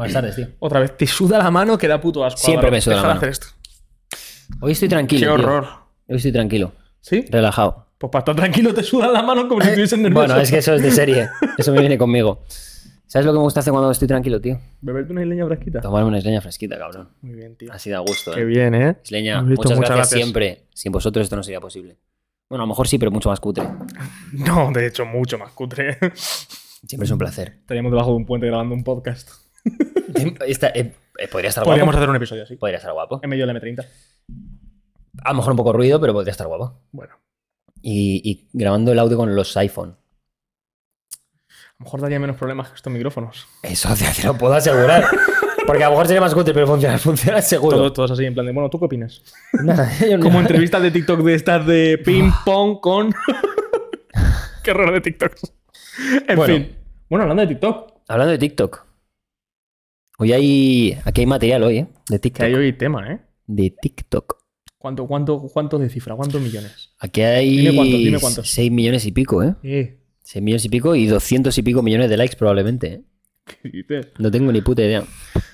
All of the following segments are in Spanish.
Buenas tardes, tío. Otra vez, te suda la mano que da puto asco. Siempre Álvaro. me suda la Deja de mano. hacer esto. Hoy estoy tranquilo. Qué tío. horror. Hoy estoy tranquilo. ¿Sí? Relajado. Pues para estar tranquilo te sudan la mano como si estuviesen nervioso. Bueno, es que eso es de serie. Eso me viene conmigo. ¿Sabes lo que me gusta hacer cuando estoy tranquilo, tío? Beberte una leña fresquita. Tomarme una isleña fresquita, cabrón. Muy bien, tío. Así da gusto, Qué ¿eh? bien, ¿eh? Isleña, muchas, muchas gracias, gracias. siempre. Sin vosotros esto no sería posible. Bueno, a lo mejor sí, pero mucho más cutre. No, de hecho, mucho más cutre. Siempre es un placer. Estaríamos debajo de un puente grabando un podcast. Esta- eh, eh, podría estar Podríamos guapo. hacer un episodio así. Podría estar guapo. En medio del M30. A lo mejor un poco ruido, pero podría estar guapo. Bueno. Y, y grabando el audio con los iPhone. A lo mejor daría menos problemas que estos micrófonos. Eso te lo puedo asegurar. Porque a lo mejor sería más cutre, pero funciona, funciona seguro. Todos, así, en plan de, bueno, ¿tú qué opinas? Nada, yo Como entrevistas de TikTok de estas de ping pong con. qué horror de TikTok. En Bueno. fin. Bueno, hablando de TikTok, Hablando de TikTok. Hoy hay. Aquí hay material hoy, ¿eh? De TikTok. hay hoy tema, ¿eh? De TikTok. ¿Cuánto, cuánto, cuánto de cifra? ¿Cuántos millones? Aquí hay. Dime cuántos, dime cuántos. 6 millones y pico, ¿eh? Eh, 6 millones y pico y 200 y pico millones de likes probablemente, ¿eh? ¿qué dices? No tengo ni puta idea.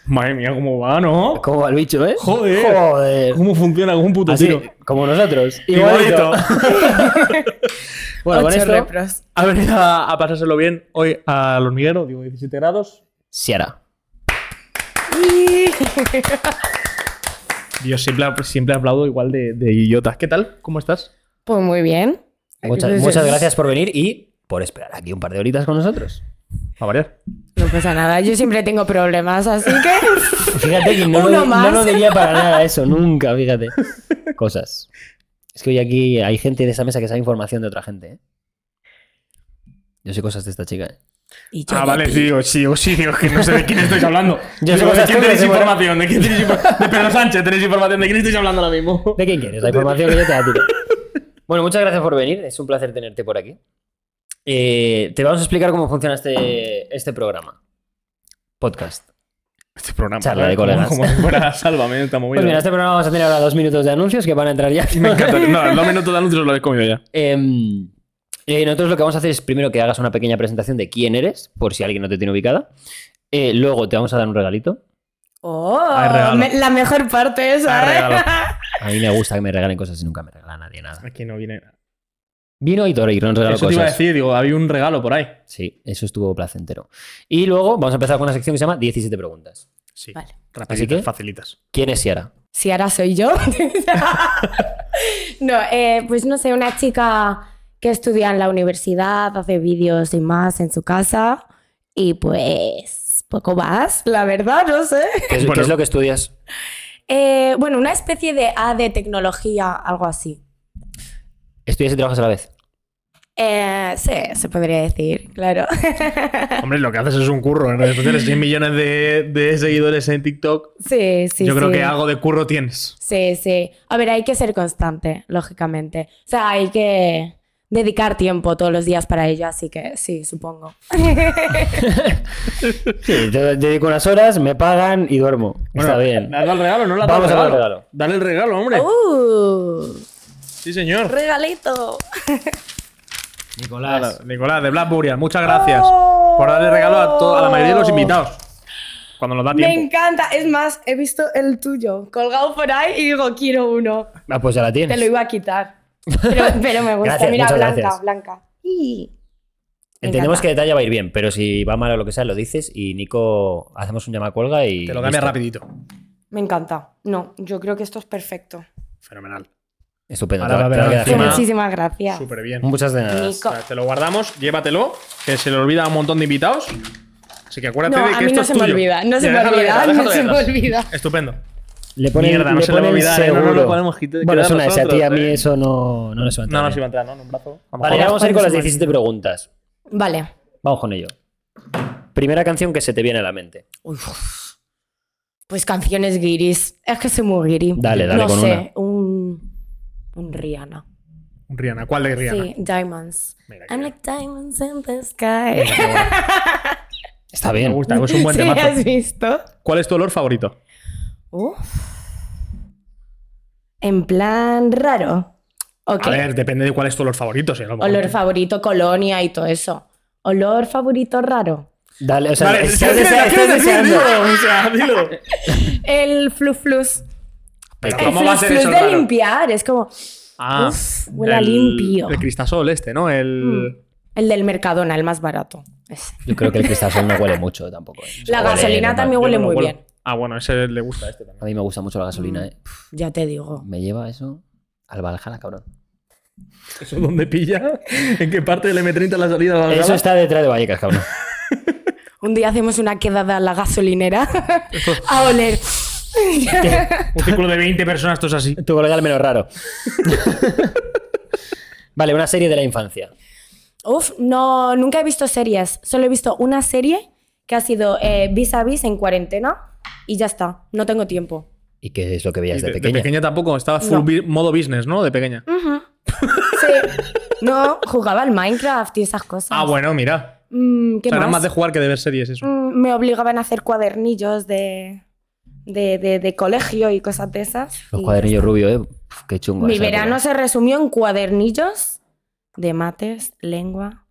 Madre mía, ¿cómo va, no? ¿Cómo va el bicho, eh? Joder. Joder. ¿Cómo funciona como un puto Así, tiro? como nosotros. Igualito. bueno, con esto. repros. Ha venido a, a pasárselo bien hoy al hormiguero, digo 17 grados. Yo siempre, siempre aplaudo igual de, de idiotas. ¿Qué tal? ¿Cómo estás? Pues muy bien. Muchas, gracias por venir y por esperar aquí un par de horitas con nosotros. A variar. No pasa nada, yo siempre tengo problemas, así que. Fíjate que no, Uno lo, no lo diría para nada eso, nunca, fíjate. Cosas. Es que hoy aquí hay gente de esa mesa que sabe información de otra gente, ¿eh? Yo sé cosas de esta chica, ¿eh? Y yo Ah, vale, sí, digo, sí, sí, digo, que no sé de quién estáis hablando. Yo sé Digo, ¿De quién tenéis ¿eh, información? ¿De quién tenéis información? De Pedro Sánchez tenéis información. ¿De quién estáis hablando ahora mismo? ¿De quién quieres? La información que yo te la tiro. Bueno, muchas gracias por venir. Es un placer tenerte por aquí. Eh, te vamos a explicar cómo funciona este, este programa. Podcast. Este programa. Charla ¿eh? de Como- colegas. Como, si fuera Sálvame esta movida. Pues mira, este programa vamos a tener ahora dos minutos de anuncios que van a entrar ya. Me encanta. No, dos minutos de anuncios lo he comido ya. Em, eh, nosotros lo que vamos a hacer es primero que hagas una pequeña presentación de quién eres, por si alguien no te tiene ubicada. Eh, luego te vamos a dar un regalito. Oh, me- la mejor parte esa. Hay ¿eh? A mí me gusta que me regalen cosas y nunca me regala nadie nada. Aquí no viene. Vino y y nos regaló Eso te iba a cosas. decir, digo, había un regalo por ahí. Sí, eso estuvo placentero. Y luego vamos a empezar con una sección que se llama 17 preguntas. Sí. Vale. Rapiditas, que- facilitas. ¿Quién es Ciara? Si ahora soy yo. no, eh, pues no sé, una chica que estudia en la universidad, hace vídeos y más en su casa. Y pues poco más, la verdad, no sé. ¿Qué es, qué Bueno. es lo que estudias? Eh, bueno, una especie de A de tecnología, algo así. ¿Estudias y trabajas a la vez? Eh, sí, se podría decir, claro. Hombre, lo que haces es un curro en redes sociales. 6 millones de, de seguidores en TikTok. sí, sí, Yo creo sí. que algo de curro tienes. Sí, sí. A ver, hay que ser constante, lógicamente. O sea, hay que dedicar tiempo todos los días para ello, así que sí, supongo. Sí, te dedico unas horas, me pagan y duermo. Está bien. ¿Le has dado el regalo? ¿No le has dado Vamos el a dar regalo? el regalo. Dale el regalo, hombre. ¡Uh! Sí, señor. ¡Regalito! Nicolás. Nicolás, de Black Burial, muchas gracias por darle regalo a, to- a la mayoría de los invitados. Cuando nos da Me tiempo. encanta. Es más, he visto el tuyo colgado por ahí y digo, quiero uno. Ah, pues ya la Te tienes. lo iba a quitar. Pero, pero me gusta. Gracias, Mira, blanca, gracias. blanca. Y... Entendemos que detalle va a ir bien, pero si va mal o lo que sea, lo dices y Nico hacemos un llama cuelga y. Te lo cambia listo. rapidito. Me encanta. No, yo creo que esto es perfecto. Fenomenal. Estupendo. Ahora te va a te va a haber quedar encima- genial. Muchísimas gracias. Súper bien. Muchas de nada. Nico. O sea, te lo guardamos, llévatelo, que se le olvida a un montón de invitados. Así que acuérdate No, de que a mí esto no es se me tuyo. olvida. No se Ya, me déjalo olvida. detrás, No déjalo se me detrás. olvida. Estupendo. Le ponen, Mierda, no le se le ponen olvida, ¿eh? No, no seguro. lo podemos quitar- Bueno, es una ese, a ti a mí ¿eh? eso no, no nos va a entrar. No, no se bien. iba a entrar, ¿no? En un brazo. A lo Vale, vamos a ir con las ¿cuándo se me 17 preguntas. Vale. Vamos con ello. Primera canción que se te viene a la mente. Pues canciones guiris. Es que soy muy guiri. Dale, dale no con sé, un. Un Rihanna. Rihanna, ¿cuál de Rihanna? Sí, Diamonds. I'm like diamonds in the sky. Está Me bien. gusta, es un buen sí, temazo. ¿has visto? ¿Cuál es tu olor favorito? Uf. En plan raro. A ver, depende de cuál es tu olor favorito. Si mejor- Olor favorito, colonia y todo eso. Olor favorito raro. Dale, o sea, Vale, estás, ¿qué desea- quieres estás decir? deseando. Dilo, o sea, dilo. El fluflus. Pero El ¿cómo va a ser fluflus eso de raro? limpiar. Es como Ah, Uf, huele a el- limpio. El cristasol este, ¿no? El... Mm. el del Mercadona, el más barato. Ese. Yo creo que el cristal no huele mucho tampoco. eh. O sea, La gasolina también huele no muy bien. Ah, bueno, ese le gusta a este A también. mí me gusta mucho la gasolina, Mm. ¿eh? Pff, Ya te digo. Me lleva eso al Valhalla, cabrón. ¿Eso dónde pilla? ¿En qué parte del M30 la salida va a Eso está detrás de Vallecas, cabrón. Un día hacemos una quedada a la gasolinera a oler. Un círculo de 20 personas, esto es así. Tu colega el menos raro. vale, una serie de la infancia. Uf, no, nunca he visto series. Solo he visto una serie que ha sido eh, Vis a Vis en cuarentena y ya está. No tengo tiempo. ¿Y qué es lo que veías de de, de pequeña? pequeña tampoco, estaba full No. bi- modo business, ¿no? De pequeña. Sí. No, jugaba al Minecraft y esas cosas. Ah, bueno, mira. Mm, ¿Qué O sea, era más? más de jugar que de ver series eso. Mm, me obligaban a hacer cuadernillos de, de, de- de colegio y cosas de esas. Los cuadernillos rubios, ¿eh? Uf, qué chungo. Mi verano época. se resumió en cuadernillos de mates, lengua,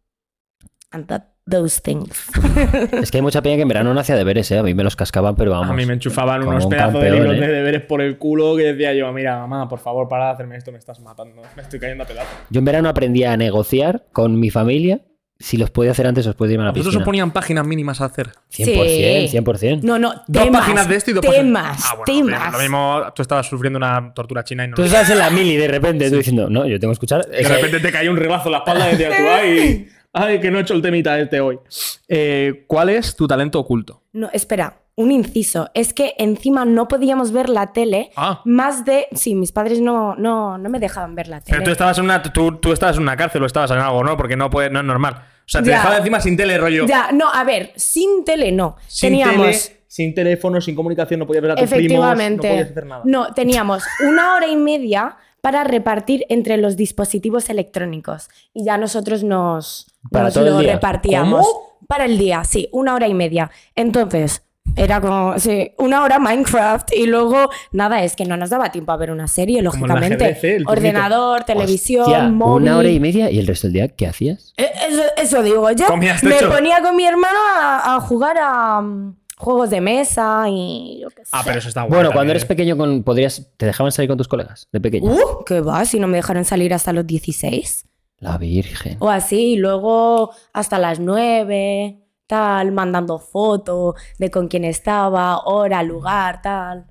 and that- those things. Es que hay mucha peña que en verano no hacía deberes, ¿eh? A mí me los cascaban, pero vamos. A mí me enchufaban unos un pedazos de campeón, libros ¿eh? de deberes por el culo que decía yo, mira, mamá, por favor, para de hacerme esto, me estás matando. Me estoy cayendo a pedazos. Yo en verano aprendí a negociar con mi familia. Si los podía hacer antes, os podía irme a la Vosotros os piscina. ponían páginas mínimas a hacer. 100%, Sí. 100%. No, no, Dos temas, páginas de esto y dos temas, páginas. Ah, bueno, temas. Lo mismo, tú estabas sufriendo una tortura china y no. Tú estabas en la mili de repente, tú diciendo, no, yo tengo que escuchar. De repente te cae un reglazo en la espalda y decías tú, ay, ay, que no he hecho el temita este hoy. Eh, ¿Cuál es tu talento oculto? No, espera, un inciso. Es que encima no podíamos ver la tele Ah. más de... Sí, mis padres no, no, no me dejaban ver la tele. Pero tú estabas en una, tú, tú estabas en una cárcel o estabas en algo, ¿no? Porque no, puede, no es normal. O sea, te Ya. dejaba encima sin tele, rollo. Ya, no, a ver, sin tele no. Sin Teníamos... tele, sin teléfono, sin comunicación, no podías ver a tus primos, no Efectivamente. podías hacer nada. No, teníamos una hora y media para repartir entre los dispositivos electrónicos. Y ya nosotros nos, ¿Para nos todo el lo día? repartíamos. ¿Cómo? Para el día, sí, una hora y media. Entonces, era como, sí, una hora Minecraft y luego, nada, es que no nos daba tiempo a ver una serie, Como el lógicamente. ajedrez, ¿eh? El. Ordenador, televisión, Hostia, móvil. Una hora y media y el resto del día, ¿qué hacías? Eh, Eso, eso digo yo. Comías Me ponía con mi hermano a, a jugar a mm, juegos de mesa y yo qué sé. Ah, pero eso está guay. Bueno, también, cuando eres ¿eh? pequeño, con, podrías, ¿te dejaban salir con tus colegas de pequeño? Uh, ¿qué va? Si no me dejaron salir hasta los 16. La Virgen. O así, y luego hasta las 9, tal, mandando fotos de con quién estaba, hora, lugar, tal.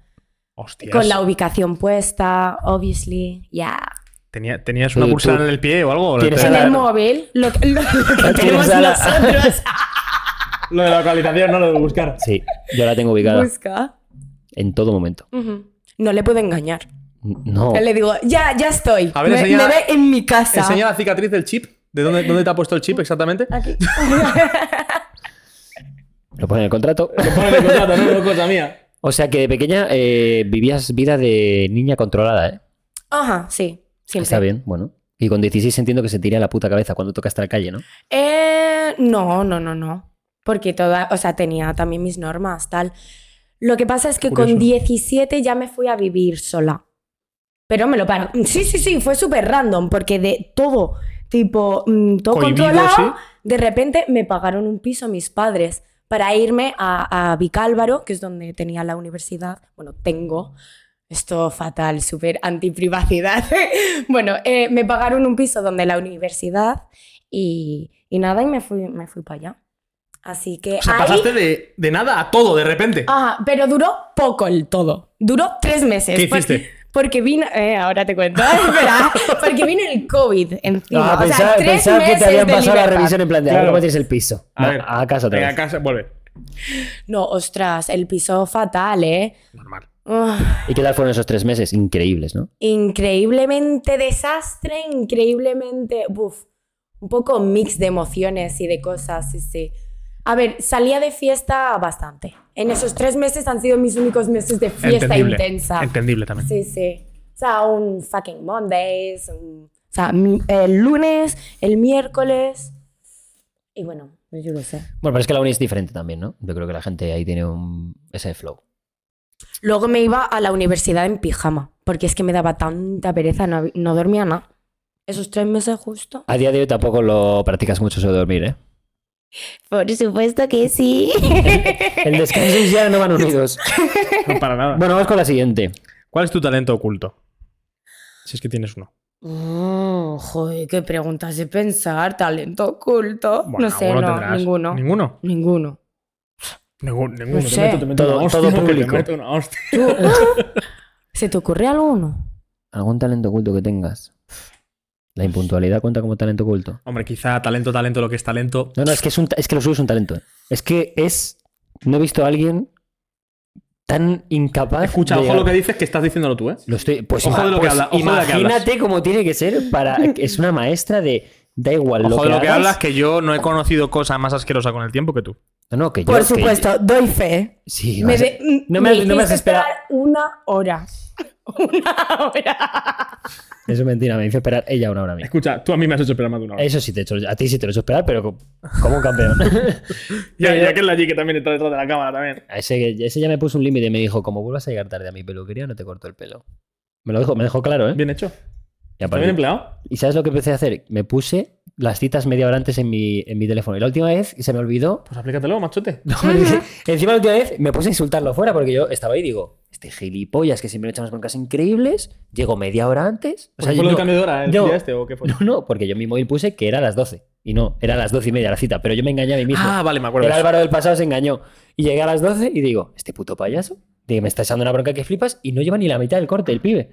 Hostias. Con la ubicación puesta, obviously, ya. Tenía- ¿Tenías una pulsera en el pie o algo? Tienes En el móvil, lo, que- lo- lo que tenemos la- nosotros. Lo de la localización, no lo de buscar. Sí, yo la tengo ubicada Busca. en todo momento. No le puedo engañar. No. Le digo, ya, ya estoy. A ver, me, enseña- me ve en mi casa. Enseña la cicatriz del chip. ¿De dónde, dónde te ha puesto el chip exactamente? Aquí. Lo pone en el contrato. Lo pone en el contrato, no es cosa mía. O sea que de pequeña eh, vivías vida de niña controlada, ¿eh? Ajá, sí. Siempre. Está bien, bueno. Y con 16 entiendo que se tira la puta cabeza cuando toca estar en la calle, ¿no? Eh, no, no, no, no. Porque toda, o sea, tenía también mis normas, tal. Lo que pasa es que con Curioso. 17 ya me fui a vivir sola. Pero me lo paro. Sí, sí, sí, fue súper random, porque de todo, tipo, mm, todo Cohibido, controlado, sí. de repente me pagaron un piso mis padres para irme a, a Vicálvaro, que es donde tenía la universidad. Bueno, tengo. Esto fatal, súper antiprivacidad. bueno, eh, me pagaron un piso donde la universidad y, y nada, y me fui, me fui para allá. Así que O sea, ahí- pasaste de, de nada a todo de repente. Ajá, pero duró poco el todo. Duró tres meses. ¿Qué hiciste? Porque vino, eh, ahora te cuento, espera, porque vino el COVID encima. Ah, o sea, pensaba, tres pensaba que te habían pasado la revisión en plan de, Claro. cómo tienes el piso. A ver, a casa otra Venga, vez. a casa, vuelve. No, ostras, el piso fatal, ¿eh? Normal. Uf, ¿Y qué tal fueron esos tres meses? Increíbles, ¿no? increíblemente desastre, increíblemente, uf, un poco mix de emociones y de cosas, sí, sí. A ver, salía de fiesta bastante. En esos tres meses han sido mis únicos meses de fiesta Entendible. intensa. Entendible también. Sí, sí. O sea, un fucking Mondays, un- o sea, mi- el lunes, el miércoles. Y bueno, pues yo lo sé. Bueno, pero es que la uni es diferente también, ¿no? Yo creo que la gente ahí tiene un... ese flow. Luego me iba a la universidad en pijama, porque es que me daba tanta pereza, no, no dormía nada. Esos tres meses justo. A día de hoy tampoco lo practicas mucho eso de dormir, ¿eh? Por supuesto que sí. El descanso y ya no van unidos. No para nada. Bueno, vamos con la siguiente. ¿Cuál es tu talento oculto? Si es que tienes uno. Oh, joder, qué preguntas de pensar. Talento oculto. Bueno, no sé, no, tendrás. ninguno. ¿Ninguno? Ninguno. Ninguno. ninguno. No Te sé. meto- te meto Todo- hostia, te. ¿Tú? ¿Se te ocurre alguno? ¿Algún talento oculto que tengas? ¿La impuntualidad cuenta como talento oculto? Hombre, quizá talento, talento, lo que es talento. No, no, es que, es un es que lo suyo es un talento. ¿eh? Es que es. No he visto a alguien tan incapaz. Escucha, de ojo lo que dices, que estás diciendo tú, ¿eh? Lo estoy. Pues, Ojo de lo que pues habla- ojo de lo que imagínate cómo tiene que ser para. Es una maestra de. Da igual Ojo lo de que lo que hablas, que yo no he conocido cosa más asquerosa con el tiempo que tú. No, no, que yo. Por que- supuesto, doy fe. sí, Me a- de- no me, no me has esperado. una hora. Una hora. Eso es mentira, me hizo esperar ella una hora a mí. Escucha, tú a mí me has hecho esperar más de una hora. Eso sí te he hecho. A ti sí te lo he hecho esperar, pero co- como un campeón. Ya, ya que es la G que también está detrás de la cámara también. A ese, ese ya me puso un límite y me dijo: como vuelvas a llegar tarde a mi peluquería, no te corto el pelo. Me lo dijo, me dejó claro, ¿eh? Bien hecho. Y a ¿Está bien partir- empleado? ¿Y sabes lo que empecé a hacer? Me puse las citas media hora antes en mi, en mi teléfono. Y la última vez se me olvidó. Pues aplícatelo, machote. No, encima la última vez me puse a insultarlo fuera porque yo estaba ahí y digo, este gilipollas que siempre me echa unas broncas increíbles, llego media hora antes. O sea, yo ¿Fue cambio de hora el no. día este o qué fue? no, no, porque yo en mi móvil puse que era a las 12. Y no, era a las 12 y media la cita, pero yo me engañé a mí mismo. Ah, vale, me acuerdo. el. Álvaro del pasado se engañó. Y llegué a las 12 y digo, este puto payaso, de me está echando una bronca que flipas y no lleva ni la mitad del corte el pibe.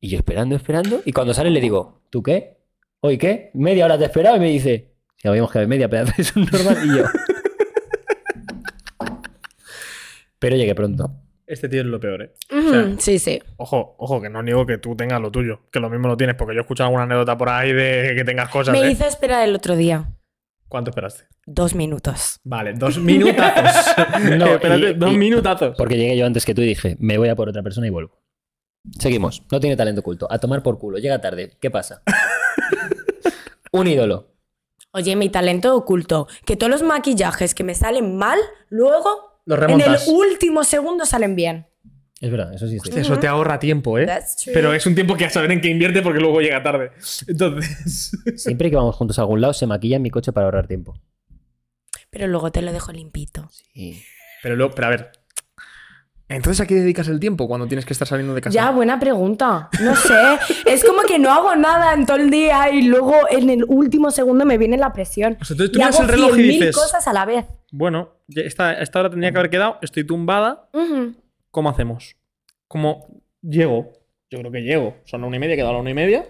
Y yo esperando, esperando, y cuando sale le digo, ¿tú qué? ¿Hoy qué? Media hora te he esperado y me dice, si habíamos quedado media, pedazo es un normal y yo. Pero llegué pronto. Este tío es lo peor, ¿eh? Sea, sí, sí. Ojo, ojo, que no niego que tú tengas lo tuyo. Que lo mismo lo tienes, porque yo he escuchado alguna anécdota por ahí de que tengas cosas. Me ¿eh? hizo esperar el otro día. ¿Cuánto esperaste? Dos minutos. Vale, dos minutazos. No, Espérate, y- dos y- minutazos. Porque llegué yo antes que tú y dije, me voy a por otra persona y vuelvo. Seguimos. No tiene talento oculto. A tomar por culo. Llega tarde. ¿Qué pasa? un ídolo. Oye, mi talento oculto. Que todos los maquillajes que me salen mal, luego Los en el remontas. último segundo salen bien. Es verdad, eso sí. Hostia, Eso te ahorra tiempo, ¿eh? That's true. Pero es un tiempo que a saber en qué invierte porque luego llega tarde. Entonces. Siempre que vamos juntos a algún lado, se maquilla en mi coche para ahorrar tiempo. Pero luego te lo dejo limpito. Sí. Pero luego, pero a ver. Entonces, ¿a qué dedicas el tiempo cuando tienes que estar saliendo de casa? Ya, buena pregunta. No sé. es como que no hago nada en todo el día y luego en el último segundo me viene la presión. O sea, tú y hago el reloj y 100.000 dices- cosas a la vez. Bueno, esta, esta hora tenía que haber quedado. Estoy tumbada. ¿Cómo hacemos? ¿Cómo llego? Yo creo que llego. Son la una y media, queda la una y media.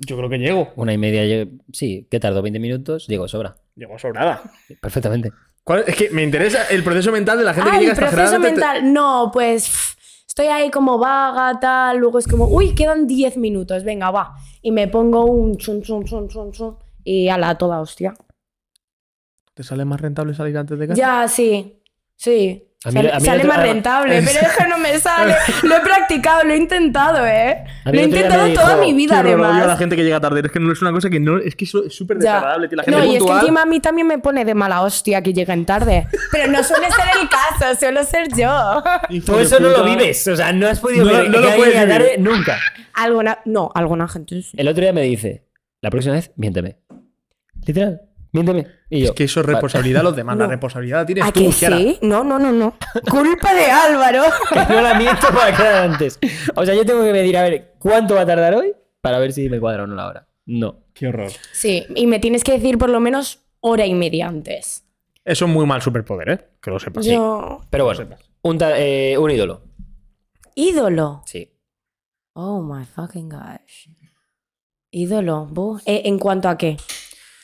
Yo creo que llego. Una y media, llegué- sí, ¿qué tardó? ¿20 minutos? Llego, sobra. Llego sobrada. Perfectamente. ¿Cuál- Es que me interesa el proceso mental de la gente Ah, que el llega hasta proceso generalmente- mental. No, pues pff, estoy ahí como vaga, tal. Luego es como, uy, quedan 10 minutos, venga, va. Y me pongo un chun, chun, chun, chun, chun. Y a la toda hostia. ¿Te sale más rentable salir antes de casa? Ya, sí. Sí. A mí- sale a mí sale más rentable, pero es que no me sale. Lo he practicado, lo he intentado, ¿eh? Lo he intentado me toda dijo, mi vida, horror, odio a la además. gente que llega tarde. Es que no es una cosa que no. Es que eso es súper desagradable, tío. La gente No, y es que puntual. encima a mí también me pone de mala hostia que lleguen tarde. Pero no suele ser el caso, suelo ser yo. Tú de eso no lo vives. O sea, no has podido No- ver no lo puedes tarde nunca. Alguna, no, alguna gente sí. El otro día me dice, la próxima vez, miénteme. Literal, miénteme. Y yo, Es que eso es responsabilidad de los demás. La responsabilidad la tienes ¿A tú, que Kiara. sí? No, no, no, no. Culpa de Álvaro. que no la miento para quedar antes. O sea, yo tengo que medir a ver cuánto va a tardar hoy para ver si me cuadra o no la hora. No. Qué horror. Sí, y me tienes que decir por lo menos hora y media antes. Eso es muy mal superpoder, ¿eh? Que lo sepas. Yo. Pero bueno, sepas. un, ta- eh, un ídolo. Ídolo. Sí. Oh my fucking gosh. Ídolo. Eh, ¿En cuanto a qué?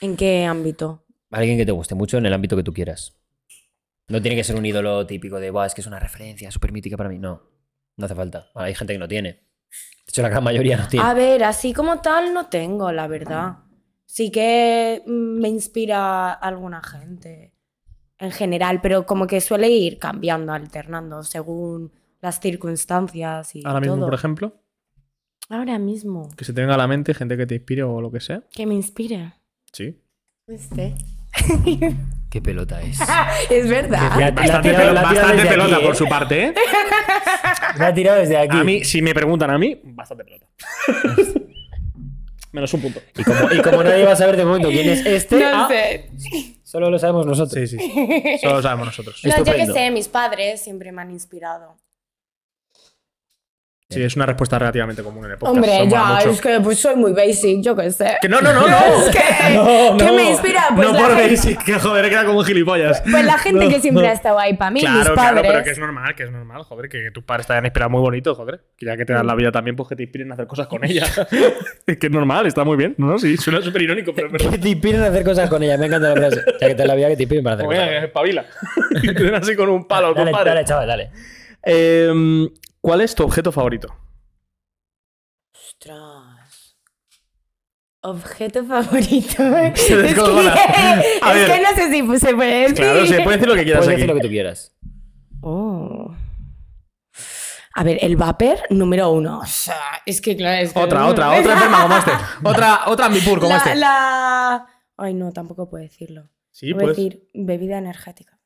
¿En qué ámbito? Alguien que te guste mucho en el ámbito que tú quieras. No tiene que ser un ídolo típico de, Buah, es que es una referencia súper mítica para mí. No, no hace falta. Hay gente que no tiene. De hecho, la gran mayoría no tiene. A ver, así como tal no tengo, la verdad. Sí que mm, me inspira alguna gente en general, pero como que suele ir cambiando, alternando según las circunstancias y Ahora mismo, todo. por ejemplo, Ahora mismo. que se te venga a la mente gente que te inspire o lo que sea. Que me inspire. Sí. Este. Qué pelota es. Es verdad. La- la Bastante, la pelota aquí, por ¿eh? su parte, ¿eh? Me ha tirado desde aquí. A mí, si me preguntan a mí, bastante pelota. Menos un punto. Y como, y como nadie va a saber de momento quién es este, No ah, sé. solo lo sabemos nosotros. Sí, sí. Solo lo sabemos nosotros. No, yo que sé, mis padres siempre me han inspirado. Sí, es una respuesta relativamente común en el podcast. Hombre, ya, mucho. es que pues soy muy basic, yo qué sé. Que no, no, no, no. Es que, No, ¿qué me inspira? Pues no por gente- basic, que joder, queda como gilipollas. Pues la gente No, que siempre no. ha estado ahí para mí, Claro, mis claro, padres. pero que es normal, que es normal, joder, que, que tus padres te hayan inspirado muy bonito, joder. Que ya que te dan la vida también, pues que te inspiren a hacer cosas con ella. es que es normal, está muy bien. No, no, sí, suena súper irónico, pero. Que te inspiren a hacer cosas con ella. Me encanta la frase. Ya que te la vida que te inspiren para hacer cosas. venga, que espabila. y te den así con un palo, Dale, compadre. dale, chaval, dale. Em, ¿Cuál es tu objeto favorito? Ostras. Objeto favorito. es Se que, descojona. A es ver. que no sé si se puede decir. Claro, se puede decir lo que quieras Puedes aquí. decir lo que tú quieras. Oh. A ver, el vapor número uno. O sea, es que claro, es que- Otra, otra, otra enferma como este. Otra, otra ambipur como la, este. la- Ay, no, tampoco puedo decirlo. Sí, a pues. decir bebida energética.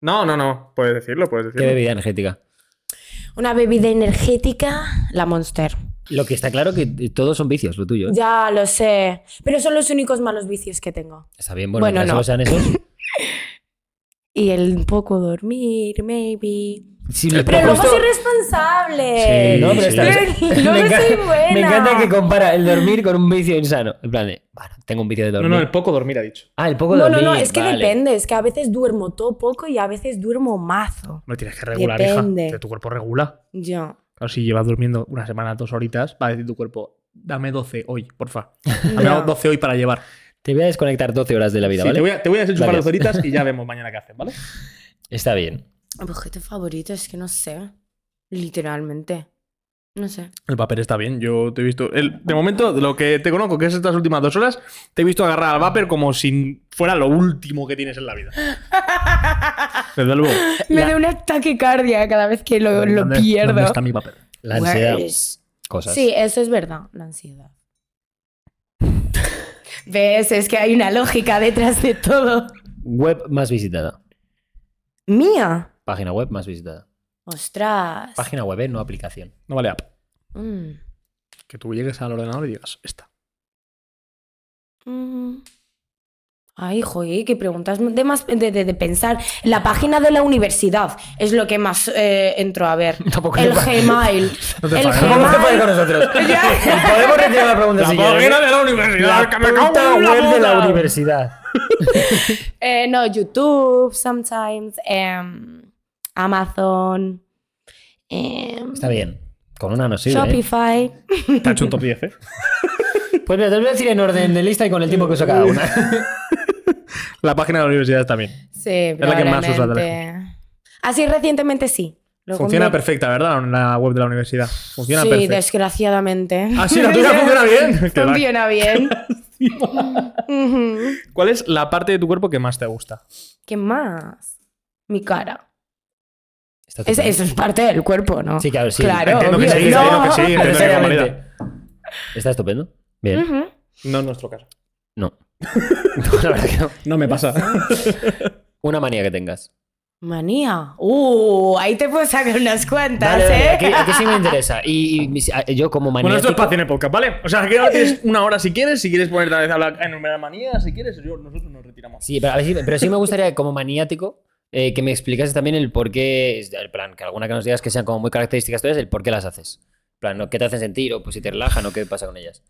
No, no, no. Puedes decirlo, puedes ¿Qué decirlo. bebida energética? Una bebida energética, la Monster. Lo que está claro que todos son vicios, lo tuyo. ¿eh? Ya lo sé. Pero son los únicos malos vicios que tengo. Está bien, bueno, Bueno, no. sean esos. Y el poco dormir, maybe. Sí, Pero Pero luego soy responsable. Sí, No, pero sí. Pero luego me, enca- soy buena. me encanta que compara el dormir con un vicio insano. En plan de, bueno, tengo un vicio de No, dormir. no, el poco dormir ha dicho. Ah, el poco No, dormir. no, no, es que vale. depende. Es que a veces duermo todo poco y a veces duermo mazo. No tienes que regular, Depende. hija. Que tu cuerpo regula. Yo. Claro, si llevas durmiendo una semana, dos horitas, va a decir tu cuerpo, dame 12 hoy, porfa. Dame Ya. 12 hoy para llevar. Te voy a desconectar 12 horas de la vida, Sí, ¿vale? te, voy a, te voy a dos horitas y ya vemos mañana qué hacen, ¿vale? Está bien. Objeto favorito es que no sé. Literalmente. No sé. El papel está bien, yo te he visto. el- de momento, de lo que te conozco, que es estas últimas dos horas, te he visto agarrar al vapor como si fuera lo último que tienes en la vida. Desde luego. Me La- da un ataque cardia cada vez que lo, lo ¿Dónde- pierdo. ¿Dónde está mi papel? La ansiedad. Pues- Cosas. Sí, eso es verdad, la ansiedad. ¿Ves? Es que hay una lógica detrás de todo. Web más visitada. Mía. Página web más visitada. Ostras. Página web, ¿eh? no aplicación. No vale app. Mm. Que tú llegues al ordenador y digas, esta. Mm. Ay, joder, qué preguntas de, más, de, de- de pensar. La página de la universidad es lo que más eh, entro a ver. Tampoco el te- Gmail. No te el enfades. ¿Cómo se puede con Gmail. nosotros? Podemos retirar la pregunta La si página de la universidad, La que me cago en la web de la universidad. Eh, no, YouTube, sometimes. em, Amazon. em, Está bien. Con una no sirve. ¿eh? Shopify. Te ha hecho un top 10, ¿eh? Pues mira, te lo voy a decir en orden de lista y con el tiempo que usa cada una. La página de la universidad está bien. Sí, la que más probablemente. Así recientemente sí. Funciona perfecta, ¿verdad? La web de la universidad. Funciona sí, perfecta. desgraciadamente. Ah, sí, la tuya funciona bien. Funciona bien. ¿Cuál es la parte de tu cuerpo que más te gusta? ¿Qué más? Mi cara. Es- eso es parte del cuerpo, ¿no? Sí, claro, sí. Claro, Entiendo que sí, entiendo que sí, entiendo que Necesariamente. convalida. Está estupendo. Bien. Ujú. No es nuestro caso. No. No, la verdad que no. No me pasa. Una manía que tengas. Manía. Uh, ahí te puedo sacar unas cuantas, Vale, vale, ¿eh? aquí, aquí sí me interesa. Y, y mis- a- yo como Bueno, maniático... esto es espacio en el podcast, ¿vale? O sea, que ahora tienes una hora si quieres, si quieres ponerte a vez a hablar- a enumerar manías, si quieres, yo, nosotros nos retiramos. Sí, pero, a ver, sí- pero sí me gustaría, como maniático, eh, que me explicases también el por qué, el plan, que alguna que nos digas que sean como muy características tuyas, el por qué las haces. Plan, ¿no? ¿qué te hacen sentir? O pues si te relajan, o qué pasa con ellas.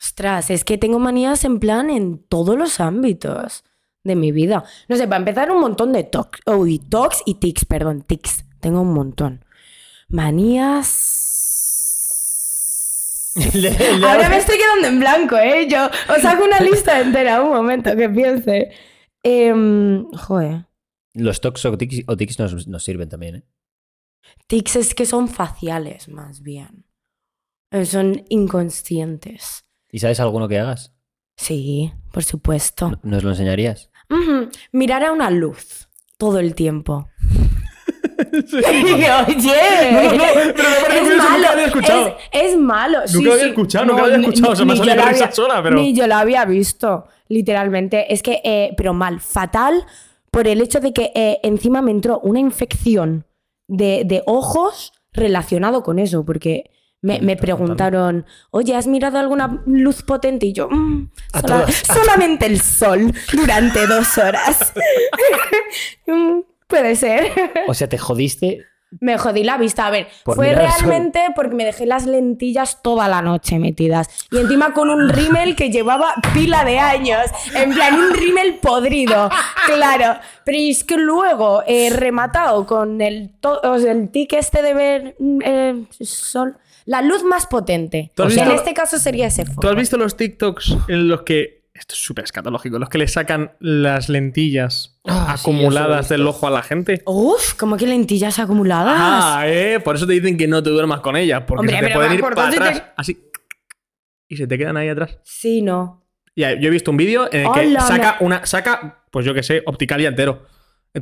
Ostras, es que tengo manías en plan en todos los ámbitos de mi vida. No sé, para empezar, un montón de tocs. Uy, tocs y tics, perdón, tics. Tengo un montón. Manías. Ahora me estoy quedando en blanco, ¿eh? Yo os hago una lista entera, un momento que piense. Em, joder. Los tocs o tics, o tics nos, nos sirven también, ¿eh? Tics es que son faciales, más bien. Eh, Son inconscientes. ¿Y sabes alguno que hagas? Sí, por supuesto. ¿No- ¿Nos lo enseñarías? Ujú, Mirar a una luz todo el tiempo. Oye, No, no, no, pero me parece es curioso, malo, lo había escuchado. Es, es malo. sí, Nunca lo había sí. escuchado, nunca lo había ni- escuchado, se me ha salido sola, pero- Ni yo lo había visto, literalmente. Es que, eh, pero mal, fatal, por el hecho de que eh, encima me entró una infección de, de ojos relacionado con eso, porque Me, me preguntaron, oye, ¿has mirado alguna luz potente? Y yo, "Mm, sola- solamente el sol durante dos horas. Mm, Puede ser. O sea, te jodiste. Me jodí la vista. A ver, Por fue sol. realmente porque me dejé las lentillas toda la noche metidas. Y encima con un rímel que llevaba pila de años. En plan, un rímel podrido. Claro. Pero es que luego he rematado con el, o sea, el tic este de ver mm, eh, sol. La luz más potente. ¿Tú has en este caso sería ese foco. ¿Tú has visto los TikToks en los que. Esto es súper escatológico. Los que le sacan las lentillas Ah, acumuladas del ojo a la gente. Uf, como que lentillas acumuladas. Ah, eh. Por eso te dicen que no te duermas con ellas. Porque Hombre, se te pueden ir para te- atrás. Así. Y se te quedan ahí atrás. Sí, no. Ya, yo he visto un vídeo en el que Hola, saca una. Saca, pues yo qué sé, Opticalia entero.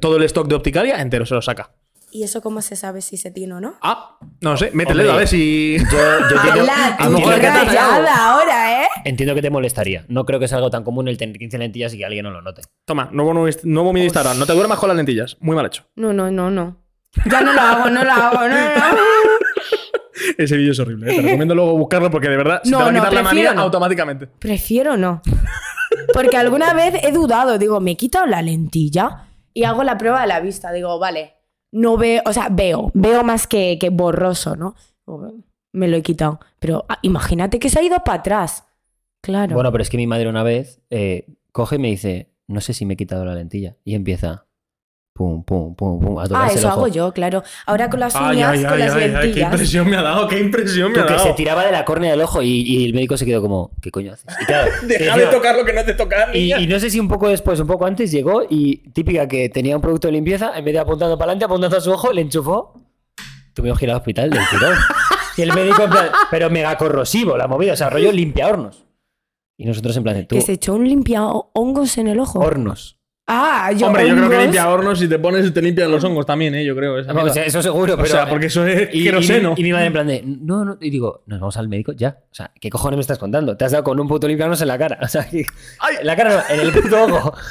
Todo el stock de Opticalia entero se lo saca. ¿Y eso cómo se sabe si se tiene o no? Ah, no sé, métele a ver si. Yo, yo entiendo, ¡Hala, a lo mejor que te ahora, eh! entiendo que te molestaría. No creo que sea algo tan común el tener 15 lentillas y que alguien no lo note. Toma, nuevo, nuevo mi Instagram. No te duermas con las lentillas. Muy mal hecho. No, no, no, no. Ya no lo hago, no lo hago, no, no. Ese vídeo es horrible. ¿eh? Te recomiendo luego buscarlo porque de verdad se No, te va a no, quitar la manía no. automáticamente. Prefiero no. Porque alguna vez he dudado, digo, me he quitado la lentilla y hago la prueba de la vista. Digo, vale, no veo, o sea, veo, veo más que, que borroso, ¿no? Me lo he quitado. Pero ah, imagínate que se ha ido para atrás. Claro. Bueno, pero es que mi madre una vez eh, coge y me dice, no sé si me he quitado la lentilla. Y empieza, pum, pum, pum, pum, a ah, eso hago yo, claro. Ahora con las uñas, ay, con ay, las ay, ay, qué lentillas. impresión me ha dado, qué impresión me Tú ha que dado. se tiraba de la córnea del ojo y, y el médico se quedó como, ¿qué coño haces? Y claro, Deja de tocar lo que no es de tocar, Y, no sé si un poco después, un poco antes, llegó y típica que tenía un producto de limpieza, en vez de apuntando para adelante, apuntando a su ojo, le enchufó. Tuvimos que ir al hospital del tirón. Y el médico en plan, pero mega corrosivo la movida, o sea, rollo limpia hornos. Y nosotros en plan tú, Que se echó un limpia hongos en el ojo. hornos. Ah, yo Hombre, yo creo que limpia hornos si te pones te limpian los hongos también, ¿eh? Yo creo. Esa O sea, eso seguro, pero. o sea, porque eso es y, y, queroseno. mi- y mi madre en plan de, no, no, y digo, nos vamos al médico ya. O sea, ¿qué cojones me estás contando? Te has dado con un puto limpiarnos en la cara. O sea, que- Ay. en la cara no, en el puto ojo.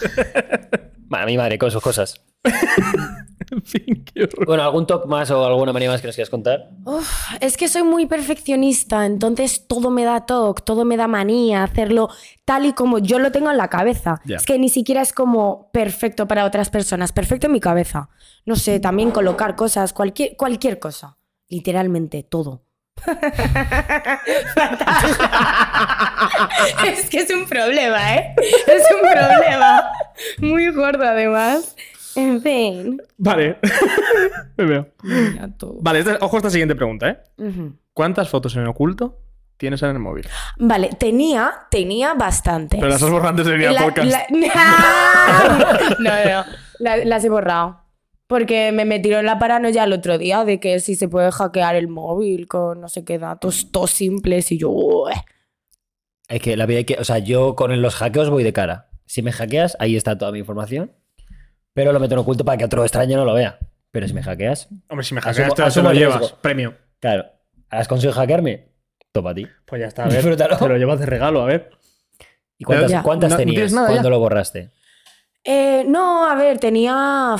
Bueno, mi madre, con sus cosas. En fin, qué horror. Bueno, ¿algún talk más o alguna manía más que nos quieras contar? Uf, es que soy muy perfeccionista, entonces todo me da toque, todo me da manía, hacerlo tal y como yo lo tengo en la cabeza. Ya. Es que ni siquiera es como perfecto para otras personas, perfecto en mi cabeza. No sé, también colocar cosas, cualquier, cualquier cosa, literalmente todo. es que es un problema, ¿eh? Es un problema. Muy gordo además. En fin. Vale. Me veo. Vale, esta- ojo a esta siguiente pregunta, ¿eh? ¿Cuántas fotos en oculto tienes en el móvil? Vale, tenía, tenía bastantes. Pero las has borrado antes de venir al podcast. la- no, no, la- las he borrado. Porque me metieron la paranoia el otro día de que si se puede hackear el móvil con no sé qué datos, todos simples y yo... Es que la vida hay que. O sea, yo con los hackeos voy de cara. Si me hackeas, ahí está toda mi información. Pero lo meto en oculto para que otro extraño no lo vea. Pero si me hackeas, Hombre, si me Asumo- hackeas, te, te asumo lo llevas. riesgo. Premio. claro, ¿has conseguido hackearme? Topa a ti. Pues ya está, a ver. Disfrútalo. Te lo llevas de regalo, a ver. ¿Y cuántas, Ya. cuántas No- no tenías nada cuando lo borraste? Eh, no, a ver, tenía...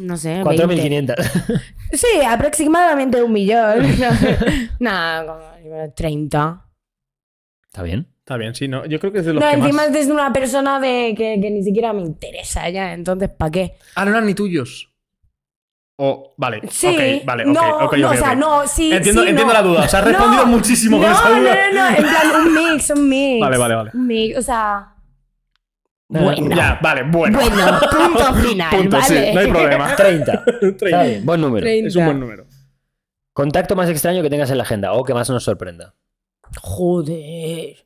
No sé, 20. 4.500. Sí, aproximadamente un millón. Nada, como 30. ¿Está bien? Está bien, sí, no. Yo creo que es de los No, que encima más... es desde una persona de que, que ni siquiera me interesa ya, entonces ¿para qué? Ah, no eran ni tuyos. O, vale. Sí, ok, vale, ok, no, ok, no, ok, o sea, no, sí, Entiendo, sí, entiendo no. la duda. O sea, has No, respondido muchísimo con no, esa no, duda. no, no, en plan un mix, un mix. Vale, vale, vale. Un mix, o sea... No, no, Bueno, Ya, vale, bueno. bueno, punto final, Punto, sí, no hay problema. 30. 30. Está bien, buen número. 30. Es un buen número. Contacto más extraño que tengas en la agenda o que más nos sorprenda. Joder.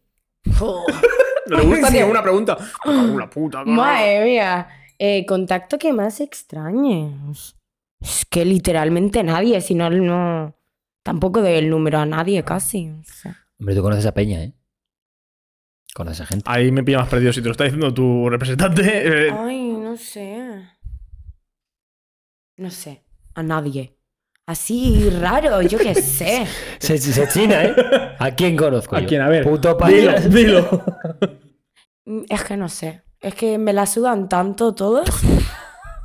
No le gusta ni una pregunta. La puta. Madre mía. Eh, contacto que más extrañe. Es que literalmente nadie, si no, no. Tampoco doy el número a nadie casi. o sea. Hombre, tú conoces a Peña, ¿eh? Conoces a gente. Ahí me pilla más perdido. Si te lo está diciendo tu representante. eh, Ay, no sé. No sé. A nadie. Así raro, yo qué sé. Se, se china, ¿eh? ¿A quién conozco ¿A yo? quién? A ver. Puto dilo, dilo. Mm, Es que no sé. Es que me la sudan tanto todos.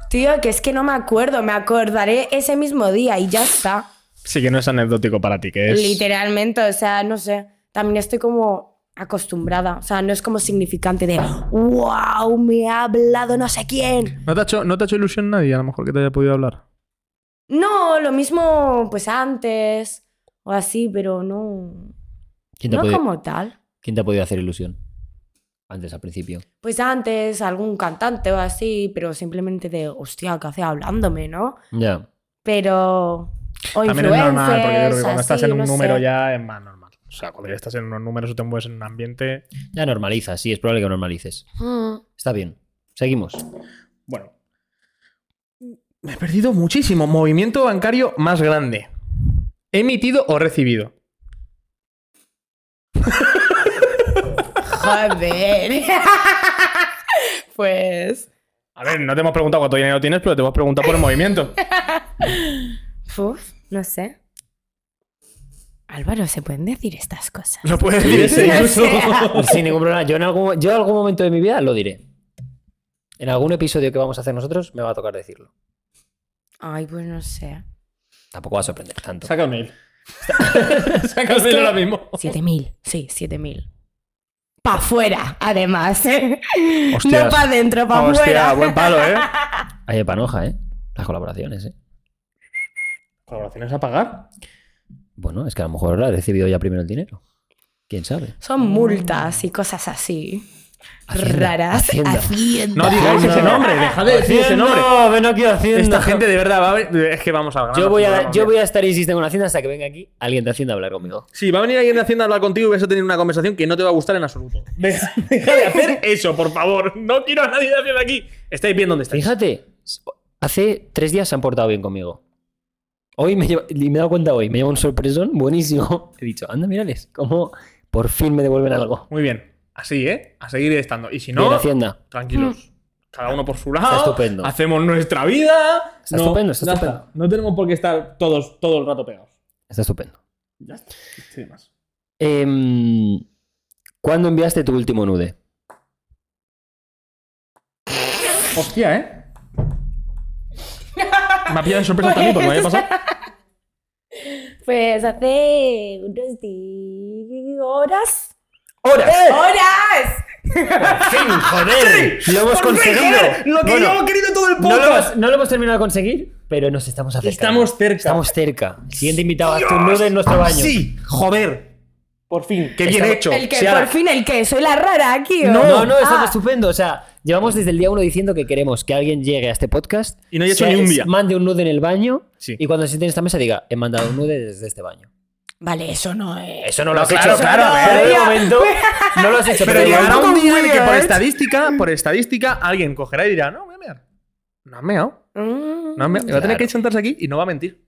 Tío, que es que no me acuerdo. Me acordaré ese mismo día y ya está. Sí que no es anecdótico para ti, que es. Literalmente, o sea, no sé. También estoy como acostumbrada. O sea, no es como significante de wow, me ha hablado no sé quién. ¿No te, ha hecho, ¿No te ha hecho ilusión nadie a lo mejor que te haya podido hablar? No, lo mismo pues antes o así, pero no. ¿Quién te, ha No podido, como tal. quién te ha podido hacer ilusión? Antes, al principio. Pues antes, algún cantante o así, pero simplemente de hostia, ¿qué hace hablándome, no? Ya. Pero. O También es normal, porque yo creo que influencers, cuando estás así, en un no número sé. ya es más normal. O sea, cuando ya estás en unos números o te mueves en un ambiente. Ya normalizas, sí, es probable que normalices. Mm. Está bien. Seguimos. Bueno. Me he perdido muchísimo. Movimiento bancario más grande. ¿Emitido o recibido? Joder. pues. A ver, no te hemos preguntado cuánto dinero tienes, pero te hemos preguntado por el movimiento. Uf, no sé. Álvaro, ¿se pueden decir estas cosas? Lo puedes decir No incluso. sé. Sin ningún problema. Yo en, algún, yo en algún momento de mi vida lo diré. En algún episodio que vamos a hacer nosotros me va a tocar decirlo. Ay, pues no sé. Tampoco va a sorprender tanto. Saca el mail. Saca el mail ahora mismo. 7000, sí, 7000. Pa' afuera, además. ¿eh? Hostias. No pa' adentro, pa' Hostia, afuera. buen palo, ¿eh? Hay de panoja, ¿eh? Las colaboraciones, ¿eh? ¿Colaboraciones a pagar? Bueno, es que a lo mejor ha recibido ya primero el dinero. ¿Quién sabe? Son multas y cosas así. Hacienda, raras. Hacienda. Hacienda. No digáis ese nombre, dejad de decir ese nombre. No, ven aquí Hacienda. Esta gente de verdad va a ver- Es que vamos al grano. Yo voy, a, yo voy a estar insistiendo con Hacienda hasta que venga aquí alguien de Hacienda a hablar conmigo. Sí, va a venir alguien de Hacienda a hablar contigo y vas a tener una conversación que no te va a gustar en absoluto. Deja, deja de hacer eso, por favor. No quiero a nadie de Hacienda aquí. Estáis bien donde estáis. Fíjate, hace tres días se han portado bien conmigo. Hoy me, lleva- y me he dado cuenta hoy, me lleva un sorpresón buenísimo. He dicho, anda, mírales, cómo por fin me devuelven algo. Muy bien. Así, ¿eh? A seguir estando. Y si Bien, no, Hacienda. tranquilos. Cada uno por su lado. Está estupendo. Hacemos nuestra vida. Está estupendo, está estupendo. No tenemos por qué estar todos todo el rato pegados. Está estupendo. Ya está. Sin más. Em, ¿Cuándo enviaste tu último nude? Hostia, ¿eh? Me ha pillado de sorpresa también porque me había pasado. Pues hace unos días. ¿Horas? ¡Horas! ¡Horas! ¡Fin, joder! ¡Lo hemos Por fin, conseguido! joder, Lo que Bueno, yo he querido todo el no, lo podcast. hemos, no lo hemos terminado de conseguir, pero nos estamos acercando. Estamos cerca. Estamos cerca. Siguiente invitado, haz tu nude en nuestro baño. Sí, joder. Por fin, qué bien Estamos- hecho. El que, Sí, por fin, el que soy la rara aquí. ¿o? No, no, no, está Ah, estupendo. O sea, llevamos desde el día uno diciendo que queremos que alguien llegue a este podcast Y no haya hecho ni un día. Mande un nude en el baño Sí. y cuando se siente en esta mesa diga, he mandado un nude desde este baño. Vale, eso no es. Eso no lo has claro, hecho. claro, ver, Pero de ya. momento no lo has hecho. Pero de llegará un día en el que por estadística, por estadística, alguien cogerá y dirá, no, voy a mear. No has meado. Mm. No has meado. Y va a tener Claro. que sentarse aquí y no va a mentir.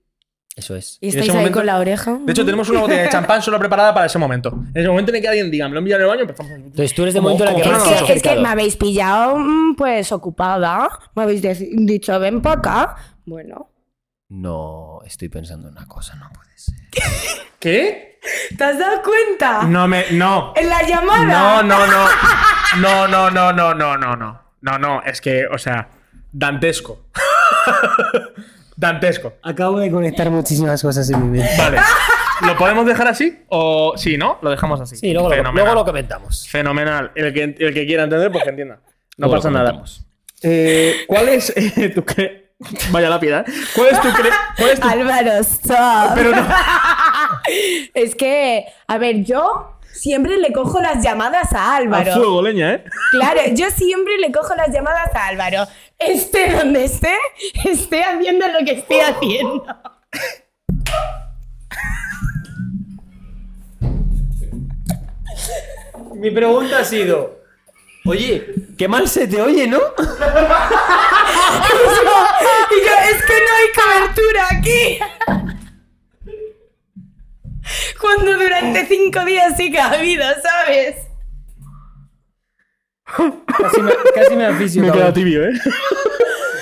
Eso es. Y en estáis ahí momento- con la oreja. De hecho, tenemos una botella de champán solo preparada para ese momento. En ese momento en el que alguien diga, me lo envía en el baño, empezamos. Entonces tú eres de momento la que Es que, es que me habéis pillado, mm, pues, ocupada. Me habéis dicho, ven para acá. Bueno. No, estoy pensando en una cosa, no puede ser. ¿Qué? ¿Te has dado cuenta? No me. No. En la llamada. No, no, no. No, no, no, no, no, no, no. No, no, es que, o sea, dantesco. dantesco. Acabo de conectar muchísimas cosas en mi mente. Vale. ¿Lo podemos dejar así? O sí, ¿no? Lo dejamos así. Sí, luego lo, Fenomenal. luego lo comentamos. Fenomenal. El que, el que quiera entender, pues que entienda. No Luego pasa nada. Eh, ¿Cuál es eh, tu cre... Vaya lápida, ¿eh? ¿Cuál es tu cre... ¿Cuál es tu... Álvaro, stop. Pero no. es que, a ver, yo siempre le cojo las llamadas a A Álvaro. fuego, leña, ¿eh? Claro, yo siempre le cojo las llamadas a Álvaro. Esté donde esté, esté haciendo lo que esté haciendo. Mi pregunta ha sido, oye, qué mal se te oye, ¿no? Y yo, es que no hay cobertura aquí. Cuando durante cinco días sí que ha habido, ¿sabes? Casi me, casi me. Me he quedado tibio, ¿eh?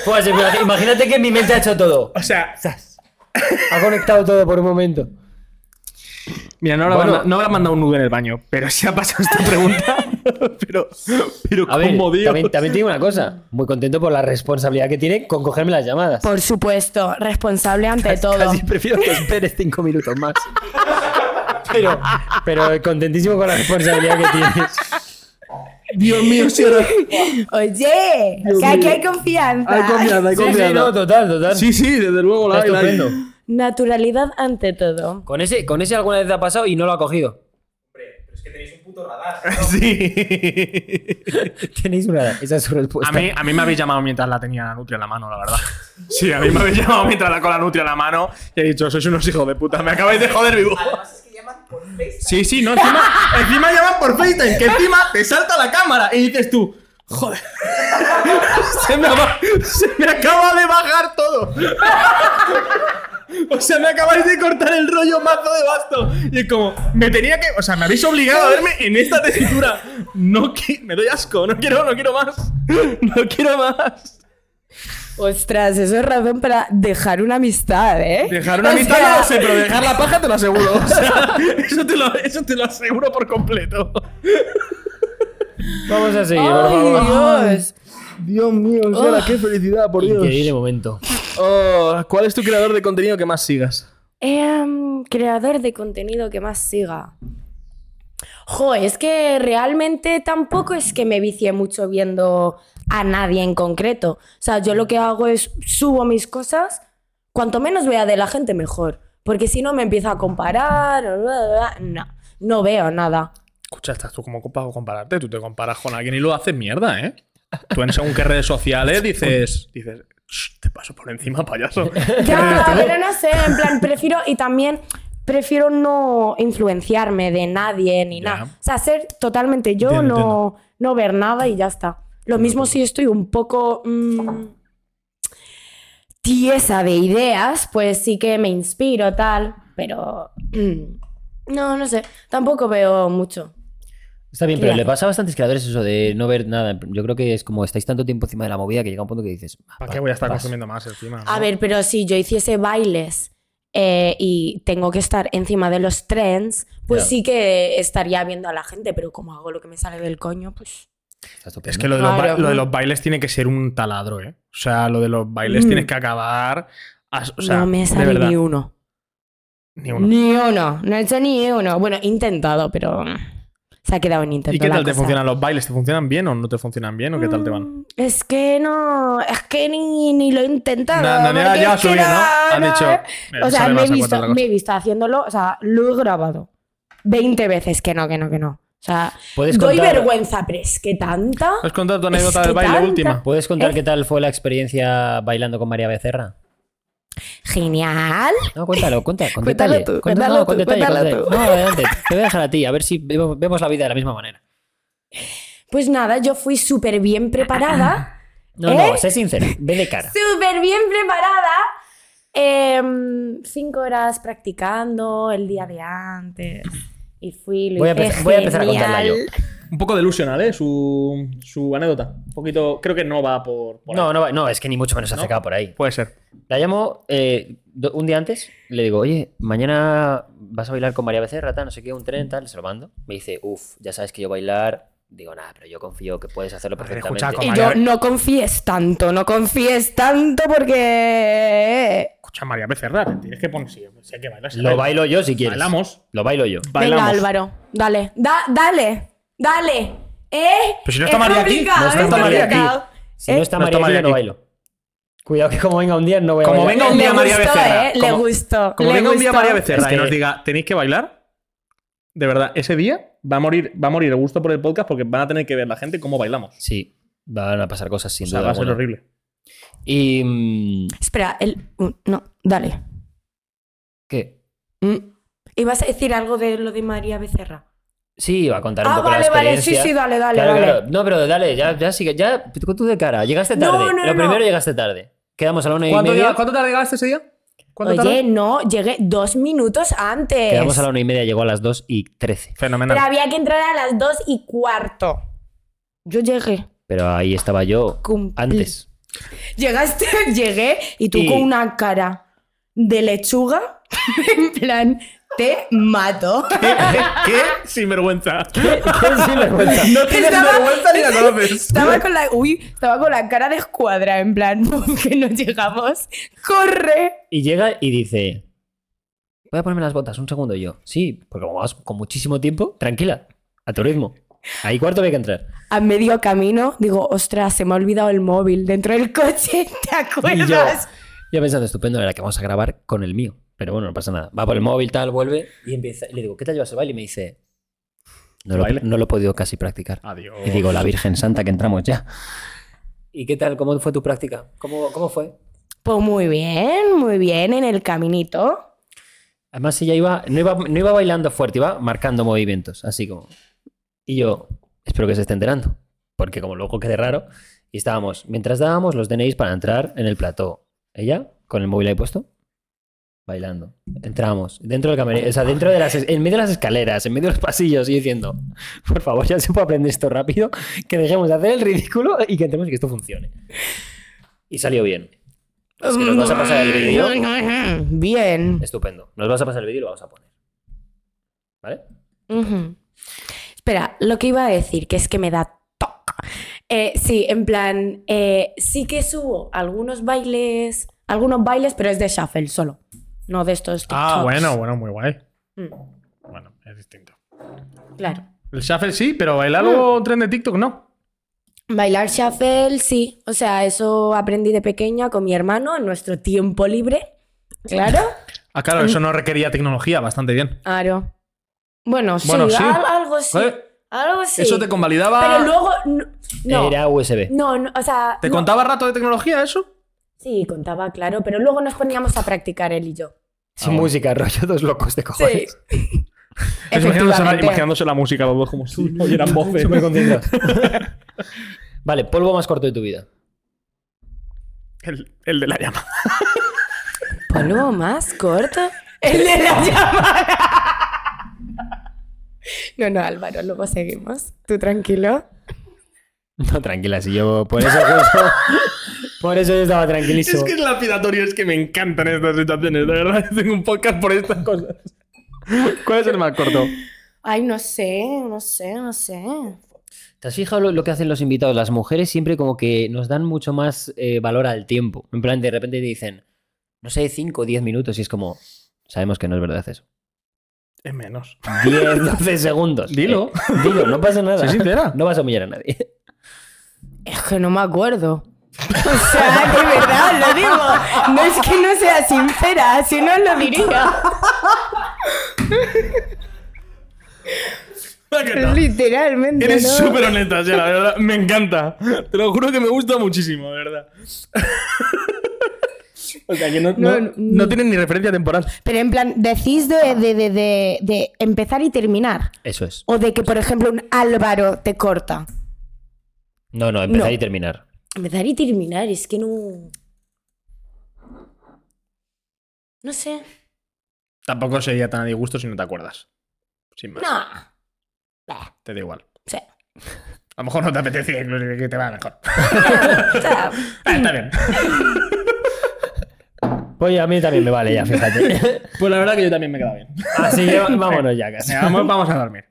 Pues, imag- imagínate que mi mente ha hecho todo. O sea, Ha conectado todo por un momento. mira, no habrá, Bueno. manda- no habrá mandado un nudo en el baño, pero si ha pasado esta pregunta. pero, pero A ver, ¿cómo, Dios? también, también te digo una cosa. Muy contento por la responsabilidad que tiene con cogerme las llamadas. Por supuesto, responsable ante todo. Casi prefiero que esperes cinco minutos más. Pero, pero contentísimo con la responsabilidad que tienes. Dios mío, si ahora- Oye, Dios que aquí hay confianza. Hay confianza, hay Sí, sí, confianza. no, total, total. Sí, sí, desde luego la hay, la hay. estupendo. Naturalidad ante todo. Con ese, con ese alguna vez te ha pasado y no lo ha cogido. Sí. Tenéis una. Esa es su respuesta. A mí, a mí me habéis llamado mientras la tenía la nutria en la mano, la verdad. Sí, a mí me habéis llamado mientras la con la nutria en la mano y he dicho, sois unos hijos de puta, me acabáis de joder vivo. Sí, sí, no, encima, encima llaman por FaceTime, que encima te salta la cámara y dices tú, joder, se me, se me acaba de bajar todo. O sea, me acabáis de cortar el rollo mazo de basto. Y es como, me tenía que. O sea, me habéis obligado a verme en esta tesitura. No, qui- me doy asco, no quiero, no quiero más. No quiero más. Ostras, eso es razón para dejar una amistad, ¿eh? Dejar una O mitad sea, no lo sé, pero dejar la paja te lo aseguro. O sea, eso te lo, eso te lo aseguro por completo. Vamos a seguir, por ¡Ay, favor. Dios! Dios mío, Sara, qué felicidad, por Increíble momento. Oh, ¿Cuál es tu creador de contenido que más sigas? Em, creador de contenido que más siga. Jo, es que realmente tampoco es que me vicie mucho viendo a nadie en concreto. O sea, yo lo que hago es subo mis cosas, cuanto menos vea de la gente mejor. Porque si no me empiezo a comparar, bla, bla, bla. no, no veo nada. Escucha, estás tú como para compararte. Tú te comparas con alguien y lo haces mierda, ¿eh? Tú en según qué redes sociales dices, dices, "Shh, te paso por encima, payaso. Ya, pero no sé, en plan, prefiero y también prefiero no influenciarme de nadie ni Ya. nada. O sea, ser totalmente yo, Entiendo, no, no ver nada y ya está. Lo mismo si estoy un poco mm, tiesa de ideas, pues sí que me inspiro tal, pero mm, no, no sé, tampoco veo mucho. Está bien, pero le pasa a bastantes creadores eso de no ver nada. Yo creo que es como estáis tanto tiempo encima de la movida que llega un punto que dices. "Ah, ¿Para qué voy a estar vas". consumiendo más encima? A no? ver, pero si yo hiciese bailes eh, y tengo que estar encima de los trends, pues sí que estaría viendo a la gente, pero como hago lo que me sale del coño, pues... Es que lo de, los ba- Claro. lo de los bailes tiene que ser un taladro, ¿eh? O sea, lo de los bailes Mm. tienes que acabar. as- o sea, no me sale ni uno. ni uno. Ni uno. No he hecho ni uno. Bueno, he intentado, pero mm, se ha quedado en intento. ¿Y qué tal te cosa. funcionan los bailes? ¿Te funcionan bien o no te funcionan bien o qué tal te van? Mm, Es que no, es que ni, ni lo he intentado. Na- ya subió, ¿no? Han dicho, "Mira, O sea, me he, visto, me he cosa". visto haciéndolo, o sea, lo he grabado 20 veces que no, que no, que no. O sea, ¿Puedes doy contar- vergüenza, pero es que tanta. ¿Puedes contar tu anécdota del baile tanta. última? ¿Puedes contar Eh. qué tal fue la experiencia bailando con María Becerra? Genial. No, cuéntalo, cuenta, con Cuéntalo detalle. tú, Con- cuéntalo no, tú, detalle, cuéntalo tú. No, adelante. Te voy a dejar a ti, a ver si vemos, vemos la vida de la misma manera. Pues nada, yo fui súper bien preparada. No, ¿Eh? no, sé sincero, ve de cara. súper bien preparada. Em, cinco horas practicando el día de antes. Y fui, lo Voy a hice empezar- voy a empezar a contarla genial. Un poco delusional, ¿eh? Su, su anécdota. Un poquito. Creo que no va por. por No, ahí. no, va- no, es que ni mucho menos se ¿No? acercaba por ahí. Puede ser. La llamo eh, do- un día antes, le digo, oye, mañana vas a bailar con María Becerra, tal, no sé qué, un tren, tal, se lo mando. Me dice, uff, ya sabes que yo bailar. Digo, nada, pero yo confío que puedes hacerlo perfectamente. escucha, Y yo, no confíes tanto, no confíes tanto porque... Escucha, María Becerra, te tienes que poner. Si, si hay que bailar, se Lo bailo yo si quieres. Bailamos. Lo bailo yo. Bailamos. Venga, Álvaro, dale, da- dale, dale. ¿Eh? Pero si no Es está María aquí, no está es María aquí. Si ¿Eh? no está No está María, aquí, yo no bailo. Cuidado que como venga un día no voy a Como bailar. venga un Le día María gustó, Becerra. ¿eh? Le Como- gustó, Como le venga un día. María Becerra Es que- y nos diga, tenéis que bailar. De verdad, ese día va a morir, va a morir el gusto por el podcast porque van a tener que ver la gente cómo bailamos. Sí, van a pasar cosas sin o sea, duda va a ser alguna. horrible. Y... Espera, el... uh, No, dale. ¿Qué? Mm. ¿Ibas a decir algo de lo de María Becerra? Sí, iba a contar un Ah, poco vale, la vale, experiencia. sí, sí, dale, dale, Claro, dale. claro. No, pero dale, ya, ya sigue, ya, tú de cara, llegaste No, tarde. no, Lo no. primero llegaste tarde. Quedamos a la una y ¿Cuánto, media. ¿Cuánto tarde llegaste ese día? ¿Cuánto Oye, tarde? no, llegué dos minutos antes. Quedamos a la una y media, llegó a las dos y trece. Fenomenal. Pero había que entrar a las dos y cuarto. Yo llegué. Pero ahí estaba yo Cumplí. antes. Llegaste, llegué y tú Y- con una cara de lechuga. en plan, te mato. ¿Qué? Sinvergüenza. ¿Qué sinvergüenza? No tienes Estaba- vergüenza ni la conoces. Estaba con la, uy, estaba con la cara de escuadra, en plan, que no llegamos. ¡Corre! Y llega y dice: Voy a ponerme las botas, un segundo. Y yo, sí, porque como vas con muchísimo tiempo, tranquila, a tu ritmo. Ahí cuarto había que entrar. A medio camino, digo, ostras, se me ha olvidado el móvil dentro del coche, ¿te acuerdas? Yo pensando, estupendo, era que vamos a grabar con el mío. Pero bueno, no pasa nada. Va por el móvil, tal, vuelve y empieza. Y le digo, ¿qué tal llevas el baile? Y me dice, no lo, no lo he podido casi practicar. Adiós. Y digo, la Virgen Santa, que entramos ya. ¿Y qué tal? ¿Cómo fue tu práctica? ¿Cómo, cómo fue? Pues muy bien, muy bien, en el caminito. Además, ella iba no, iba, no iba bailando fuerte, iba marcando movimientos, así como. Y yo, espero que se esté enterando, porque como luego quedé raro, y estábamos, mientras dábamos los DNIs para entrar en el plató, ella, con el móvil ahí puesto, bailando. Entramos, dentro del camerino, o sea, dentro de las, en medio de las escaleras, en medio de los pasillos, y diciendo, por favor, ya se puede aprender esto rápido, que dejemos de hacer el ridículo y que entremos y que esto funcione. Y salió bien. Es que nos vas a pasar el vídeo. Bien. Estupendo. Nos vas a pasar el vídeo y lo vamos a poner. ¿Vale? Espera, lo que iba a decir, que es que me da toc. Eh, sí, en plan, eh, sí que subo algunos bailes, algunos bailes, pero es de shuffle solo, no de estos Ah, TikToks. bueno, bueno, muy guay. Mm, Bueno, es distinto. claro. El shuffle sí, pero bailar algo tren de TikTok no. Bailar shuffle, sí. O sea, eso aprendí de pequeña con mi hermano en nuestro tiempo libre. Claro. Ah, claro, eso no requería tecnología, bastante bien. Claro. Bueno, sí, Bueno, sí. al- algo sí. ¿Eh? Algo sí. Eso te convalidaba. Pero luego. No. no. Era USB. No, no, o sea. ¿Te no. contaba rato de tecnología eso? Sí, contaba, claro, pero luego nos poníamos a practicar él y yo. Sin música, rollo dos locos de cojones. Imaginándose la, imaginándose la música, los dos como si oyeran voces. Vale, polvo más corto de tu vida. El, el de la llama. Polvo más corto. El de la llamada. No, no, Álvaro, luego seguimos. Tú tranquilo. No, tranquila, si yo por eso justo- por eso yo estaba tranquilísimo. Es que es lapidatorio, es que me encantan estas situaciones, de verdad. Tengo un podcast por estas cosas. ¿Cuál es el más corto? Ay, no sé, no sé, no sé. ¿Te has fijado lo, lo que hacen los invitados? Las mujeres siempre como que nos dan mucho más eh, valor al tiempo. En plan, de repente te dicen, no sé, 5 o 10 minutos y es como, sabemos que no es verdad eso. Es menos. 10, 12 segundos. Dilo. Eh, dilo, no pasa nada. Sé sincera. No vas a humillar a nadie. Es que no me acuerdo. O sea, de verdad, lo digo. No es que no sea sincera, si no lo diría. Literalmente. Eres ¿no? súper honesta, Sara, la verdad. Me encanta. Te lo juro que me gusta muchísimo, de verdad. o sea, que no, no, No, no. no tienen ni referencia temporal. Pero en plan, decís de, de, de, de, de empezar y terminar. Eso es. O de que, por ejemplo, un Álvaro te corta. No, no, empezar No. y terminar. Empezar y terminar, es que no. No sé. Tampoco sería tan a disgusto si no te acuerdas. Sin más. No. Bah, Te da igual. sí. A lo mejor no te apetece incluso que te va mejor. Ah, está bien. Pues a mí también me vale ya, fíjate. Pues la verdad que yo también me queda bien. Así que vámonos ya casi. Vamos, vamos a dormir.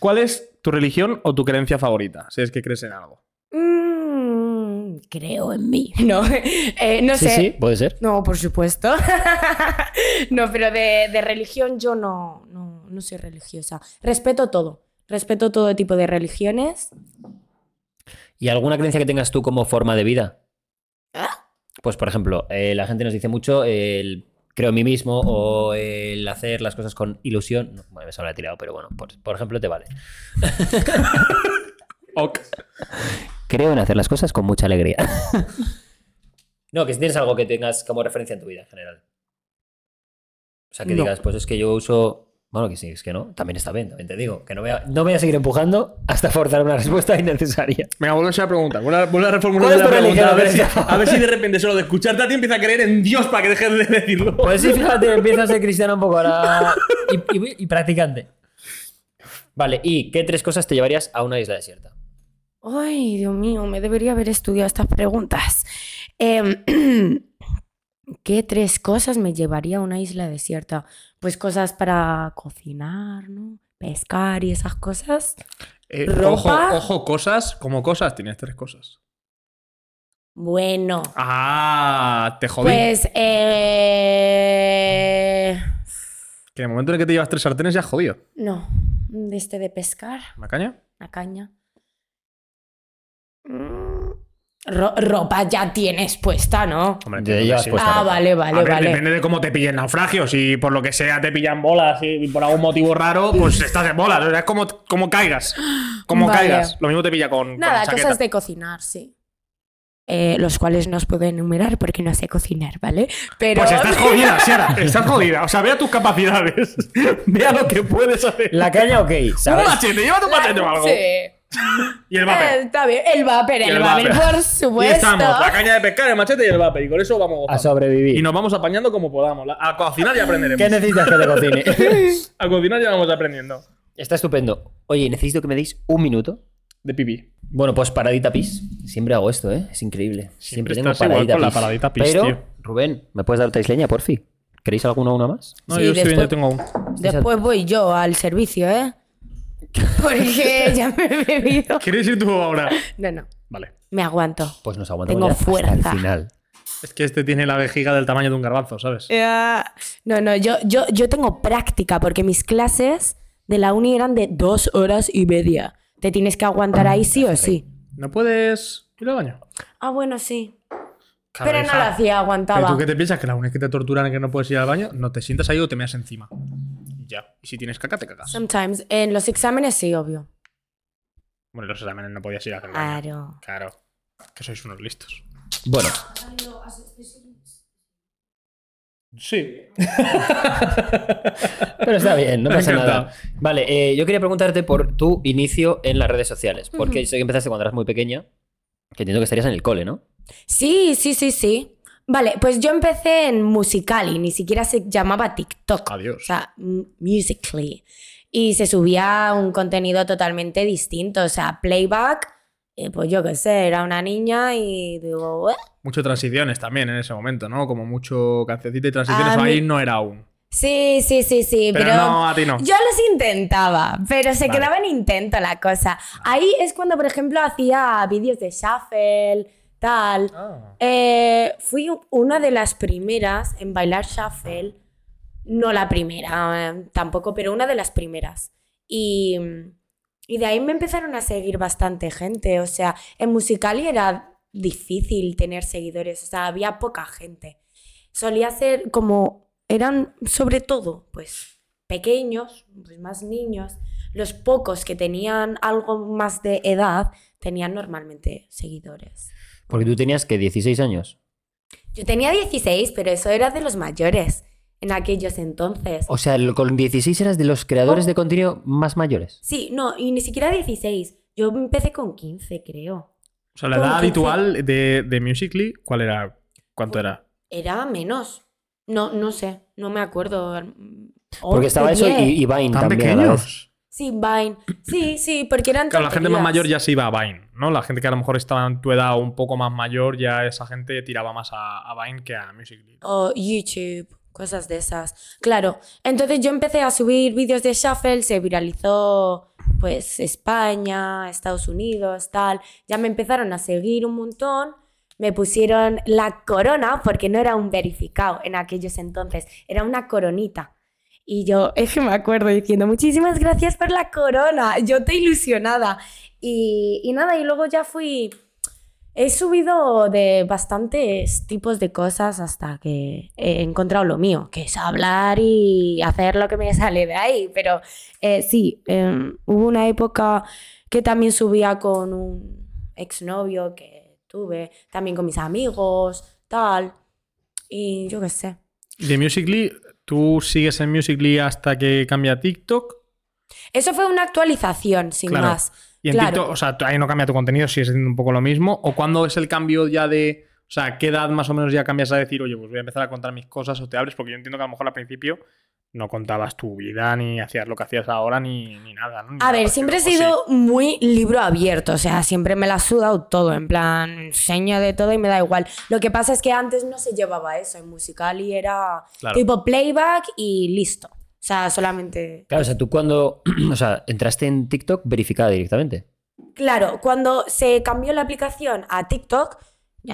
¿Cuál es tu religión o tu creencia favorita? Si es que crees en algo. mm, creo en mí. No, eh, no Sí, sé. sí, puede ser. No, por supuesto. no, pero de, de religión yo no, no, no soy religiosa. Respeto todo. Respeto todo tipo de religiones. ¿Y alguna creencia que tengas tú como forma de vida? ¿Ah? Pues, por ejemplo, eh, la gente nos dice mucho el creo en mí mismo o el hacer las cosas con ilusión. No, bueno, me se habrá tirado, pero bueno, por, por ejemplo, te vale. Ok. Creo en hacer las cosas con mucha alegría. no, que si tienes algo que tengas como referencia en tu vida en general. O sea, que No. digas, pues es que yo uso. Bueno, que sí, es que no. También está bien, también te digo. Que no voy a, no voy a seguir empujando hasta forzar una respuesta innecesaria. Venga, vuelve a esa pregunta. Vuelve a, reformular ¿Cuál es la pregunta. A ver, si, religión? a ver si de repente solo de escucharte a ti empieza a creer en Dios para que dejes de decirlo. Pues sí, fíjate, empieza a ser cristiano un poco ahora. Y, y- y practicante. Vale, ¿y qué tres cosas te llevarías a una isla desierta? Ay, Dios mío, me debería haber estudiado estas preguntas. Em, ¿Qué tres cosas me llevaría a una isla desierta? Pues cosas para cocinar, ¿no? Pescar y esas cosas. Eh, ¿Ropa? Ojo, ojo, cosas, como cosas, tienes tres cosas. Bueno, Ah, te jodí. pues eh... Que en el momento en el que te llevas tres sartenes ya has jodido. no, este de pescar, ¿Una caña? la caña. Ro- ropa ya tienes puesta, ¿no? Hombre, Ya llevas sí. puesta Ah, ropa. vale, A vale, ver, vale. depende de cómo te pillen naufragio. Si por lo que sea te pillan bolas y por algún motivo raro, pues estás en bolas. O sea, es como, como caigas. Como Vale. caigas. Lo mismo te pilla con. Nada, cosas de cocinar, sí. Eh, los cuales no os puedo enumerar porque no sé cocinar, ¿vale? Pero... Pues estás jodida, Sara. Estás jodida. O sea, vea tus capacidades. vea lo que puedes hacer. La caña, ok, Un ¿sabes? machete, llévate un machete o algo. Sí. Y el Eh, vapor. está bien. El vapor, Y el, el vapor, vapor. por Y supuesto. estamos, la caña de pescar, el machete y el vapor. Y con eso vamos A sobrevivir. Y nos vamos apañando como podamos. La- A cocinar ya aprenderemos. ¿Qué necesitas que te cocine? A cocinar ya vamos aprendiendo. Está estupendo. Oye, necesito que me deis un minuto. De pipí. Bueno, pues paradita pis. Siempre hago esto, ¿eh? Es increíble. Siempre, Siempre tengo estás igual paradita con la pis. paradita pis, Pero, tío. Rubén, ¿me puedes dar otra isleña, por fin? ¿Queréis alguna una más? No, Sí, yo estoy viendo, después- tengo un. Después voy yo al servicio, ¿eh? Porque ya me he bebido. ¿Quieres ir tú ahora? No, no. Vale. Me aguanto. Pues nos aguantamos Tengo ya hasta fuerza. el final. Es que este tiene la vejiga del tamaño de un garbanzo, ¿sabes? No, no, yo, yo, yo tengo práctica porque mis clases de la uni eran de dos horas y media. Te tienes que aguantar ahí sí o sí. ¿No puedes ir al baño? Ah, bueno, sí. Pero no lo hacía, ¿Pero aguantaba. tú qué te piensas? ¿Que la única que te torturan es que no puedes ir al baño? No te sientas ahí o te meas encima. Ya. Y si tienes caca, te cagas. Sometimes. En los exámenes sí, obvio. Bueno, en los exámenes no podías ir a hacer baño. Claro. Claro. Que sois unos listos. Bueno, Sí. pero está bien, no pasa nada. Vale, eh, yo quería preguntarte por tu inicio en las redes sociales. Porque sé que empezaste cuando eras muy pequeña. Que entiendo que estarías en el cole, ¿no? Sí, sí, sí, sí. Vale, pues yo empecé en Musicali, ni siquiera se llamaba TikTok. Adiós. O sea, Musically. Y se subía un contenido totalmente distinto. O sea, playback, eh, pues yo qué sé, era una niña y digo, "Ué". Mucho transiciones también en ese momento, ¿no? Como mucho cancioncita y transiciones. Ahí mí- no era aún. sí, sí, sí, sí, Pero, pero... no, a ti no. Yo los intentaba, pero se Vale. quedaba en intento la cosa. Ahí es cuando, por ejemplo, hacía vídeos de shuffle, tal. Ah. Eh, fui una de las primeras en bailar shuffle. No la primera, eh, tampoco, pero una de las primeras. Y, y de ahí me empezaron a seguir bastante gente. O sea, en Musicali era difícil tener seguidores. O sea, había poca gente. Solía ser como. Eran sobre todo, pues, pequeños, pues más niños. Los pocos que tenían algo más de edad tenían normalmente seguidores. Porque tú tenías que 16 años. Yo tenía 16, pero eso era de los mayores en aquellos entonces. O sea, con 16 eras de los creadores de contenido más mayores. Sí, no, y ni siquiera 16. Yo empecé con 15, creo. O sea, la edad 15. habitual de, de Musical.ly, ¿cuál era? ¿Cuánto era? Era menos. No, no sé, no me acuerdo. Porque 11, estaba eso 10. y, y Vine ¿Tan también a la vez. pequeños? Sí, Vine. Sí, sí, porque eran Claro, la gente más mayor ya se iba a Vine, ¿no? La gente que a lo mejor estaba en tu edad o un poco más mayor, ya esa gente tiraba más a, a Vine que a Musical.ly. O YouTube, cosas de esas. Claro, entonces yo empecé a subir vídeos de Shuffle, se viralizó pues España, Estados Unidos, tal. Ya me empezaron a seguir un montón. Me pusieron la corona, porque no era un verificado en aquellos entonces, era una coronita. Y yo, es que me acuerdo diciendo, muchísimas gracias por la corona, yo te ilusionada. Y, y nada, y luego ya fui, He subido de bastantes tipos de cosas hasta que he encontrado lo mío, que es hablar y hacer lo que me sale de ahí. Pero eh, sí, eh, hubo una época que también subía con un exnovio que tuve, también con mis amigos, tal. Y yo qué sé. De Musical.ly, ¿tú sigues en Musical.ly hasta que cambia TikTok? Eso fue una actualización, sin Claro. más. Y en Claro. TikTok, o sea, ahí no cambia tu contenido, sigues haciendo un poco lo mismo. ¿O cuándo es el cambio ya de. O sea, qué edad más o menos ya cambias a decir, oye, pues voy a empezar a contar mis cosas o te abres? Porque yo entiendo que a lo mejor al principio no contabas tu vida, ni hacías lo que hacías ahora, ni, ni nada. ¿no? Ni A nada, ver, siempre he sí. sido muy libro abierto, o sea, siempre me la ha sudado todo, en plan, enseño de todo y me da igual. Lo que pasa es que antes no se llevaba eso, en musical y era Claro. tipo playback y listo. O sea, solamente... Claro, o sea, tú cuando o sea, entraste en TikTok verificada directamente. Claro, cuando se cambió la aplicación a TikTok,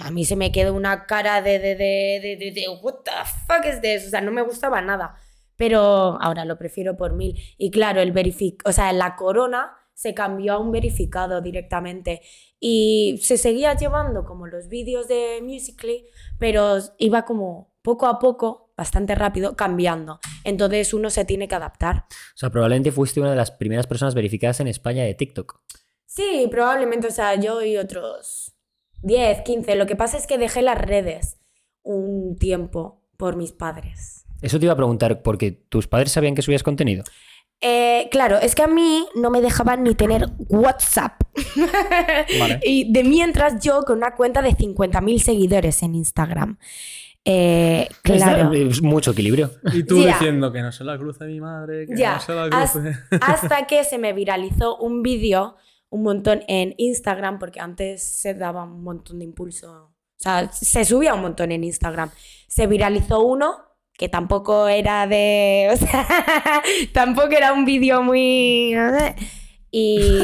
a mí se me quedó una cara de, de, de, de, de, de, what the fuck is this? O sea, no me gustaba nada. Pero ahora lo prefiero por mil. Y claro, el verific o sea, la corona se cambió a un verificado directamente. Y se seguía llevando como los vídeos de Musical.ly, pero iba como poco a poco, bastante rápido, cambiando. Entonces uno se tiene que adaptar. O sea, probablemente fuiste una de las primeras personas verificadas en España de TikTok. Sí, probablemente, o sea, yo y otros 10, 15. Lo que pasa es que dejé las redes un tiempo por mis padres. Eso te iba a preguntar, porque tus padres sabían que subías contenido. Eh, claro, es que a mí no me dejaban ni tener WhatsApp. Vale. y de mientras yo con una cuenta de 50.000 seguidores en Instagram. Eh, claro. Es mucho equilibrio. Y tú diciendo que no se la cruce mi madre, que no se la cruce. hasta que se me viralizó un vídeo un montón en Instagram, porque antes se daba un montón de impulso. O sea, se subía un montón en Instagram. Se viralizó uno que tampoco era de. O sea, tampoco era un vídeo muy. no sé, Y.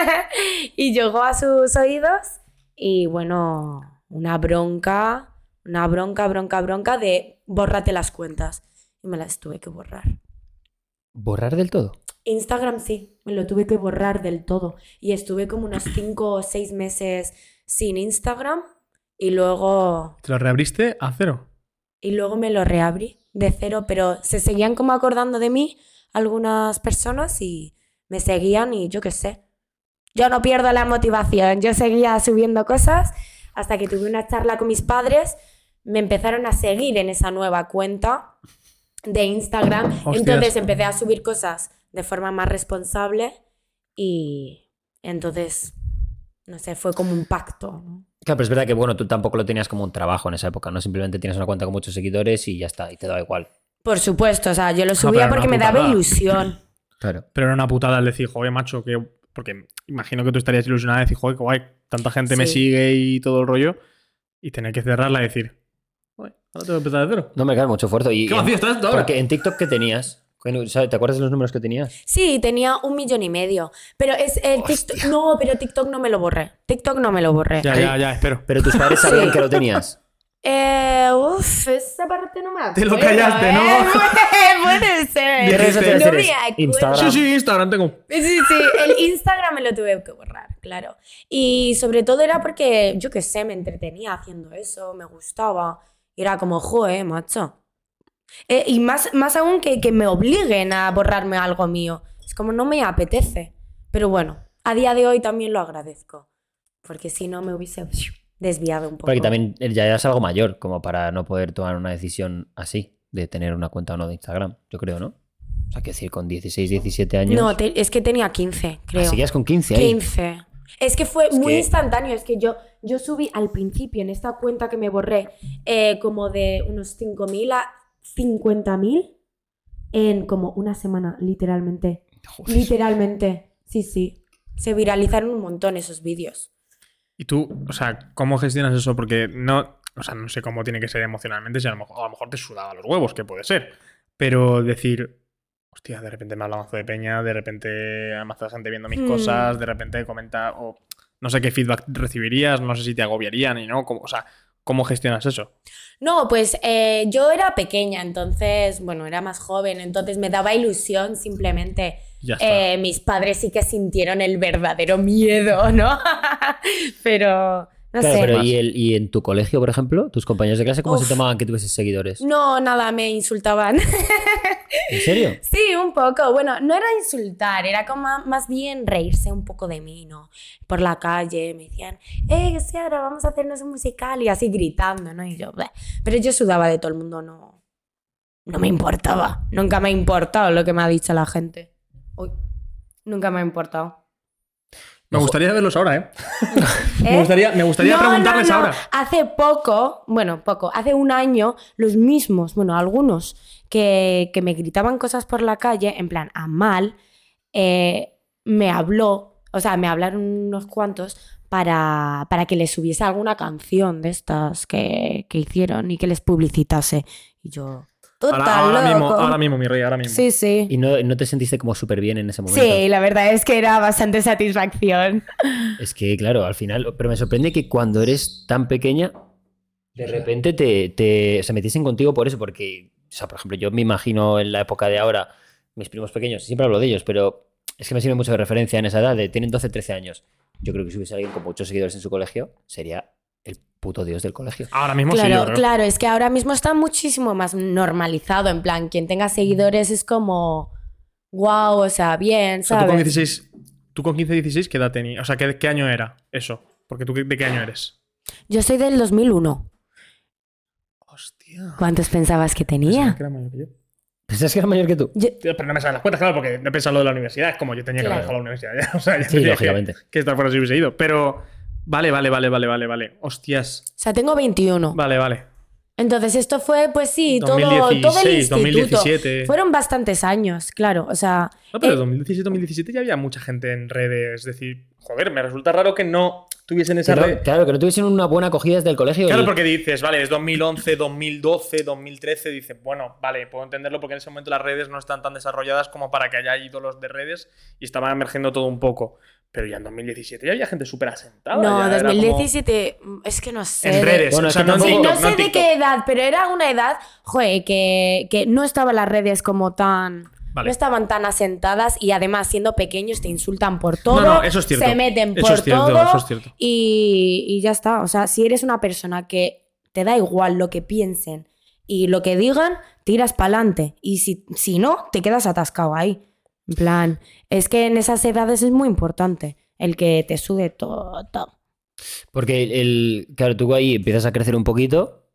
y llegó a sus oídos. Y bueno, una bronca. Una bronca, bronca, bronca de bórrate las cuentas. Y me las tuve que borrar. ¿Borrar del todo? Instagram sí, me lo tuve que borrar del todo. Y estuve como unos 5 o 6 meses sin Instagram y luego, ¿Te lo reabriste a cero? Y luego me lo reabrí de cero, pero se seguían como acordando de mí algunas personas y me seguían y yo qué sé. Yo no pierdo la motivación, yo seguía subiendo cosas hasta que tuve una charla con mis padres, me empezaron a seguir en esa nueva cuenta de Instagram, Hostias. entonces empecé a subir cosas de forma más responsable y entonces, no sé, fue como un pacto. ¿no? Claro, pero es verdad que bueno, tú tampoco lo tenías como un trabajo en esa época, ¿no? Simplemente tienes una cuenta con muchos seguidores y ya está, y te da igual. Por supuesto, o sea, yo lo pero subía porque me daba ilusión. Claro. Pero era una putada el decir, joder, macho, que. Porque imagino que tú estarías ilusionada de decir, joder, que guay, tanta gente me sigue y todo el rollo. Y tener que cerrarla y decir, joder, ahora tengo que empezar de cero. No me cae mucho esfuerzo. Y, ¿Qué vacío estás tú ahora? Porque en TikTok, ¿qué tenías? ¿Qué- ¿sabes? ¿Te acuerdas de los números que tenías? Sí, tenía un millón y medio. Pero es el TikTok. No, pero TikTok no me lo borré. TikTok no me lo borré. Ya, ya, ya, espero. Pero tus padres sabían Sí. que lo tenías. Eh, uf, esa parte no me acuerdo. Te lo callaste, ¿no? ¿eh? Puede ser. ¿Qué redes sociales no me acuerdo. Instagram. Sí, sí, Instagram tengo. Sí, sí, el Instagram me lo tuve que borrar, claro. Y sobre todo era porque, yo qué sé, me entretenía haciendo eso, me gustaba. Y era como, joe, macho. Eh, y más, más aún que, que me obliguen a borrarme algo mío. Es como, no me apetece. Pero bueno, a día de hoy también lo agradezco. Porque si no me hubiese desviado un poco. Porque también ya eras algo mayor, como para no poder tomar una decisión así, de tener una cuenta o no de Instagram, yo creo, ¿no? O sea, que decir, con 16, 17 años. No, te- es que tenía 15, creo. Ah, seguías con 15 ahí. 15. Es que fue Es muy que- instantáneo. Es que yo, yo subí al principio en esta cuenta que me borré eh, como de unos 5.000 a 50.000 en como una semana, literalmente. Joder. Literalmente. Sí, sí. Se viralizaron un montón esos vídeos. Y tú, o sea, ¿cómo gestionas eso? Porque no, o sea, no sé cómo tiene que ser emocionalmente, si a lo mejor, a lo mejor te sudaba los huevos, que puede ser. Pero decir, hostia, de repente me habla mazo de peña, de repente hay mazo de gente viendo mis Hmm. cosas, de repente comenta, o no sé qué feedback recibirías, no sé si te agobiarían y no, cómo- o sea, ¿cómo gestionas eso? No, pues eh, yo era pequeña, entonces, bueno, era más joven, entonces me daba ilusión simplemente. Ya está. Eh, mis padres sí que sintieron el verdadero miedo, ¿no? pero, no Claro, sé. pero. ¿y, el- y en tu colegio, por ejemplo, tus compañeros de clase, cómo se tomaban que tuvieses seguidores? No, nada, me insultaban. ¿En serio? sí, un poco. Bueno, no era insultar, era como más bien reírse un poco de mí, ¿no? Por la calle me decían, eh, Seara, vamos a hacernos un musical y así gritando, ¿no? Y yo, "Bleh". pero yo sudaba de todo el mundo, no. No me importaba. Nunca me ha importado lo que me ha dicho la gente. Uy, nunca me ha importado. Me gustaría verlos ahora, ¿eh? ¿Eh? Me gustaría, me gustaría No, preguntarles no, no. ahora. Hace poco, bueno, poco, hace un año, los mismos, bueno, algunos que, que me gritaban cosas por la calle, en plan, a mal, eh, me habló, o sea, me hablaron unos cuantos para, para que les subiese alguna canción de estas que, que hicieron y que les publicitase. Y yo, tú Ahora, mismo, loco. ahora mismo, mi rey, ahora mismo. Sí, sí. ¿Y no, no te sentiste como súper bien en ese momento? Sí, la verdad es que era bastante satisfacción. Es que, claro, al final. Pero me sorprende que cuando eres tan pequeña, de repente te, te se metiesen contigo por eso. Porque, o sea, por ejemplo, yo me imagino en la época de ahora, mis primos pequeños, siempre hablo de ellos, pero es que me sirve mucho de referencia en esa edad, de tienen 12, 13 años. Yo creo que si hubiese alguien con muchos seguidores en su colegio, sería el puto dios del colegio. Ahora mismo sí, yo Claro, claro, es que ahora mismo está muchísimo más normalizado. En plan, quien tenga seguidores es como. Wow, o sea, bien, O sea, tú con ¿sabes? 16, tú con 15, 16, ¿qué edad tenías? O sea, ¿qué, qué año era eso? Porque tú, ¿de qué año eres? Yo soy del 2001. Hostia. ¿Cuántos pensabas que Pensaba tenía? que era mayor que yo. ¿Pensás que era mayor que tú? Yo- Pero no me salen las cuentas, claro, porque no he pensado lo de la universidad. Es como yo tenía que haber Claro. dejado la universidad ya. O sea, ya Sí, lógicamente. Que, que estar fuera si hubiese ido. Pero. Vale, vale, vale, vale, vale, vale. Hostias. O sea, tengo 21. Vale, vale. Entonces, esto fue, pues sí, todo, 2016, todo el instituto. 2017. Fueron bastantes años, claro. O sea, No, pero eh, en 2017, 2017 ya había mucha gente en redes. Es decir, joder, me resulta raro que no tuviesen esa Claro, red. claro, que no tuviesen una buena acogida desde el colegio. Claro, y- porque dices, vale, es 2011, 2012, 2013, dices, bueno, vale, puedo entenderlo porque en ese momento las redes no están tan desarrolladas como para que haya ídolos de redes y estaba emergiendo todo un poco. Pero ya en 2017 ya había gente súper asentada. no, ya era como- 2017, mm, es que no sé. En de- redes, Bueno, o sea, no en tampoco- Sí, TikTok, no no en sé de qué edad, pero era una edad, joder, que, que no estaban las redes como tan... Vale. No estaban tan asentadas y además siendo pequeños te insultan por todo. No, no, eso es cierto. Se meten Eso por es cierto, todo. eso es cierto. Y, y ya está. O sea, si eres una persona que te da igual lo que piensen y lo que digan, tiras para adelante. Y si, si no, te quedas atascado ahí. En plan, es que en esas edades es muy importante el que te sude todo. todo. Porque el, el- claro, tú ahí empiezas a crecer un poquito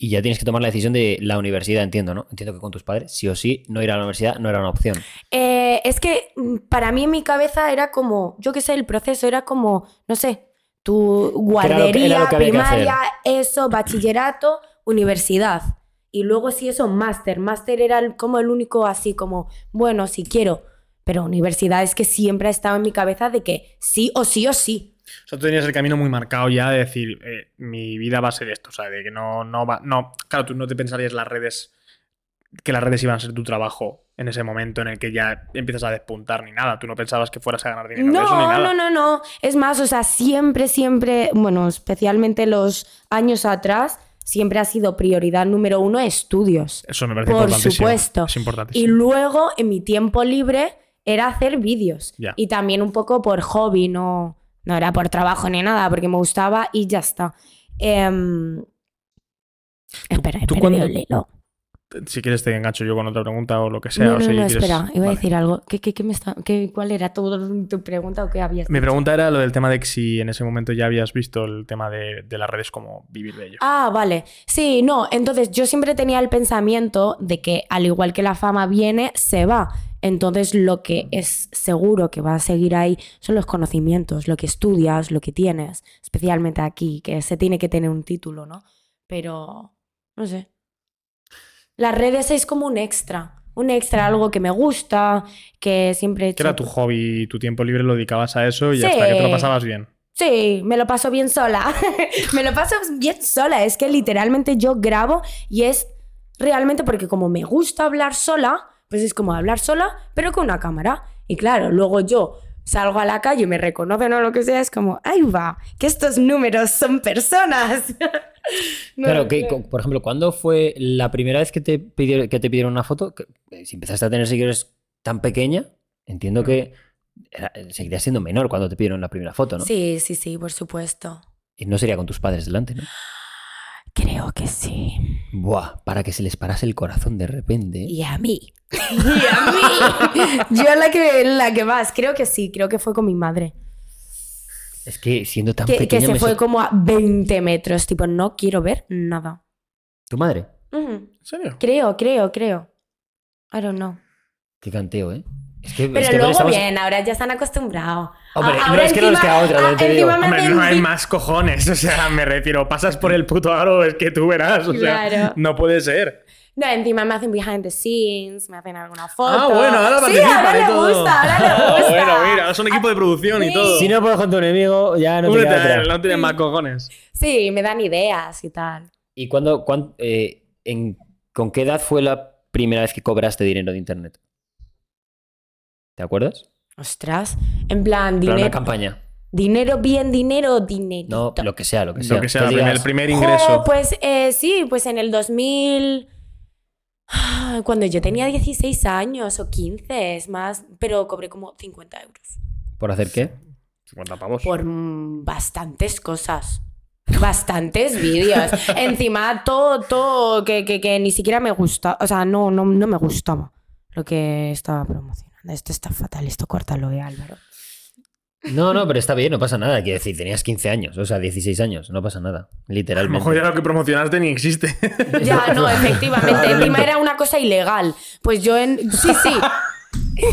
y ya tienes que tomar la decisión de la universidad, entiendo, ¿no? Entiendo que con tus padres, sí o sí, no ir a la universidad no era una opción. Eh, es que mm, para mí en mi cabeza era como, yo qué sé, el proceso era como, no sé, tu era lo que- guardería, era lo primaria, eso, bachillerato, universidad. Y luego sí eso, máster. Máster era el- como el único así como, bueno, si quiero. Pero universidad es que siempre ha estado en mi cabeza de que sí o sí o sí. O sea, tú tenías el camino muy marcado ya de decir, eh, mi vida va a ser esto. O sea, de que no, no va. No, claro, tú no te pensarías las redes. Que las redes iban a ser tu trabajo en ese momento en el que ya empiezas a despuntar ni nada. Tú no pensabas que fueras a ganar dinero de eso ni No, nada. no, no, no. Es más, o sea, siempre, siempre, bueno, especialmente los años atrás, siempre ha sido prioridad número uno estudios. Eso me parece Por importantísimo. supuesto. Es Y importantísimo. luego, en mi tiempo libre, era hacer vídeos. Ya. Y también un poco por hobby, no, no era por trabajo ni nada, porque me gustaba y ya está. Em, Espera, tú cuando- el hilo. Si quieres te engancho yo con otra pregunta o lo que sea. No, o no, si no, quieres- espera, iba a decir algo. ¿Qué, qué, qué me está, qué- ¿Cuál era tu, tu pregunta o qué habías Mi pregunta era lo del tema de que si en ese momento ya habías visto el tema de, de las redes, como vivir de ello. Ah, vale. Sí, no, entonces yo siempre tenía el pensamiento de que al igual que la fama viene, se va. Entonces lo que es seguro que va a seguir ahí son los conocimientos, lo que estudias, lo que tienes, especialmente aquí, que se tiene que tener un título, ¿no? Pero, no sé. Las redes es como un extra, un extra, algo que me gusta, que siempre he Que hecho. era tu hobby tu tiempo libre lo dedicabas a eso y Sí. hasta que te lo pasabas bien. Sí, me lo paso bien sola. me lo paso bien sola. Es que literalmente yo grabo y es realmente porque como me gusta hablar sola, pues es como hablar sola, pero con una cámara. Y claro, luego yo salgo a la calle y me reconocen o lo que sea, es como, ahí va, que estos números son personas. No claro, que, por ejemplo, ¿cuándo fue la primera vez que te pidieron, que te pidieron una foto? Eh, si empezaste a tener seguidores tan pequeña, entiendo que era- seguirías siendo menor cuando te pidieron la primera foto, ¿no? Sí, sí, sí, por supuesto. Y no sería con tus padres delante, ¿no? Creo que sí. Buah, para que se les parase el corazón de repente. Y a mí. Y a mí. Yo la que, la que más, creo que sí, creo que fue con mi madre. Es que siendo tan Que, que pequeña se me fue como a 20 metros, tipo, no quiero ver nada. ¿Tu madre? Ujú. ¿En serio? Creo, creo, creo. I don't know. Qué canteo, ¿eh? Es que, Pero es que luego estamos- bien, ahora ya están acostumbrados. Hombre, A- no, ahora es que no nos queda otra, ah, te digo. encima me Hombre, no hay más cojones. O sea, me refiero, pasas por el puto aro, es que tú verás. O sea, Claro. no puede ser. No, encima me hacen behind the scenes, me hacen alguna foto. Ah, bueno, ahora Sí, participan ahora y le todo. gusta, ahora le gusta. bueno, mira, ahora son equipo de producción y Sí. todo. Si no puedes con tu enemigo, ya no te Únete queda a él, no tienes más cojones. Sí, me dan ideas y tal. ¿Y cuándo, cuán- eh, en, con qué edad fue la primera vez que cobraste dinero de internet? ¿Te acuerdas? Ostras, en plan, Para una dinero, campaña. dinero bien, dinero, dinero. No, lo que sea, lo que sea. Lo que sea, Que el digas, primer ingreso. pues eh, sí, pues en el 2000... ah, Cuando yo tenía 16 años o 15, es más, pero cobré como 50 euros. ¿Por hacer qué? 50 pavos. Por mm, bastantes cosas. Bastantes vídeos. Encima, todo, todo que, que- que ni siquiera me gusta. O sea, no, no, no me gustaba lo que estaba promocionando. Esto está fatal, esto córtalo, eh, Álvaro. No, no, pero está bien, no pasa nada. Quiero decir, tenías 15 años, o sea, 16 años, no pasa nada. A lo Literalmente. mejor ya lo que promocionaste ni existe. Ya, no, efectivamente. Encima era una cosa ilegal. Pues yo en. Sí, sí.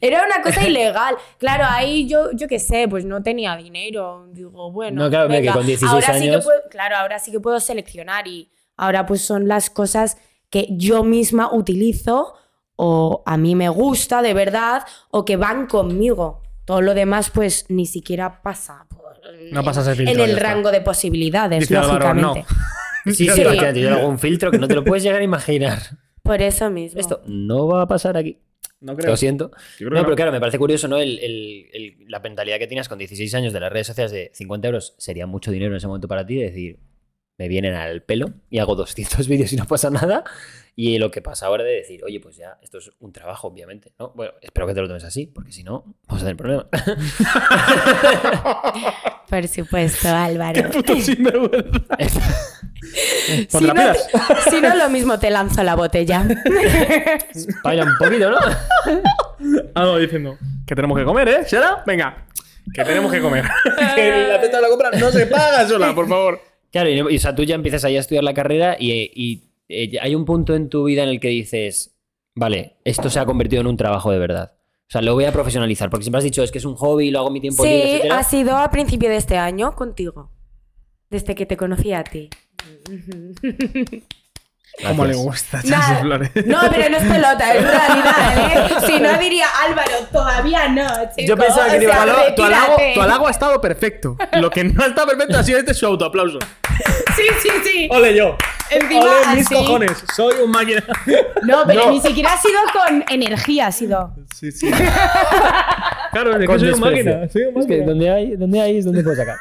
Era una cosa ilegal. Claro, ahí yo, yo qué sé, pues no tenía dinero. Digo, bueno. No, claro, hombre, que venga. con 16 ahora Sí que años- puedo- claro, ahora sí que puedo seleccionar y ahora pues son las cosas que yo misma utilizo o a mí me gusta de verdad o que van conmigo. Todo lo demás pues ni siquiera pasa por- No pasa ese filtro, en el está. rango de posibilidades, Dice Álvaro, no. lógicamente. Sí, sí, Sí. efectivamente, yo hago un filtro que no te lo puedes llegar a imaginar. Por eso mismo. Esto no va a pasar aquí. No creo. Lo siento. Creo No, pero no. claro, me parece curioso, ¿no? El- el- el- la mentalidad que tenías con 16 años de las redes sociales de 50 euros sería mucho dinero en ese momento para ti, de decir, me vienen al pelo y hago 200 vídeos y no pasa nada. Y lo que pasa ahora de decir, oye, pues ya, esto es un trabajo, obviamente, ¿no? Bueno, espero que te lo tomes así, porque si no, vamos a tener problemas. Por supuesto, Álvaro. Puto sinvergüenza. si, no, si no, lo mismo te lanzo la botella. Vaya un poquito, ¿no? Algo diciendo que tenemos que comer, ¿eh? ¿Será? Venga, que tenemos que comer. que la teta de la compra no se paga sola, por favor. Claro, y, y, o sea, tú ya empiezas ahí a estudiar la carrera y, y, eh, hay un punto en tu vida en el que dices, vale, esto se ha convertido en un trabajo de verdad. O sea, lo voy a profesionalizar, porque siempre has dicho, es que es un hobby, lo hago mi tiempo libre, Sí, ha sido a principio de este año contigo. Desde que te conocí a ti. Cómo le Gracias. gusta Nada. flores. No, pero no es pelota, es realidad, ¿eh? Si no diría Álvaro, todavía no, chico. Yo pensaba que digo, tu halago ha estado perfecto. Lo que no ha estado perfecto ha sido este su autoaplauso. Sí, sí, sí. Ole yo. Encima Ole mis así. cojones. Soy un máquina. No, pero No. ni siquiera ha sido con energía, ha sido. Sí, sí. Claro, es que soy un máquina. Soy un Es que máquina. donde hay, donde hay es donde puedo sacar.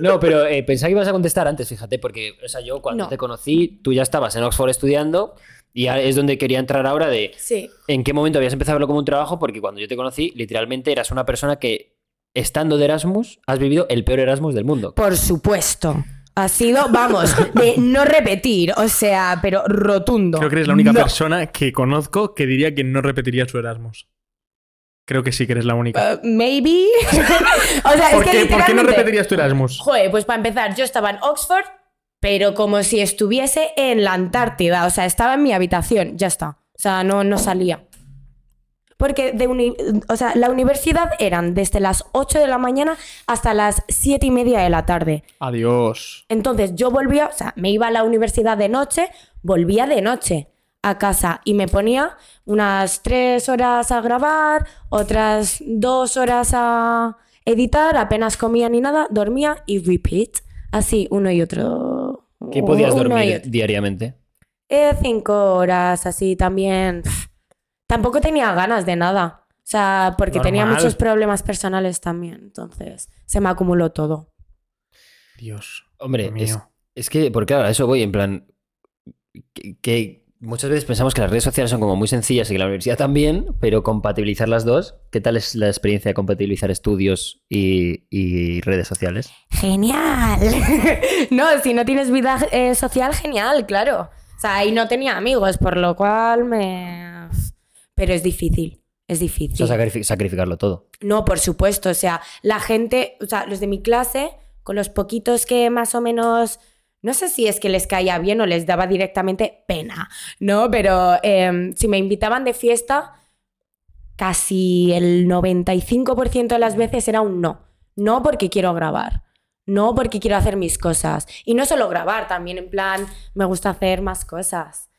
No, pero eh, pensaba que ibas a contestar antes, fíjate, porque o sea, yo cuando No. te conocí, tú ya estabas en Oxford estudiando y es donde quería entrar ahora de Sí. en qué momento habías empezado a verlo como un trabajo, porque cuando yo te conocí, literalmente eras una persona que, estando de Erasmus, has vivido el peor Erasmus del mundo. Por supuesto. Ha sido, vamos, de no repetir, o sea, pero rotundo. Creo que eres la única No. persona que conozco que diría que no repetiría su Erasmus. Creo que sí que eres la única. Uh, maybe. o sea, ¿Por, es que qué, ¿Por qué no literalmente- repetirías tu Erasmus? Joder, pues para empezar, yo estaba en Oxford, pero como si estuviese en la Antártida. O sea, estaba en mi habitación, ya está. O sea, no, no salía. Porque de uni- o sea, la universidad eran desde las 8 de la mañana hasta las 7 y media de la tarde. Adiós. Entonces yo volvía, o sea, me iba a la universidad de noche, volvía de noche a casa y me ponía unas tres horas a grabar, otras dos horas a editar, apenas comía ni nada, dormía y repeat. Así, uno y otro. ¿Qué podías uno dormir diariamente? Eh, cinco horas, así también. Pff, Tampoco tenía ganas de nada. O sea, porque tenía muchos problemas personales también. Entonces, se me acumuló todo. Dios. Hombre, es, es que, porque claro, a eso voy, en plan, que, que muchas veces pensamos que las redes sociales son como muy sencillas y que la universidad también, pero compatibilizar las dos, ¿qué tal es la experiencia de compatibilizar estudios y, y redes sociales? Genial. no, si no tienes vida eh, social, genial, claro. O sea, ahí no tenía amigos, por lo cual me... Pero es difícil, es O difícil. sea, sacrificarlo todo. No, por supuesto. O sea, la gente, o sea, los de mi clase, con los poquitos que más o menos, no sé si es que les caía bien o les daba directamente pena, ¿no? Pero em, si me invitaban de fiesta, casi el 95% de las veces era un no. No porque quiero grabar. No porque quiero hacer mis cosas. Y no solo grabar, también en plan, me gusta hacer más cosas.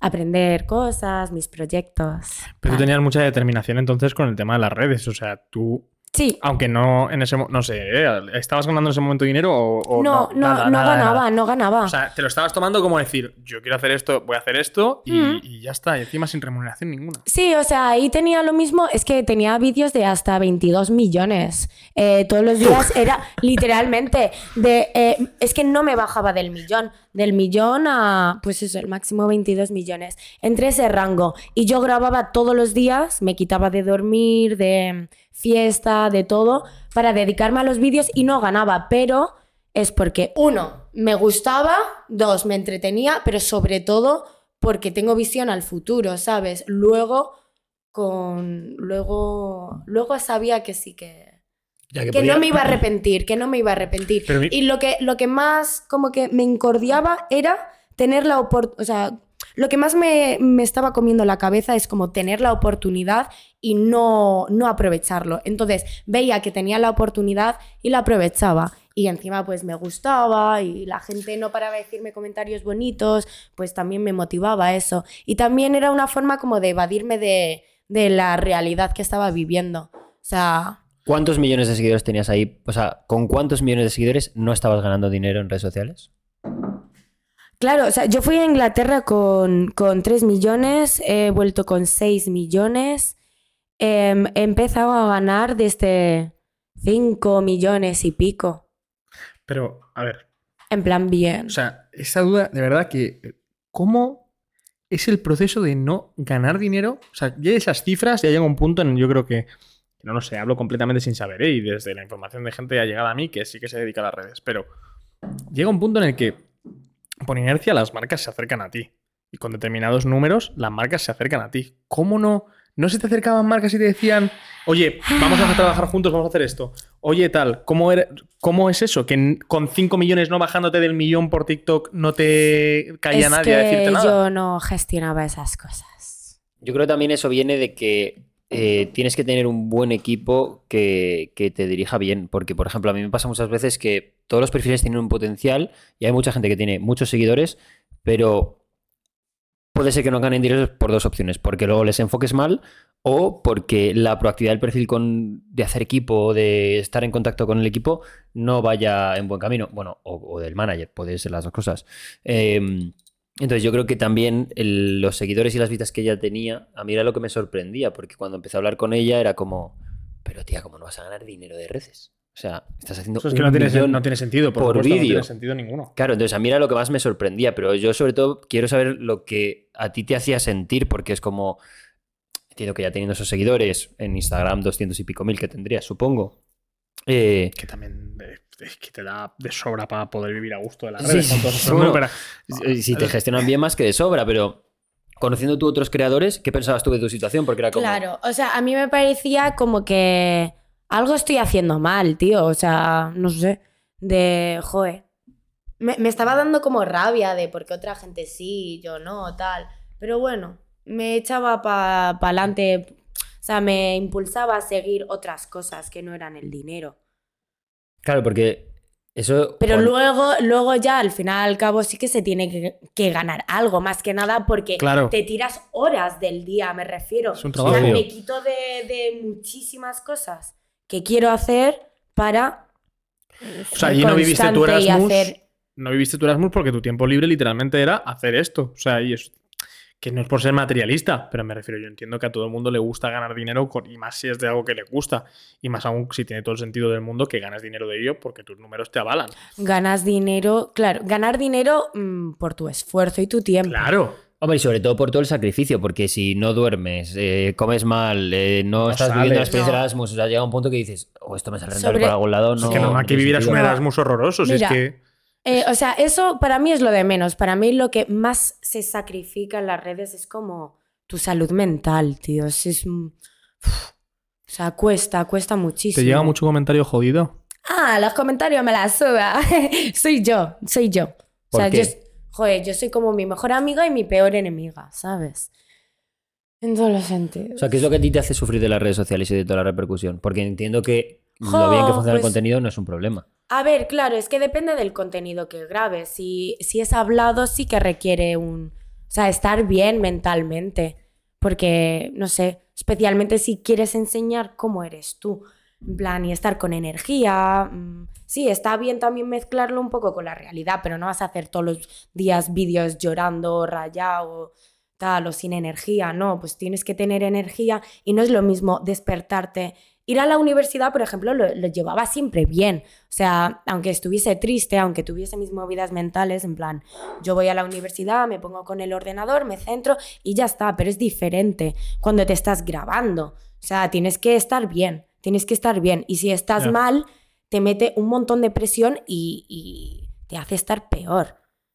Aprender cosas, mis proyectos. Pero tú tenías mucha determinación entonces con el tema de las redes. O sea, tú, Sí, aunque no en ese mo- no sé, ¿eh? ¿estabas ganando en ese momento dinero o, o no, no, Nada, no nada ganaba, nada. no ganaba. O sea, te lo estabas tomando como decir, yo quiero hacer esto, voy a hacer esto y, Mm. y ya está. Y encima sin remuneración ninguna. Sí, o sea, ahí tenía lo mismo, es que tenía vídeos de hasta 22 millones. Eh, todos los días era literalmente de... eh, es que no me bajaba del millón, del millón a, pues eso, el máximo 22 millones. Entre ese rango. Y yo grababa todos los días, me quitaba de dormir, de fiesta, de todo, para dedicarme a los vídeos y no ganaba, pero es porque, uno, me gustaba, dos, me entretenía, pero sobre todo porque tengo visión al futuro, ¿sabes? Luego, con. Luego. Luego sabía que sí que. Ya Que podía- no me iba a arrepentir, que no me iba a arrepentir. Mi- Y lo que, lo que más como que me incordiaba era tener la oportunidad. O sea, lo que más me, me estaba comiendo la cabeza es como tener la oportunidad y no, no aprovecharlo. Entonces veía que tenía la oportunidad y la aprovechaba. Y encima pues me gustaba y la gente no paraba de decirme comentarios bonitos, pues también me motivaba eso. Y también era una forma como de evadirme de, de la realidad que estaba viviendo. O sea, ¿Cuántos millones de seguidores tenías ahí? O sea, ¿con cuántos millones de seguidores no estabas ganando dinero en redes sociales? Claro, o sea, yo fui a Inglaterra con, con 3 millones, he vuelto con 6 millones, em, he empezado a ganar desde 5 millones y pico, Pero, a ver, en plan bien. o sea, esa duda, de verdad que. ¿Cómo es el proceso de no ganar dinero? O sea, ya esas cifras ya llega un punto en el yo creo que. No lo sé, hablo completamente sin saber, ¿eh? Y desde la información de gente ha llegado a mí que sí que se dedica a las redes. Pero llega un punto en el que, por inercia, las marcas se acercan a ti. Y con determinados números, las marcas se acercan a ti. ¿Cómo no? ¿No se te acercaban marcas y te decían, oye, vamos a trabajar juntos, vamos a hacer esto? Oye, tal, ¿cómo, era- cómo es eso? Que con 5 millones no bajándote del millón por TikTok no te caía es nadie a decirte nada. yo no gestionaba esas cosas. Yo creo que también eso viene de que eh, tienes que tener un buen equipo que, que te dirija bien. Porque, por ejemplo, a mí me pasa muchas veces que todos los perfiles tienen un potencial y hay mucha gente que tiene muchos seguidores, pero puede ser que no ganen dinero por dos opciones. Porque luego les enfoques mal o porque la proactividad del perfil de hacer equipo, de estar en contacto con el equipo, no vaya en buen camino. Bueno, o, del manager, puede ser las dos cosas. Eh, entonces yo creo que también el- los seguidores y las vistas que ella tenía, a mí era lo que me sorprendía, porque cuando empecé a hablar con ella era como, pero tía, ¿cómo no vas a ganar dinero de redes? O sea, estás haciendo... Eso es que no tiene, no sentido, por, por supuesto, no vídeo. tiene sentido ninguno. Claro, entonces a mí era lo que más me sorprendía, pero yo sobre todo quiero saber lo que a ti te hacía sentir, porque es como, entiendo que ya teniendo esos seguidores en Instagram, 200 y pico mil que tendrías, supongo. Eh, Que también eh, es que te da de sobra para poder vivir a gusto de las Sí, redes. sí, esos bueno, números. si si te gestionan bien más que de sobra, pero conociendo tú otros creadores, ¿qué pensabas tú de tu situación? Porque era como... Claro, o sea, a mí me parecía como que algo estoy haciendo mal, tío. O sea, no sé, de, joe. Me, me estaba dando como rabia de por qué otra gente sí, yo no, tal. Pero bueno, me echaba para adelante, o sea, me impulsaba a seguir otras cosas que no eran el dinero. Claro, porque eso... Pero cuando- luego, luego ya, al final al cabo, sí que se tiene que, que ganar algo, más que nada porque Claro. te tiras horas del día, me refiero. Es un O sea, trabajo. me quito de, de muchísimas cosas que quiero hacer para. O sea, allí no viviste tu Erasmus. hacer- No viviste tu Erasmus porque tu tiempo libre literalmente era hacer esto. O sea, y es, que no es por ser materialista, pero me refiero, yo entiendo que a todo el mundo le gusta ganar dinero con- y más si es de algo que le gusta. Y más aún si tiene todo el sentido del mundo que ganas dinero de ello porque tus números te avalan. Ganas dinero, claro, ganar dinero mm, por tu esfuerzo y tu tiempo. Claro. Hombre, y sobre todo por todo el sacrificio, porque si no duermes, eh, comes mal, eh, no, No estás viviendo la experiencia No. de Erasmus, o sea, llega un punto que dices, oh, esto me sale rentable Sobre- por algún lado, no... es que no que tiene vivieras un. Erasmus horroroso. Si Mira, es que. Eh, o sea, eso para mí es lo de menos. Para mí lo que más se sacrifica en las redes es como tu salud mental, tío. Es, es, uf. o sea, cuesta, cuesta muchísimo. ¿Te llega mucho comentario jodido? Ah, los comentarios me la suda. soy yo, soy yo. O ¿Por sea, qué? yo, joder, yo soy como mi mejor amiga y mi peor enemiga, ¿sabes? En todos los sentidos. O sea, ¿qué es lo que a ti te hace sufrir de las redes sociales y de toda la repercusión? Porque entiendo que lo Jo, bien que funciona el pues- contenido no es un problema. A ver, claro, es que depende del contenido que grabes. Si, si es hablado, sí que requiere un. O sea, estar bien mentalmente. Porque, no sé, especialmente si quieres enseñar cómo eres tú. En plan, y estar con energía. mm, Sí, está bien también mezclarlo un poco con la realidad, pero no vas a hacer todos los días vídeos llorando, rayado, tal, o sin energía. No, pues tienes que tener energía y no es lo mismo despertarte. Ir a la universidad, por ejemplo, lo, lo llevaba siempre bien. O sea, aunque estuviese triste, aunque tuviese mis movidas mentales, en plan, yo voy a la universidad, me pongo con el ordenador, me centro y ya está, pero es diferente cuando te estás grabando. O sea, tienes que estar bien, tienes que estar bien. Y si estás mal, te mete un montón de presión y, y te hace estar peor.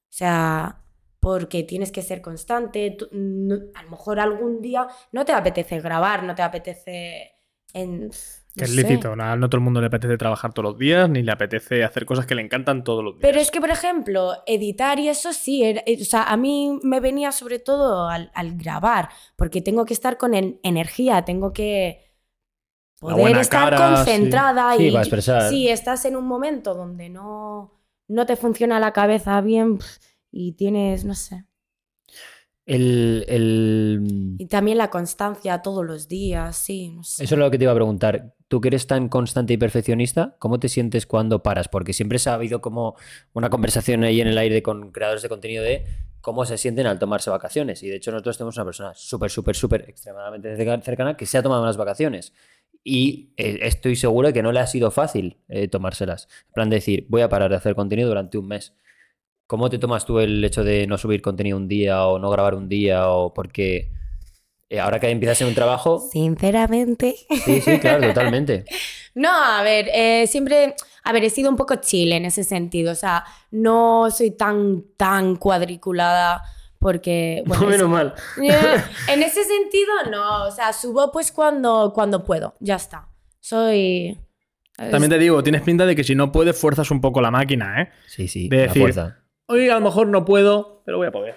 O sea, porque tienes que ser constante. tú- no- a lo mejor algún día no te apetece grabar, no te apetece... En, Que no es sé. lícito, ¿no? no todo el mundo le apetece trabajar todos los días, ni le apetece hacer cosas que le encantan todos los días. Pero es que, por ejemplo, editar y eso sí, era- eh, o sea, a mí me venía sobre todo al, al grabar, porque tengo que estar con en- energía, tengo que poder estar cara, concentrada sí. Sí, y para expresar. si estás en un momento donde no, no te funciona la cabeza bien y tienes, no sé, El, el- y también la constancia todos los días, sí, no sé. Eso es lo que te iba a preguntar. Tú que eres tan constante y perfeccionista, ¿cómo te sientes cuando paras? Porque siempre se ha habido como una conversación ahí en el aire con creadores de contenido de cómo se sienten al tomarse vacaciones. Y de hecho nosotros tenemos una persona súper, súper, súper extremadamente cerca- cercana que se ha tomado unas vacaciones. Y eh, estoy seguro de que no le ha sido fácil eh, tomárselas. En plan de decir, voy a parar de hacer contenido durante un mes. ¿Cómo te tomas tú el hecho de no subir contenido un día o no grabar un día? O porque eh, ahora que empiezas en un trabajo... Sinceramente. Sí, sí, claro, totalmente. No, a ver, eh, siempre, a ver, he sido un poco chill en ese sentido, o sea, no soy tan, tan cuadriculada porque, bueno, Menos eso- mal. Eh, en ese sentido no, o sea, subo pues cuando, cuando puedo, ya está. Soy... También te digo, tienes pinta de que si no puedes, fuerzas un poco la máquina, ¿eh? Sí, sí, De la decir- fuerza. Hoy a lo mejor no puedo, pero voy a poder.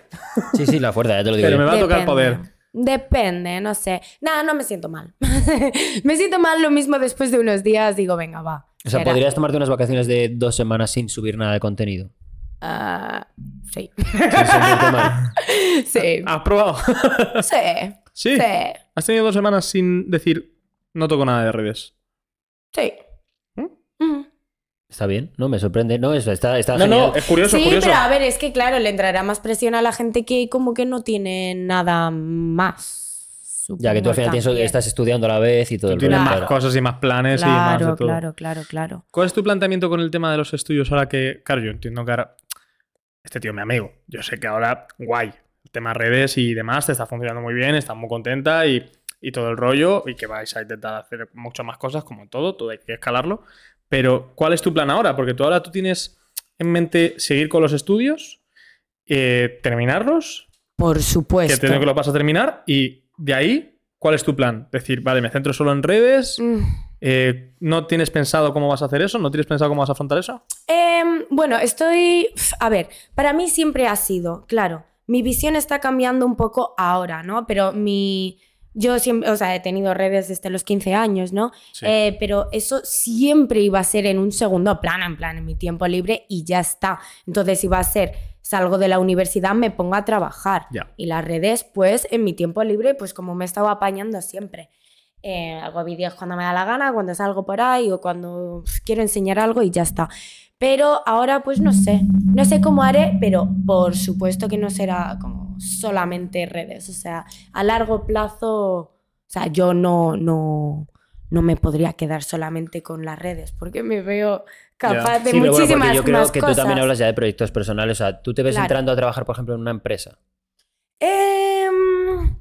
Sí, sí, la fuerza, ya te lo digo Pero yo. me va a tocar Depende. poder. Depende, no sé. Nada, no me siento mal. me siento mal lo mismo después de unos días, digo, venga, va. O sea, será. podrías tomarte unas vacaciones de dos semanas sin subir nada de contenido. Ah, sí. Sin sentirte mal. sí. ¿Has probado? Sí. sí. Sí. Has tenido dos semanas sin decir, no toco nada de redes. Sí. ¿Mm? Está bien, no me sorprende. No, eso está, está No, genial. no, es curioso, Sí, curioso. pero a ver, es que claro, le entrará más presión a la gente que como que no tiene nada más. Ya que tú al final tienes- estás estudiando a la vez y todo Tú el tienes rollo, más claro. cosas y más planes y más de Claro, todo. claro, claro, claro. ¿Cuál es tu planteamiento con el tema de los estudios ahora que, claro, yo entiendo que ahora este tío es mi amigo. Yo sé que ahora, guay, el tema redes y demás te está funcionando muy bien, estás muy contenta y, y todo el rollo y que vais a intentar hacer muchas más cosas como todo, todo hay que escalarlo. Pero, ¿cuál es tu plan ahora? Porque tú ahora tú tienes en mente seguir con los estudios, eh, terminarlos, Por que supuesto. entiendo que lo vas a terminar y de ahí, ¿cuál es tu plan? Decir, vale, me centro solo en redes, Mm. eh, ¿no tienes pensado cómo vas a hacer eso? ¿No tienes pensado cómo vas a afrontar eso? Em, bueno, estoy. A ver, para mí siempre ha sido, claro, mi visión está cambiando un poco ahora, ¿no? Pero mi. Yo siempre, o sea, he tenido redes desde los 15 años, ¿no? Sí. Eh, pero eso siempre iba a ser en un segundo plano, en plan, en mi tiempo libre y ya está. Entonces iba a ser, salgo de la universidad, me pongo a trabajar. Y las redes, pues, en mi tiempo libre, pues como me he estado apañando siempre. Eh, hago vídeos cuando me da la gana, cuando salgo por ahí o cuando quiero enseñar algo y ya está. Pero ahora, pues no sé. No sé cómo haré, pero por supuesto que no será como solamente redes. O sea, a largo plazo, o sea, yo no, no, no me podría quedar solamente con las redes porque me veo capaz de Sí, pero bueno, muchísimas porque yo creo más que cosas. tú también hablas ya de proyectos personales. O sea, tú te ves Claro. entrando a trabajar, por ejemplo, en una empresa. Em,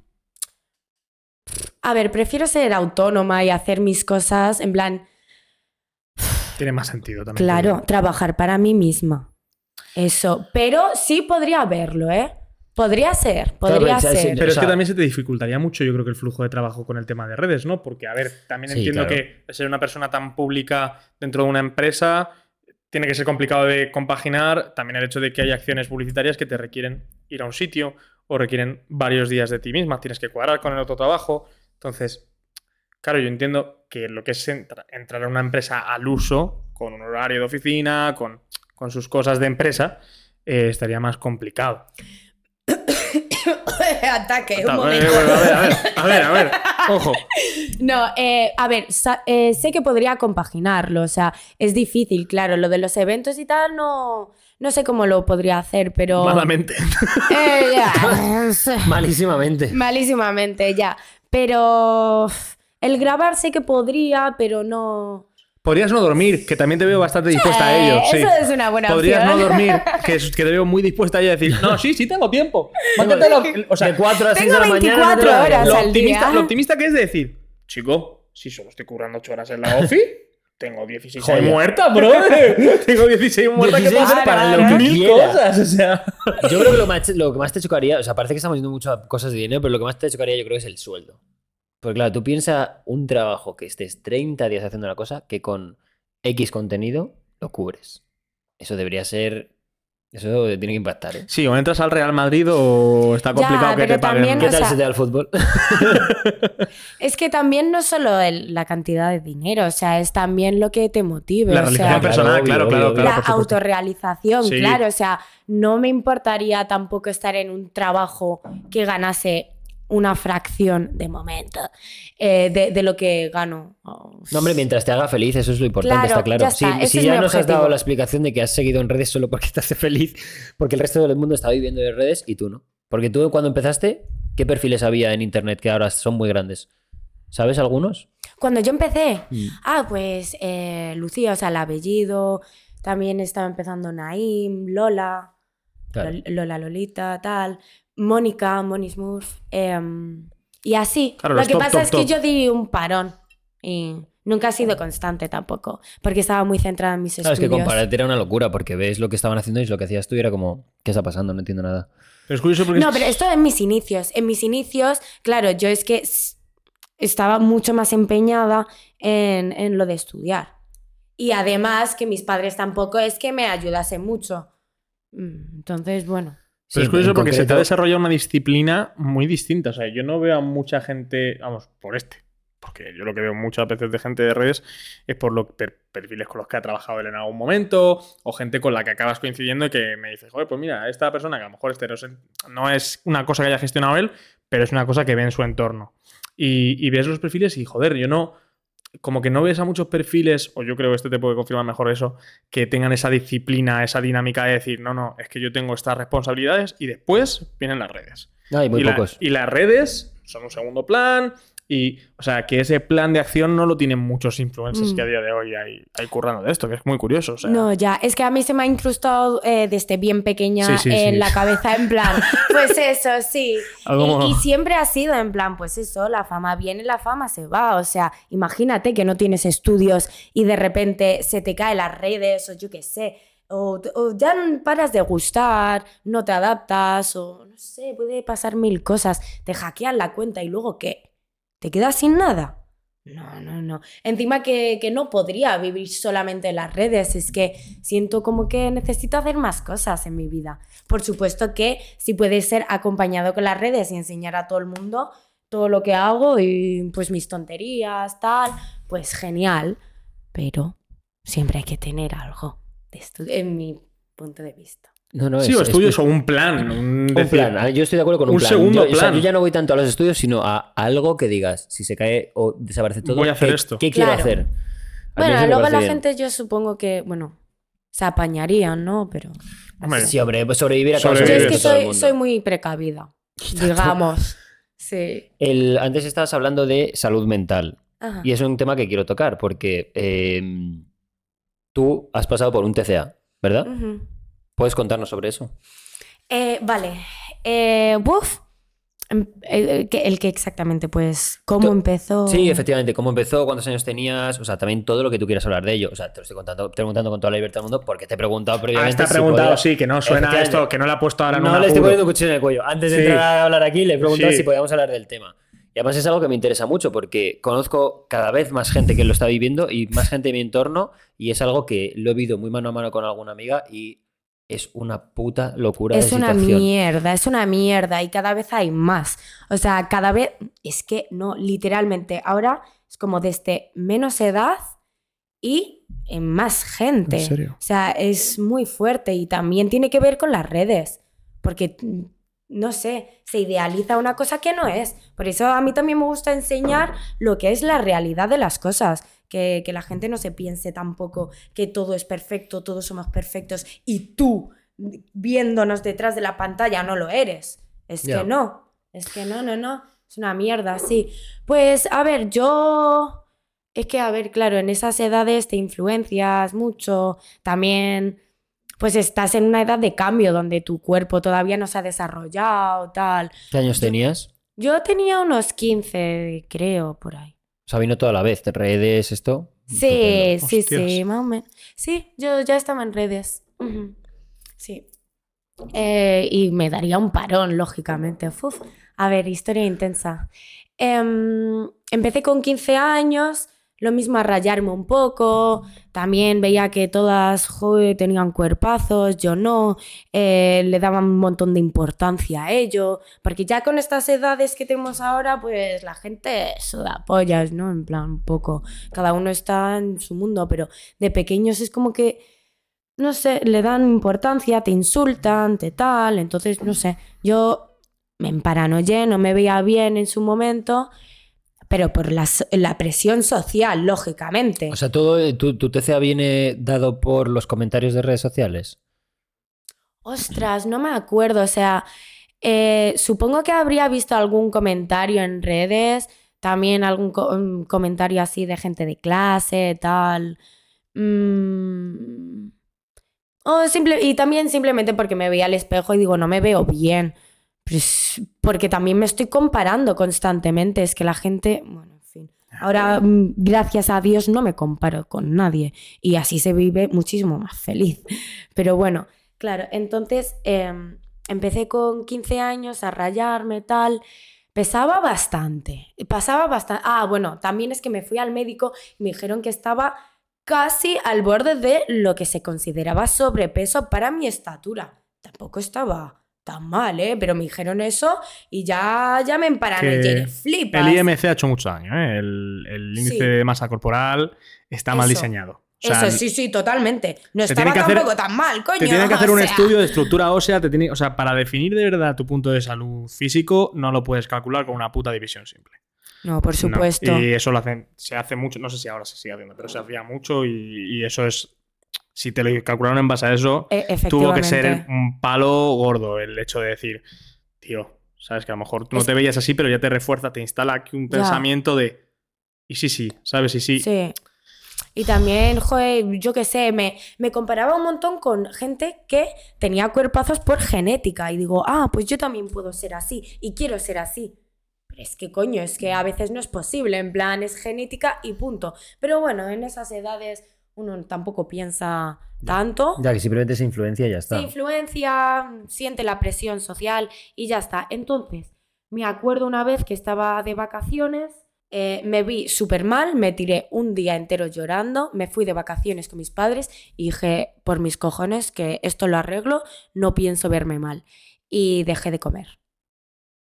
A ver, prefiero ser autónoma y hacer mis cosas en plan, Tiene más sentido también. claro, trabajar para mí misma. Eso, pero sí podría verlo, ¿eh? Podría ser, podría ser. Pero es que también se te dificultaría mucho, yo creo que el flujo de trabajo con el tema de redes, ¿no? Porque, a ver, también Sí, entiendo claro. que ser una persona tan pública dentro de una empresa tiene que ser complicado de compaginar. También el hecho de que hay acciones publicitarias que te requieren ir a un sitio o requieren varios días de ti misma, tienes que cuadrar con el otro trabajo. Entonces, claro, yo entiendo que lo que es entra- entrar a una empresa al uso, con un horario de oficina, con, con sus cosas de empresa, eh, estaría más complicado. Ataque, un momento. a ver, a ver, a ver, a ver, ojo. No, eh, a ver, eh, sé que podría compaginarlo, o sea, es difícil, claro, lo de los eventos y tal, no, no sé cómo lo podría hacer, pero... Malamente. Eh, ya. Malísimamente. Malísimamente, ya. Pero el grabar sé que podría, pero no... Podrías no dormir, que también te veo bastante dispuesta a ello. sí. Eso es una buena Podrías opción. no dormir, que, es- que te veo muy dispuesta a ello a decir, no, sí, sí tengo tiempo. Mátatelo. O sea, de 4 a 6 tengo de la mañana. 24 no te lo horas. lo al optimista, día. lo optimista que es de decir, chico, si solo estoy currando 8 horas en la OFI, tengo 16 ahí Joya. muertas, brother. tengo 16 muertas que 16 puedo hacer para lo que mil quiera. cosas. O sea, Yo creo que lo, más, lo que más te chocaría, o sea, parece que estamos yendo mucho a cosas de dinero, pero lo que más te chocaría yo creo que es el sueldo. Porque claro, tú piensas un trabajo que estés 30 días haciendo una cosa que con X contenido lo cubres. Eso debería ser... Eso tiene que impactar, ¿eh? sí, o entras al Real Madrid o está Ya, complicado que te paguen. también, ¿Qué o tal sea- se te da el fútbol? Es que también no solo el- la cantidad de dinero, o sea, es también lo que te motive. La o realización sea, personal, obvio, claro, obvio, claro, obvio. la autorrealización, Sí. claro. O sea, no me importaría tampoco estar en un trabajo que ganase una fracción de momento eh, de, de lo que gano. No, hombre, mientras te haga feliz, eso es lo importante, Claro, está claro. ya está, Si- ya nos has dado la explicación de que has seguido en redes solo porque te hace feliz, porque el resto del mundo está viviendo de redes y tú no. Porque tú cuando empezaste, ¿qué perfiles había en internet que ahora son muy grandes? ¿Sabes algunos? Cuando yo empecé, Mm. ah, pues eh, Lucía, o sea, el apellido, también estaba empezando Naim, Lola, Claro. Lola Lolita, tal, Mónica, Moni Smurf, em, y así. Claro, Lo que top, pasa top, es que yo di un parón y nunca ha sido constante tampoco, porque estaba muy centrada en mis Sabes que estudios. compararte era una locura porque ves lo que estaban haciendo y lo que hacías tú y era como, ¿qué está pasando? No entiendo nada. Pero es curioso porque No, pero esto en mis inicios. En mis inicios, claro, yo es que estaba mucho más empeñada en, en lo de estudiar. Y además que mis padres tampoco es que me ayudasen mucho. Mm, Entonces, bueno. Sí, Pero es curioso porque se te ha desarrollado una disciplina muy distinta. O sea, yo no veo a mucha gente, vamos, por este. Porque yo lo que veo muchas veces de gente de redes es por los per- perfiles con los que ha trabajado él en algún momento o gente con la que acabas coincidiendo y que me dices, joder, pues mira, esta persona que a lo mejor este no es- no es una cosa que haya gestionado él, pero es una cosa que ve en su entorno. Y, y ves los perfiles y, joder, yo no, como que no ves a muchos perfiles, o yo creo que este te puede confirmar mejor eso, que tengan esa disciplina, esa dinámica de decir, no, no, es que yo tengo estas responsabilidades y después vienen las redes. No, hay muy y, la- y las redes son un segundo plan. Y, o sea, que ese plan de acción no lo tienen muchos influencers Mm. que a día de hoy hay, hay currando de esto, que es muy curioso. O sea, No, ya, es que a mí se me ha incrustado eh, desde bien pequeña Sí, sí, en sí. la cabeza, en plan, pues eso, sí. Algo- Y, y siempre ha sido en plan, pues eso, la fama viene, la fama se va. O sea, imagínate que no tienes estudios y de repente se te caen las redes o yo qué sé. O, o ya paras de gustar, no te adaptas, o no sé, puede pasar mil cosas. Te hackean la cuenta y luego ¿qué? ¿Te quedas sin nada? No, no, no. Encima que, que no podría vivir solamente en las redes, es que siento como que necesito hacer más cosas en mi vida. Por supuesto que si puede ser acompañado con las redes y enseñar a todo el mundo todo lo que hago y pues mis tonterías, tal, pues genial. Pero siempre hay que tener algo de en mi punto de vista. No, no, sí, es- o es estudios o un plan. Un, Un decir, plan, ah, yo estoy de acuerdo con un, un plan. segundo yo, o sea, plan. yo ya no voy tanto a los estudios, sino a algo que digas, si se cae o desaparece todo, Voy a hacer ¿qué, esto. ¿qué quiero hacer? A Bueno, luego la bien. gente yo supongo que, bueno, se apañarían, ¿no? Pero... Hombre, Sí, hombre, pues sobrevivir a causa Yo Sobrevivir es de que soy, muy precavida, digamos. Sí. El- antes estabas hablando de salud mental. Ajá. Y es un tema que quiero tocar, porque eh, tú has pasado por un TCA, ¿verdad? Ujú. ¿Puedes contarnos sobre eso? Eh, vale. Eh, buf. Em- eh, que- El que exactamente, pues, ¿cómo Tú- empezó? Sí, efectivamente. ¿Cómo empezó? ¿Cuántos años tenías? O sea, también todo lo que tú quieras hablar de ello. O sea, te lo estoy contando, preguntando con toda la libertad del mundo porque te he preguntado Ah, previamente. está si preguntado, podía- sí, que no suena esto, que no le ha puesto ahora No le estoy poniendo un cuchillo en el cuello. Antes de Sí. entrar a hablar aquí, le he preguntado Sí. si podíamos hablar del tema. Y además es algo que me interesa mucho porque conozco cada vez más gente que lo está viviendo y más gente de mi entorno y es algo que lo he vivido muy mano a mano con alguna amiga y es una puta locura Es de una situación. mierda, es una mierda y cada vez hay más. O sea, cada vez, es que no, literalmente, ahora es como desde menos edad y en más gente. ¿En serio? O sea, es muy fuerte y también tiene que ver con las redes, porque, no sé, se idealiza una cosa que no es. Por eso a mí también me gusta enseñar lo que es la realidad de las cosas. Que, que la gente no se piense tampoco que todo es perfecto, todos somos perfectos y tú, viéndonos detrás de la pantalla, no lo eres. Es que no, es que no, no, no. Es una mierda, sí. Pues, a ver, yo... Es que, a ver, claro, en esas edades te influencias mucho. También, pues estás en una edad de cambio donde tu cuerpo todavía no se ha desarrollado, tal. ¿Qué años tenías? Yo tenía unos 15, creo, por ahí. O sea, vino toda la vez. ¿Te redes esto? Sí, sí, Hostias. sí, más o menos. Sí, yo ya estaba en redes. Sí. Eh, y me daría un parón, lógicamente. Uf. A ver, historia intensa. Em, empecé con 15 años, lo mismo a rayarme un poco. También veía que todas tenían cuerpazos, yo no. eh, le daban un montón de importancia a ello. Porque ya con estas edades que tenemos ahora, pues la gente suda pollas, ¿no? En plan, un poco. Cada uno está en su mundo, pero de pequeños es como que no sé, le dan importancia, te insultan, te tal, entonces, no sé, yo me emparanoyé, no me veía bien en su momento, pero por la, presión social, lógicamente. O sea, todo, eh, tu, tu TCA viene dado por los comentarios de redes sociales. Ostras, no me acuerdo, o sea, eh, supongo que habría visto algún comentario en redes, también algún co- un comentario así de gente de clase, tal. Mm. O simple, y también simplemente porque me veía al espejo y digo, no me veo bien. Pues, porque también me estoy comparando constantemente, es que la gente, bueno, en fin. Ahora, mm, gracias a Dios, no me comparo con nadie y así se vive muchísimo más feliz. Pero bueno, claro, entonces em, empecé con 15 años a rayarme, tal. Pesaba bastante, pasaba bastante. Ah, bueno, también es que me fui al médico y me dijeron que estaba casi al borde de lo que se consideraba sobrepeso para mi estatura. Tampoco estaba tan mal, ¿eh? Pero me dijeron eso y ya, ya me de flipas. El IMC ha hecho mucho daño, ¿eh? El, el índice Sí. de masa corporal está mal diseñado. O sea, Eso sí, sí, totalmente. No estaba hacer- tampoco tan mal, coño. Te tienen que hacer un sea. estudio de estructura ósea, te tiene- o sea, para definir de verdad tu punto de salud físico, no lo puedes calcular con una puta división simple. No, por No. supuesto. Y eso lo hacen, se hace mucho, no sé si ahora se sigue haciendo, pero se hacía mucho y, y eso es, si te lo calcularon en base a eso, E- tuvo que ser un palo gordo el hecho de decir, tío, sabes que a lo mejor tú no Es- te veías así, pero ya te refuerza, te instala aquí un Ya. pensamiento de, y sí, sí, sabes, y sí. Sí. Y también, joder, yo qué sé, me, me comparaba un montón con gente que tenía cuerpazos por genética. Y digo, ah, pues yo también puedo ser así y quiero ser así. Pero es que coño, es que a veces no es posible, en plan es genética y punto. Pero bueno, en esas edades uno tampoco piensa tanto. Ya que simplemente se influencia y ya está. Se influencia, siente la presión social y ya está. Entonces, me acuerdo una vez que estaba de vacaciones, eh, me vi súper mal, me tiré un día entero llorando, me fui de vacaciones con mis padres y dije, por mis cojones, que esto lo arreglo, no pienso verme mal. Y dejé de comer.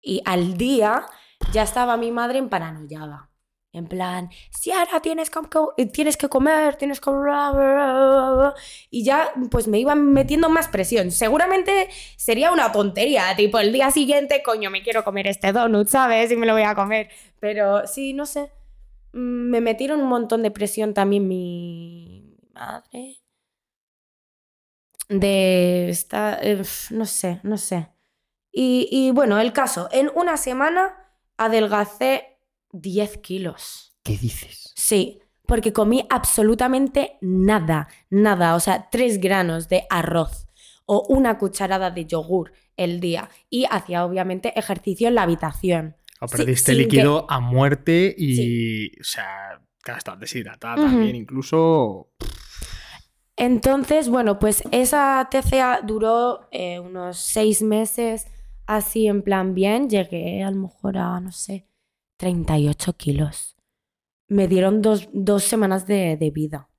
Y al día ya estaba mi madre en paranoiada. En plan, si ahora tienes que, co- tienes que comer, tienes que... bla, bla, bla, bla". Y ya pues me iban metiendo más presión. Seguramente sería una tontería, tipo el día siguiente, coño, me quiero comer este donut, ¿sabes? Y me lo voy a comer. Pero sí, no sé. Mm, Me metieron un montón de presión también mi madre. De esta... eh, no sé, no sé. Y, y bueno, el caso, en una semana adelgacé 10 kilos. ¿Qué dices? Sí, porque comí absolutamente nada, nada, o sea, 3 granos de arroz o una cucharada de yogur el día y hacía obviamente ejercicio en la habitación. O perdiste líquido a muerte y, o sea, estás deshidratada Ujú. también, incluso. Entonces, bueno, pues esa TCA duró eh, unos 6 meses así en plan bien, llegué a lo mejor a, no sé, 38 kilos. Me dieron dos, dos semanas de, de vida.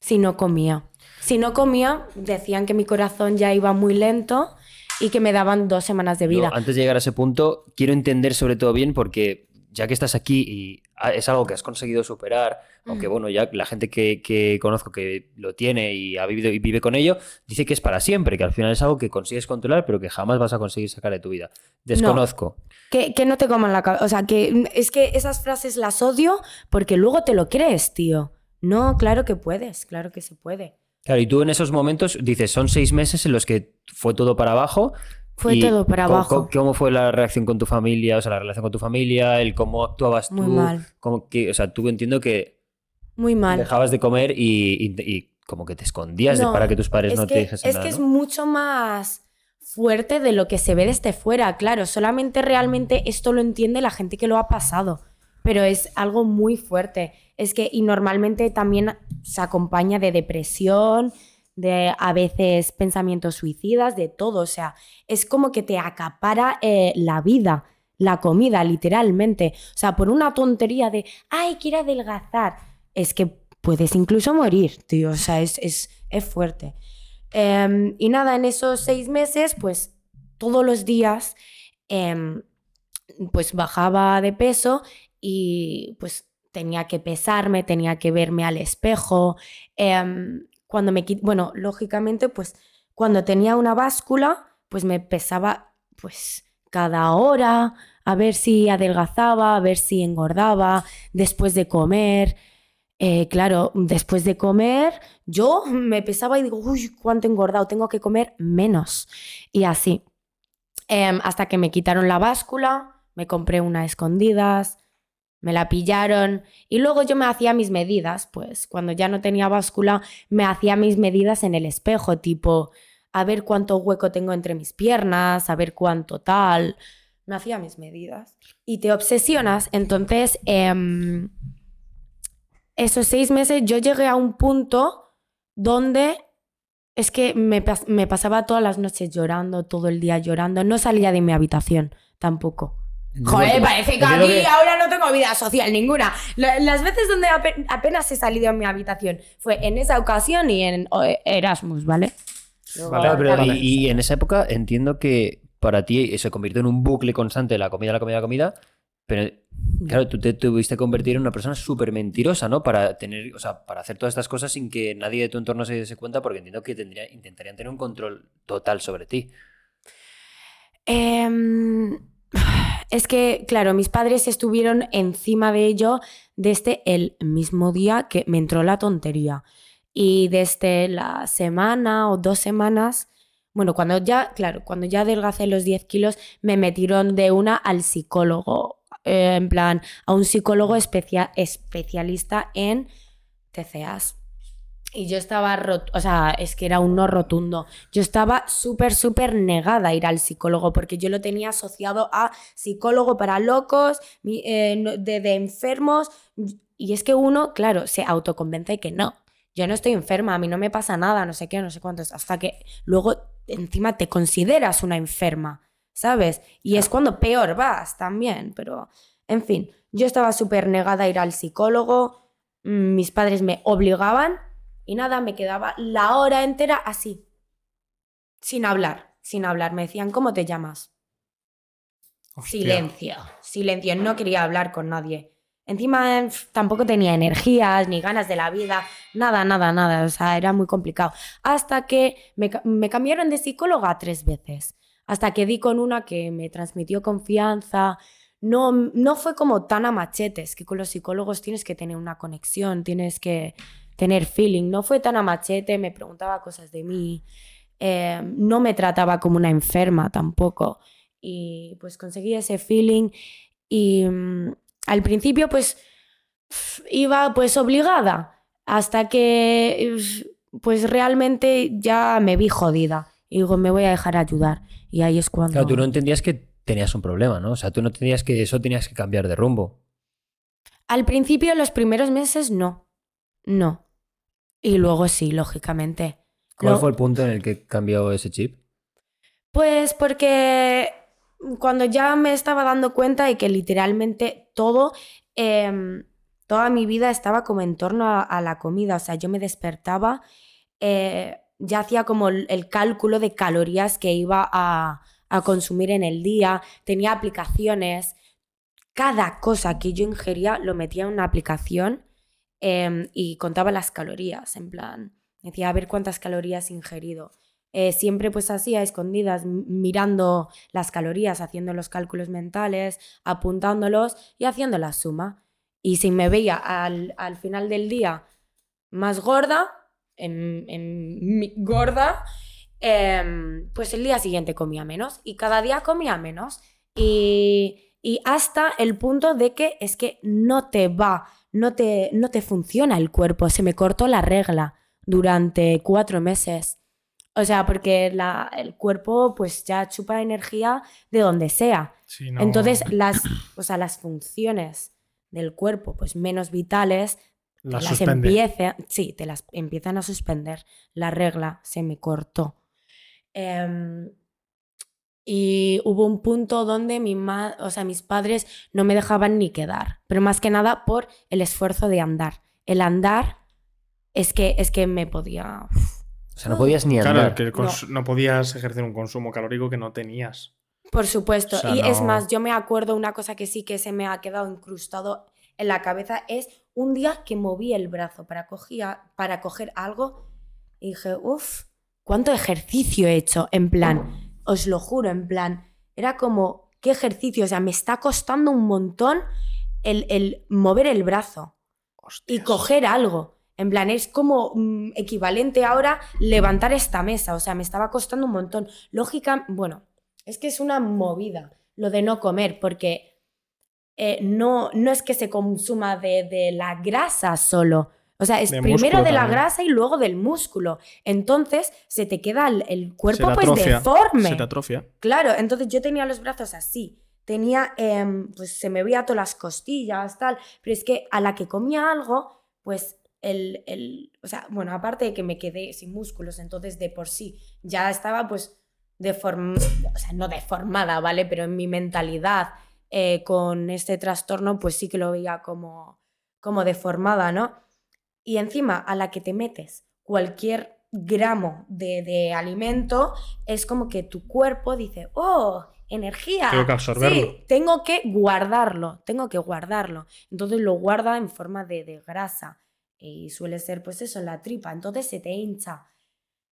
Si no comía. Si no comía, decían que mi corazón ya iba muy lento y que me daban dos semanas de vida. Antes de llegar a ese punto, quiero entender sobre todo bien porque ya que estás aquí y ah, es algo que has conseguido superar, aunque Mm. bueno, ya la gente que, que conozco que lo tiene y ha vivido y vive con ello, dice que es para siempre, que al final es algo que consigues controlar, pero que jamás vas a conseguir sacar de tu vida. Desconozco. Que, que no te coman la cabeza. O sea, que es que esas frases las odio porque luego te lo crees, tío. No, claro que puedes, claro que se puede. Claro, y tú en esos momentos dices, son seis meses en los que fue todo para abajo. Fue y todo para ¿cómo- abajo. ¿cómo, fue la reacción con tu familia? O sea, la relación con tu familia, el cómo actuabas tú. Muy mal. cómo que, o sea, tú entiendo que Muy mal. dejabas de comer y, y- y como que te escondías de- para que tus padres es no que, te dijesen Es nada. que es mucho más fuerte de lo que se ve desde fuera, claro. Solamente realmente esto lo entiende la gente que lo ha pasado. Pero es algo muy fuerte. Es que, y normalmente también se acompaña de depresión, de a veces pensamientos suicidas, de todo. O sea, es como que te acapara eh, la vida, la comida, literalmente. O sea, por una tontería de, ay, quiero adelgazar. Es que puedes incluso morir, tío. O sea, es, es, es fuerte. Em, y nada, en esos seis meses, pues todos los días, em, pues bajaba de peso y pues tenía que pesarme, tenía que verme al espejo. em, cuando me bueno, lógicamente, pues cuando tenía una báscula, pues me pesaba pues cada hora a ver si adelgazaba, a ver si engordaba, después de comer. Eh, claro, después de comer, yo me pesaba y digo, uy, cuánto he engordado, tengo que comer menos. Y así. Em, hasta que me quitaron la báscula, me compré una a escondidas, me la pillaron y luego yo me hacía mis medidas, pues cuando ya no tenía báscula, me hacía mis medidas en el espejo, tipo, a ver cuánto hueco tengo entre mis piernas, a ver cuánto tal. Me hacía mis medidas. Y te obsesionas, entonces, em, esos seis meses yo llegué a un punto donde es que me, me pasaba todas las noches llorando, todo el día llorando, no salía de mi habitación tampoco. Joder, que- parece que aquí que- ahora no tengo vida social ninguna. La- Las veces donde ape- apenas he salido en mi habitación fue en esa ocasión y en Erasmus, ¿vale? Claro, pero Vale. y, y en esa época entiendo que para ti se convirtió en un bucle constante de la comida, la comida, la comida. Pero claro, tú te tuviste que convertir en una persona súper mentirosa, ¿no? Para tener, o sea, para hacer todas estas cosas sin que nadie de tu entorno se diese cuenta, porque entiendo que tendría, intentarían tener un control total sobre ti. Em, es que, claro, mis padres estuvieron encima de ello desde el mismo día que me entró la tontería. Y desde la semana o dos semanas, bueno, cuando ya, claro, cuando ya adelgacé los 10 kilos, me metieron de una al psicólogo, eh, en plan, a un psicólogo especia- especialista en TCAs. Y yo estaba, rot- o sea, es que era un no rotundo. Yo estaba súper, súper negada a ir al psicólogo porque yo lo tenía asociado a psicólogo para locos, eh, de, de enfermos. Y es que uno, claro, se autoconvence que no. Yo no estoy enferma, a mí no me pasa nada, no sé qué, no sé cuántos. Hasta que luego encima te consideras una enferma, ¿sabes? Y es cuando peor vas también. Pero, en fin, yo estaba súper negada a ir al psicólogo. mm, Mis padres me obligaban y nada, me quedaba la hora entera así. Sin hablar, sin hablar. Me decían, ¿cómo te llamas? Hostia. Silencio, silencio. No quería hablar con nadie. Encima tampoco tenía energías ni ganas de la vida. Nada, nada, nada. O sea, era muy complicado. Hasta que me, me cambiaron de psicóloga tres veces. Hasta que di con una que me transmitió confianza. No, no fue como tan a machetes, que con los psicólogos tienes que tener una conexión, tienes que tener feeling. No fue tan a machete, me preguntaba cosas de mí. eh, no me trataba como una enferma tampoco. Y pues conseguí ese feeling y mm, al principio pues iba pues obligada hasta que pues realmente ya me vi jodida y digo me voy a dejar ayudar y ahí es cuando Claro, tú no entendías que tenías un problema, ¿no? O sea, tú no entendías que eso tenías que cambiar de rumbo. al principio los primeros meses no no y luego sí lógicamente ¿Cuál Lo- fue el punto en el que cambió ese chip? Pues porque cuando ya me estaba dando cuenta de que literalmente todo, em, toda mi vida estaba como en torno a, a la comida. O sea, yo me despertaba eh, ya hacía como el, cálculo de calorías que iba a, a consumir en el día, tenía aplicaciones, cada cosa que yo ingería lo metía en una aplicación em, y contaba las calorías, en plan, decía a ver cuántas calorías he ingerido. Eh, siempre pues así a escondidas, mirando las calorías, haciendo los cálculos mentales, apuntándolos y haciendo la suma. Y si me veía al, al final del día más gorda, en, en mi- gorda, em, pues el día siguiente comía menos y cada día comía menos. Y, y hasta el punto de que es que no te va, no te, no te funciona el cuerpo. Se me cortó la regla durante cuatro meses. O sea, porque la- el cuerpo pues ya chupa energía de donde sea. Sí, no- Entonces las, o sea, las funciones del cuerpo pues menos vitales las las empieza- sí, te las empiezan a suspender. La regla se me cortó. Em, y hubo un punto donde mi ma- o sea, mis padres no me dejaban ni quedar, pero más que nada por el esfuerzo de andar. El andar es que, es que me podía... O sea, no podías ni andar. Claro, que cons- no. podías ejercer un consumo calórico que no tenías. Por supuesto. O sea, y es no- más, yo me acuerdo una cosa que sí que se me ha quedado incrustado en la cabeza es un día que moví el brazo para, cogía, para coger algo y dije, uff, ¿cuánto ejercicio he hecho? En plan, os lo juro, en plan, era como, ¿qué ejercicio? O sea, me está costando un montón el, el mover el brazo y coger algo. En plan, es como mm, equivalente ahora levantar esta mesa. O sea, me estaba costando un montón. Lógica, bueno, es que es una movida lo de no comer, porque eh, no, no es que se consuma de, de la grasa solo. O sea, es De primero de la también. grasa y luego del músculo. Entonces se te queda el, cuerpo pues atrofia, deforme. Se te atrofia. Claro, entonces yo tenía los brazos así. Tenía, em, pues se me veía todas las costillas, tal. Pero es que a la que comía algo, pues el, el- o sea, bueno, aparte de que me quedé sin músculos, entonces de por sí ya estaba pues deformada, o sea, no deformada, ¿vale? Pero en mi mentalidad eh, con este trastorno, pues sí que lo veía como, como deformada, ¿no? Y encima, a la que te metes cualquier gramo de, de alimento, es como que tu cuerpo dice, oh, energía. Tengo que absorberlo. Sí, tengo que guardarlo, tengo que guardarlo. Entonces lo guarda en forma de, de grasa y suele ser pues eso, en la tripa. Entonces se te hincha.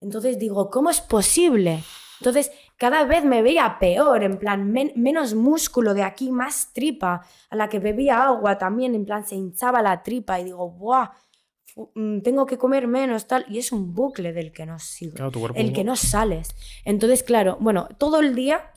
Entonces digo, ¿cómo es posible? Entonces cada vez me veía peor, en plan, men- menos músculo de aquí, más tripa. A la que bebía agua también, en plan, se hinchaba la tripa y digo, ¡buah! mm, Tengo que comer menos, tal. Y es un bucle del que no sigo Claro, el que no sales. Entonces, claro, bueno, todo el día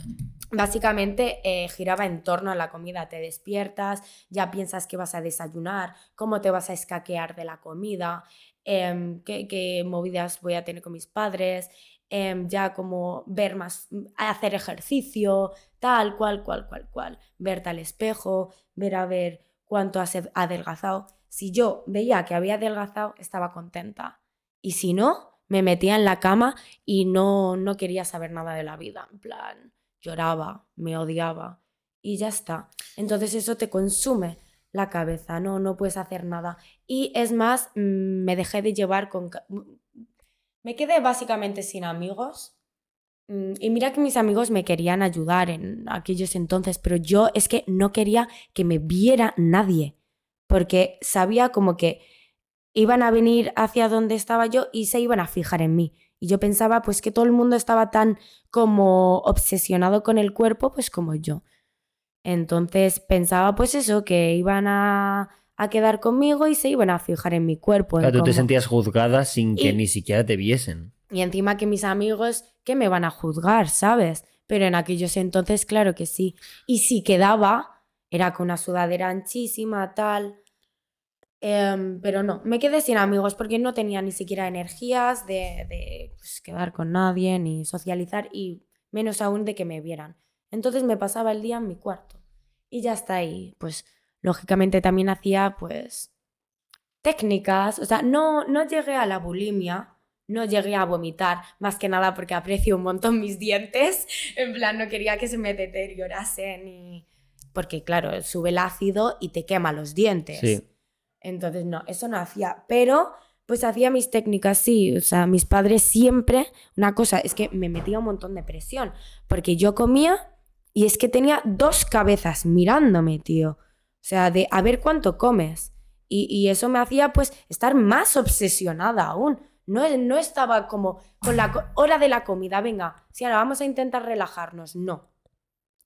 básicamente eh, giraba en torno a la comida. Te despiertas, ya piensas que vas a desayunar, cómo te vas a escaquear de la comida, em, qué, qué movidas voy a tener con mis padres, em, ya como ver más, hacer ejercicio, tal, cual, cual, cual, cual. Verte al espejo, ver a ver cuánto has adelgazado. Si yo veía que había adelgazado, estaba contenta. Y si no, me metía en la cama y no, no quería saber nada de la vida. En plan, lloraba, me odiaba y ya está. Entonces eso te consume la cabeza, no, no puedes hacer nada. Y es más, mm, me dejé de llevar con... Me quedé básicamente sin amigos. Mm, Y mira que mis amigos me querían ayudar en aquellos entonces, pero yo es que no quería que me viera nadie, porque sabía como que iban a venir hacia donde estaba yo y se iban a fijar en mí. Y yo pensaba pues que todo el mundo estaba tan como obsesionado con el cuerpo pues como yo. Entonces pensaba pues eso, que iban a, a quedar conmigo y se iban a fijar en mi cuerpo. en Claro, tú te sentías juzgada sin que ni siquiera te viesen. y encima que mis amigos, que me van a juzgar, ¿sabes? Pero en aquellos entonces, claro que sí. Y si quedaba, era con una sudadera anchísima, tal. Em, pero no, me quedé sin amigos porque no tenía ni siquiera energías de, de, pues, quedar con nadie, ni socializar, y menos aún de que me vieran. Entonces me pasaba el día en mi cuarto. Y ya está ahí. Pues lógicamente también hacía, pues, técnicas. O sea, no, no llegué a la bulimia, no llegué a vomitar, más que nada porque aprecio un montón mis dientes. En plan, no quería que se me deteriorasen y... Porque, claro, sube el ácido y te quema los dientes. Sí. Entonces, no, eso no hacía. Pero Pues hacía mis técnicas, sí. O sea, mis padres siempre, una cosa, es que me metía un montón de presión, porque yo comía y es que tenía dos cabezas mirándome, tío. O sea, de a ver cuánto comes. Y, y eso me hacía pues estar más obsesionada aún. No, no estaba como con la hora de la comida, venga, si ahora vamos a intentar relajarnos. No.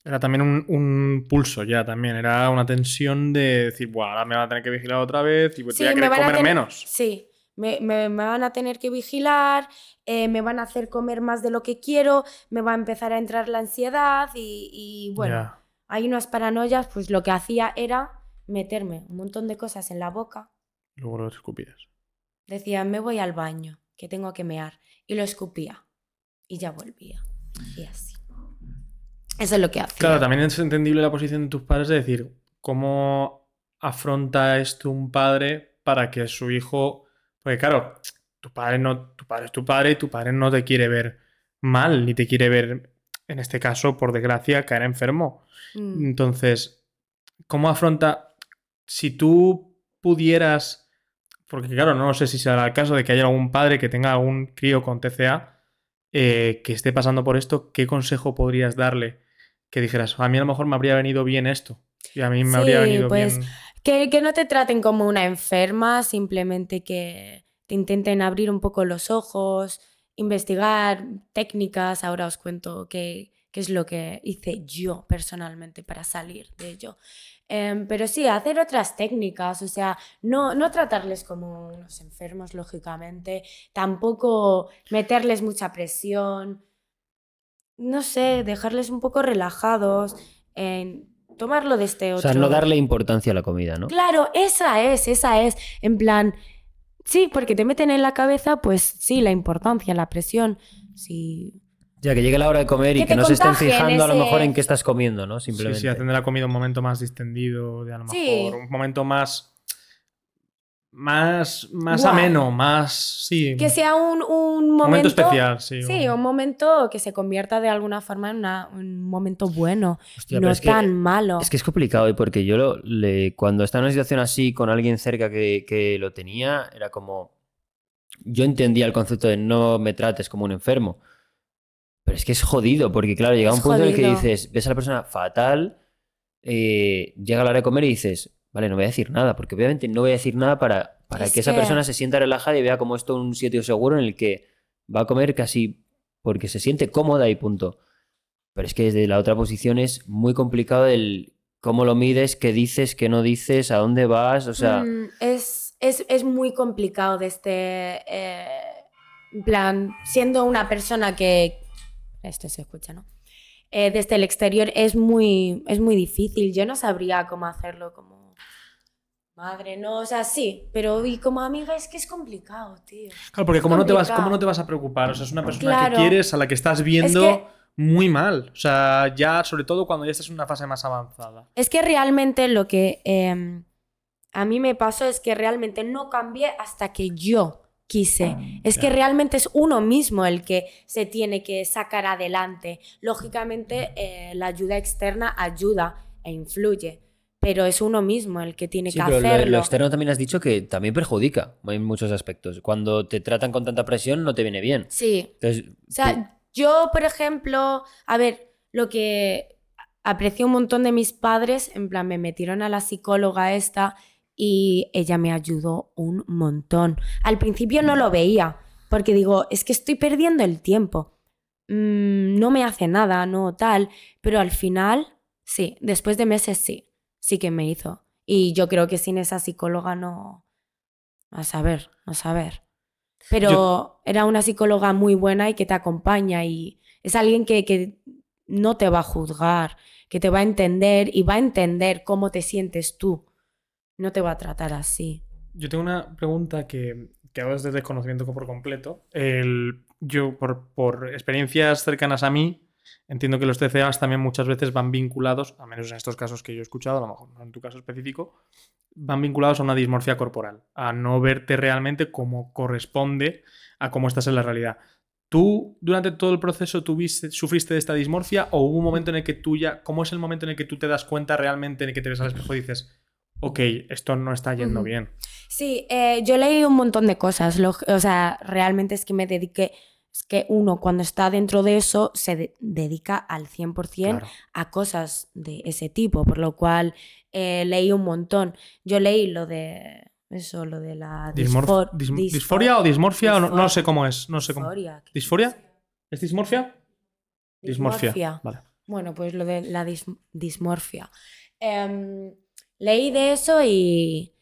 Era también un, un pulso ya también. Era una tensión de decir, Buah, ahora me van a tener que vigilar otra vez y voy a querer a comer tener- menos. Sí, me, me- me van a tener que vigilar, eh, me van a hacer comer más de lo que quiero, me va a empezar a entrar la ansiedad y, y, bueno. Hay unas paranoias, pues lo que hacía era meterme un montón de cosas en la boca. Luego lo escupías. Decía, me voy al baño, que tengo que mear. Y lo escupía. Y ya volvía. Y así. Eso es lo que hacía. Claro, también es entendible la posición de tus padres de decir, ¿cómo afronta esto un padre para que su hijo... Porque claro, tu padre, no, tu padre es tu padre y tu padre no te quiere ver mal, ni te quiere ver, en este caso, por desgracia, caer enfermo. Mm. Entonces, ¿cómo afronta... Si tú pudieras... Porque claro, no sé si será el caso de que haya algún padre que tenga algún crío con TCA eh, que esté pasando por esto, ¿qué consejo podrías darle? Que dijeras, a mí a lo mejor me habría venido bien esto. Y a mí me habría Sí, venido pues, bien. Que, que no te traten como una enferma, simplemente que te intenten abrir un poco los ojos, investigar técnicas. Ahora os cuento qué, qué es lo que hice yo personalmente para salir de ello. Em, pero sí, hacer otras técnicas, o sea, no, no tratarles como unos enfermos, lógicamente, tampoco meterles mucha presión, no sé, dejarles un poco relajados, tomarlo de este O otro. sea, no darle importancia a la comida, ¿no? Claro, esa es, esa es. En plan, sí, porque te meten en la cabeza, pues sí, la importancia, la presión. Sí. Ya que llegue la hora de comer y Que no se estén fijando a lo mejor en qué estás comiendo, ¿no? Sí, Simplemente. sí, hacen de la comida un momento más distendido, de a lo mejor Sí. un momento más. Más, más ameno, más. Sí. Que sea un, un momento. momento especial, sí. Sí, un momento que se convierta de alguna forma en una- un momento bueno, Hostia, no es que- tan malo. Es que es complicado, ¿eh? porque yo lo- le- cuando estaba en una situación así con alguien cerca que, que lo tenía, era como. Yo entendía el concepto de no me trates como un enfermo. Pero es que es jodido, porque claro, llega Es un punto en el que dices, ves a la persona fatal, eh, llega la hora de comer y dices, vale, no voy a decir nada, porque obviamente no voy a decir nada para, para Es que esa persona se sienta relajada y vea como esto un sitio seguro en el que va a comer casi porque se siente cómoda y punto. Pero es que desde la otra posición es muy complicado el cómo lo mides, qué dices, qué no dices, a dónde vas, o sea, Mm, es, es, es muy complicado desde. eh, en plan, siendo una persona que. Esto se escucha, ¿no? Eh, desde el exterior es muy, es muy difícil. Yo no sabría cómo hacerlo como. Madre, no, o sea, sí, pero y como amiga es que es complicado, tío. Claro, porque como no, te vas. ¿cómo no te vas a preocupar? O sea, es una persona Claro. que quieres, a la que estás viendo que- muy mal. O sea, ya, sobre todo cuando ya estás en una fase más avanzada. Es que realmente lo que eh, a mí me pasó es que realmente no cambié hasta que yo quise. Es que realmente es uno mismo el que se tiene que sacar adelante. Lógicamente, eh, la ayuda externa ayuda e influye, pero es uno mismo el que tiene sí, que pero lo, hacerlo. lo externo también has dicho que también perjudica en muchos aspectos. Cuando te tratan con tanta presión no te viene bien. Sí, Entonces, O sea, yo, por ejemplo, a ver, lo que aprecio un montón de mis padres, en plan, me metieron a la psicóloga esta y ella me ayudó un montón. Al principio no lo veía, porque digo, es que estoy perdiendo el tiempo. Mm, no me hace nada, no tal, pero al final, sí, después de meses sí, sí que me hizo. Y yo creo que sin esa psicóloga no... A saber, a saber. Pero era una psicóloga muy buena y que te acompaña y es alguien que, que no te va a juzgar, que te va a entender y va a entender cómo te sientes tú. No te va a tratar así. Yo tengo una pregunta que, que hago desde desconocimiento por completo. El, yo, por, por experiencias cercanas a mí, entiendo que los TCAs también muchas veces van vinculados, a menos en estos casos que yo he escuchado, a lo mejor no en tu caso específico, van vinculados a una dismorfia corporal, a no verte realmente como corresponde a cómo estás en la realidad. ¿Tú durante todo el proceso tuviste, sufriste de esta dismorfia o hubo un momento en el que tú ya, cómo es el momento en el que tú te das cuenta realmente en el que te ves al espejo y dices, ok, esto no está yendo bien. Sí, eh, yo leí un montón de cosas. lo- o sea, realmente es que me dediqué. Es que uno, cuando está dentro de eso, se de- dedica al 100% Claro. a cosas de ese tipo, por lo cual eh, leí un montón. Yo leí lo de. Eso, lo de la. Disfor- dis- disfor- ¿Disforia o dismorfia? o no, no sé cómo es. No sé cómo. disforia, ¿qué ¿Disforia? es? ¿Es dismorfia? Dismorfia. Dismorfia. Vale. Bueno, pues lo de la dis- dismorfia. Em, leí de eso y,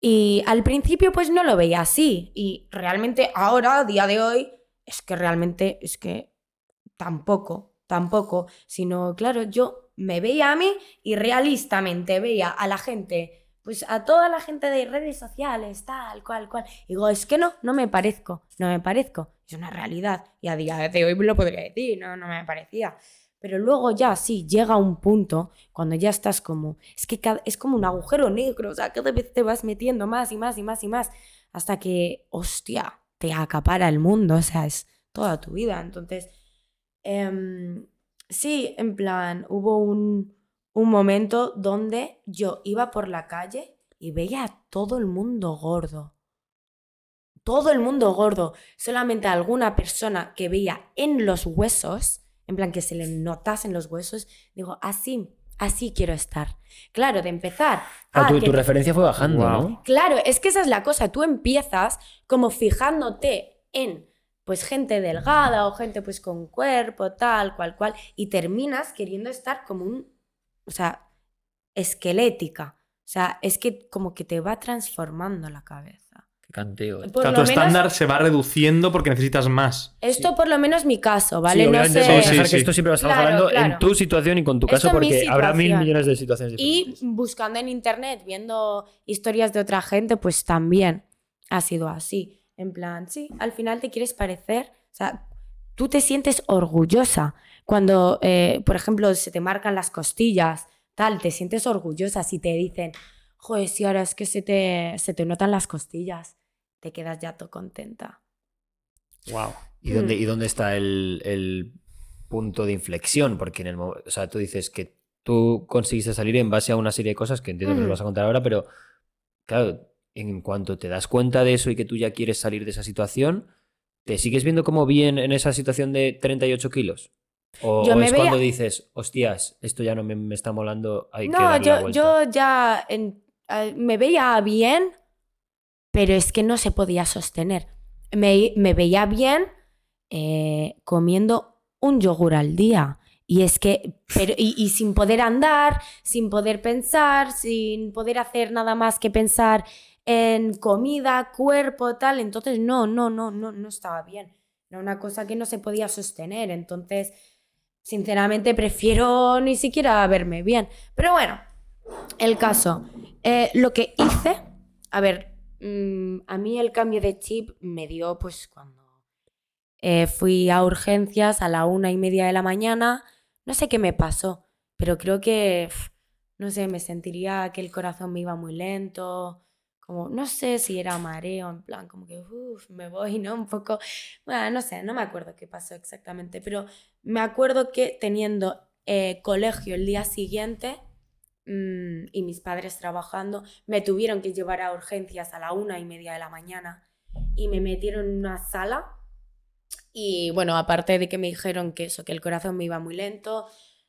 y al principio pues no lo veía así. Y realmente ahora, a día de hoy, es que realmente es que tampoco, tampoco. Sino, claro, yo me veía a mí y realistamente veía a la gente, pues a toda la gente de redes sociales, tal, cual, cual. Y digo, es que no, no me parezco, no me parezco. Es una realidad. Y a día de hoy lo podría decir, no, no me parecía. Pero luego ya sí, llega un punto cuando ya estás como, es que cada- es como un agujero negro, o sea, cada vez te vas metiendo más y más y más y más, hasta que, hostia, acapara el mundo, o sea, es toda tu vida. Entonces, em, sí, en plan, hubo un, un momento donde yo iba por la calle y veía a todo el mundo gordo. Todo el mundo gordo. Solamente alguna persona que veía en los huesos, en plan que se le notasen los huesos, digo, así, así quiero estar. Claro, de empezar. Ah, ah, tu, que- tu referencia fue bajando. ¿no? Claro, es que esa es la cosa. Tú empiezas como fijándote en pues gente delgada o gente pues con cuerpo, tal, cual, cual, y terminas queriendo estar como un, o sea, esquelética. O sea, es que como que te va transformando la cabeza. Canteo. Por O sea, lo tu menos- estándar se va reduciendo porque necesitas más. Esto por lo menos es mi caso, ¿vale? Sí, no sé. vamos a Sí, dejar sí, que esto siempre lo estamos Claro, hablando claro. en tu situación y con tu caso, Esto porque habrá mil millones de situaciones Y diferentes. buscando en internet, viendo historias de otra gente, pues también ha sido así. En plan, sí, al final te quieres parecer, o sea, tú te sientes orgullosa cuando, eh, por ejemplo, se te marcan las costillas, tal, te sientes orgullosa si te dicen, joder, si ahora es que se te, se te notan las costillas, te quedas ya todo contenta. Wow. ¿Y dónde, Mm. ¿Y dónde está el, el punto de inflexión? Porque en el o sea, tú dices que tú conseguiste salir en base a una serie de cosas que entiendo que nos Ujú. vas a contar ahora, pero claro, en cuanto te das cuenta de eso y que tú ya quieres salir de esa situación, ¿te sigues viendo como bien en esa situación de 38 kilos? ¿O, Yo o me es veía- cuando dices, hostias, esto ya no me, me está molando, hay que No, darle yo, vuelta"? yo ya en- eh, me veía bien, pero es que no se podía sostener. Me, me veía bien eh, comiendo un yogur al día. Y es que, pero, y, sin poder andar, sin poder pensar, sin poder hacer nada más que pensar en comida, cuerpo, tal. Entonces, no, no, no, no, no estaba bien. Era una cosa que no se podía sostener. Entonces, sinceramente, prefiero ni siquiera verme bien. Pero bueno, el caso. Eh, lo que hice, a ver, mm, a mí el cambio de chip me dio pues cuando eh, fui a urgencias a la una y media de la mañana. No sé qué me pasó, pero creo que, no sé, me sentiría que el corazón me iba muy lento. Como, no sé si era mareo, en plan, como que, uff, me voy, ¿no? Un poco, bueno, no sé, no me acuerdo qué pasó exactamente, pero me acuerdo que teniendo eh, colegio el día siguiente mm, y mis padres trabajando, me tuvieron que llevar a urgencias a la una y media de la mañana y me metieron en una sala. Y bueno, aparte de que me dijeron que eso, que el corazón me iba muy lento,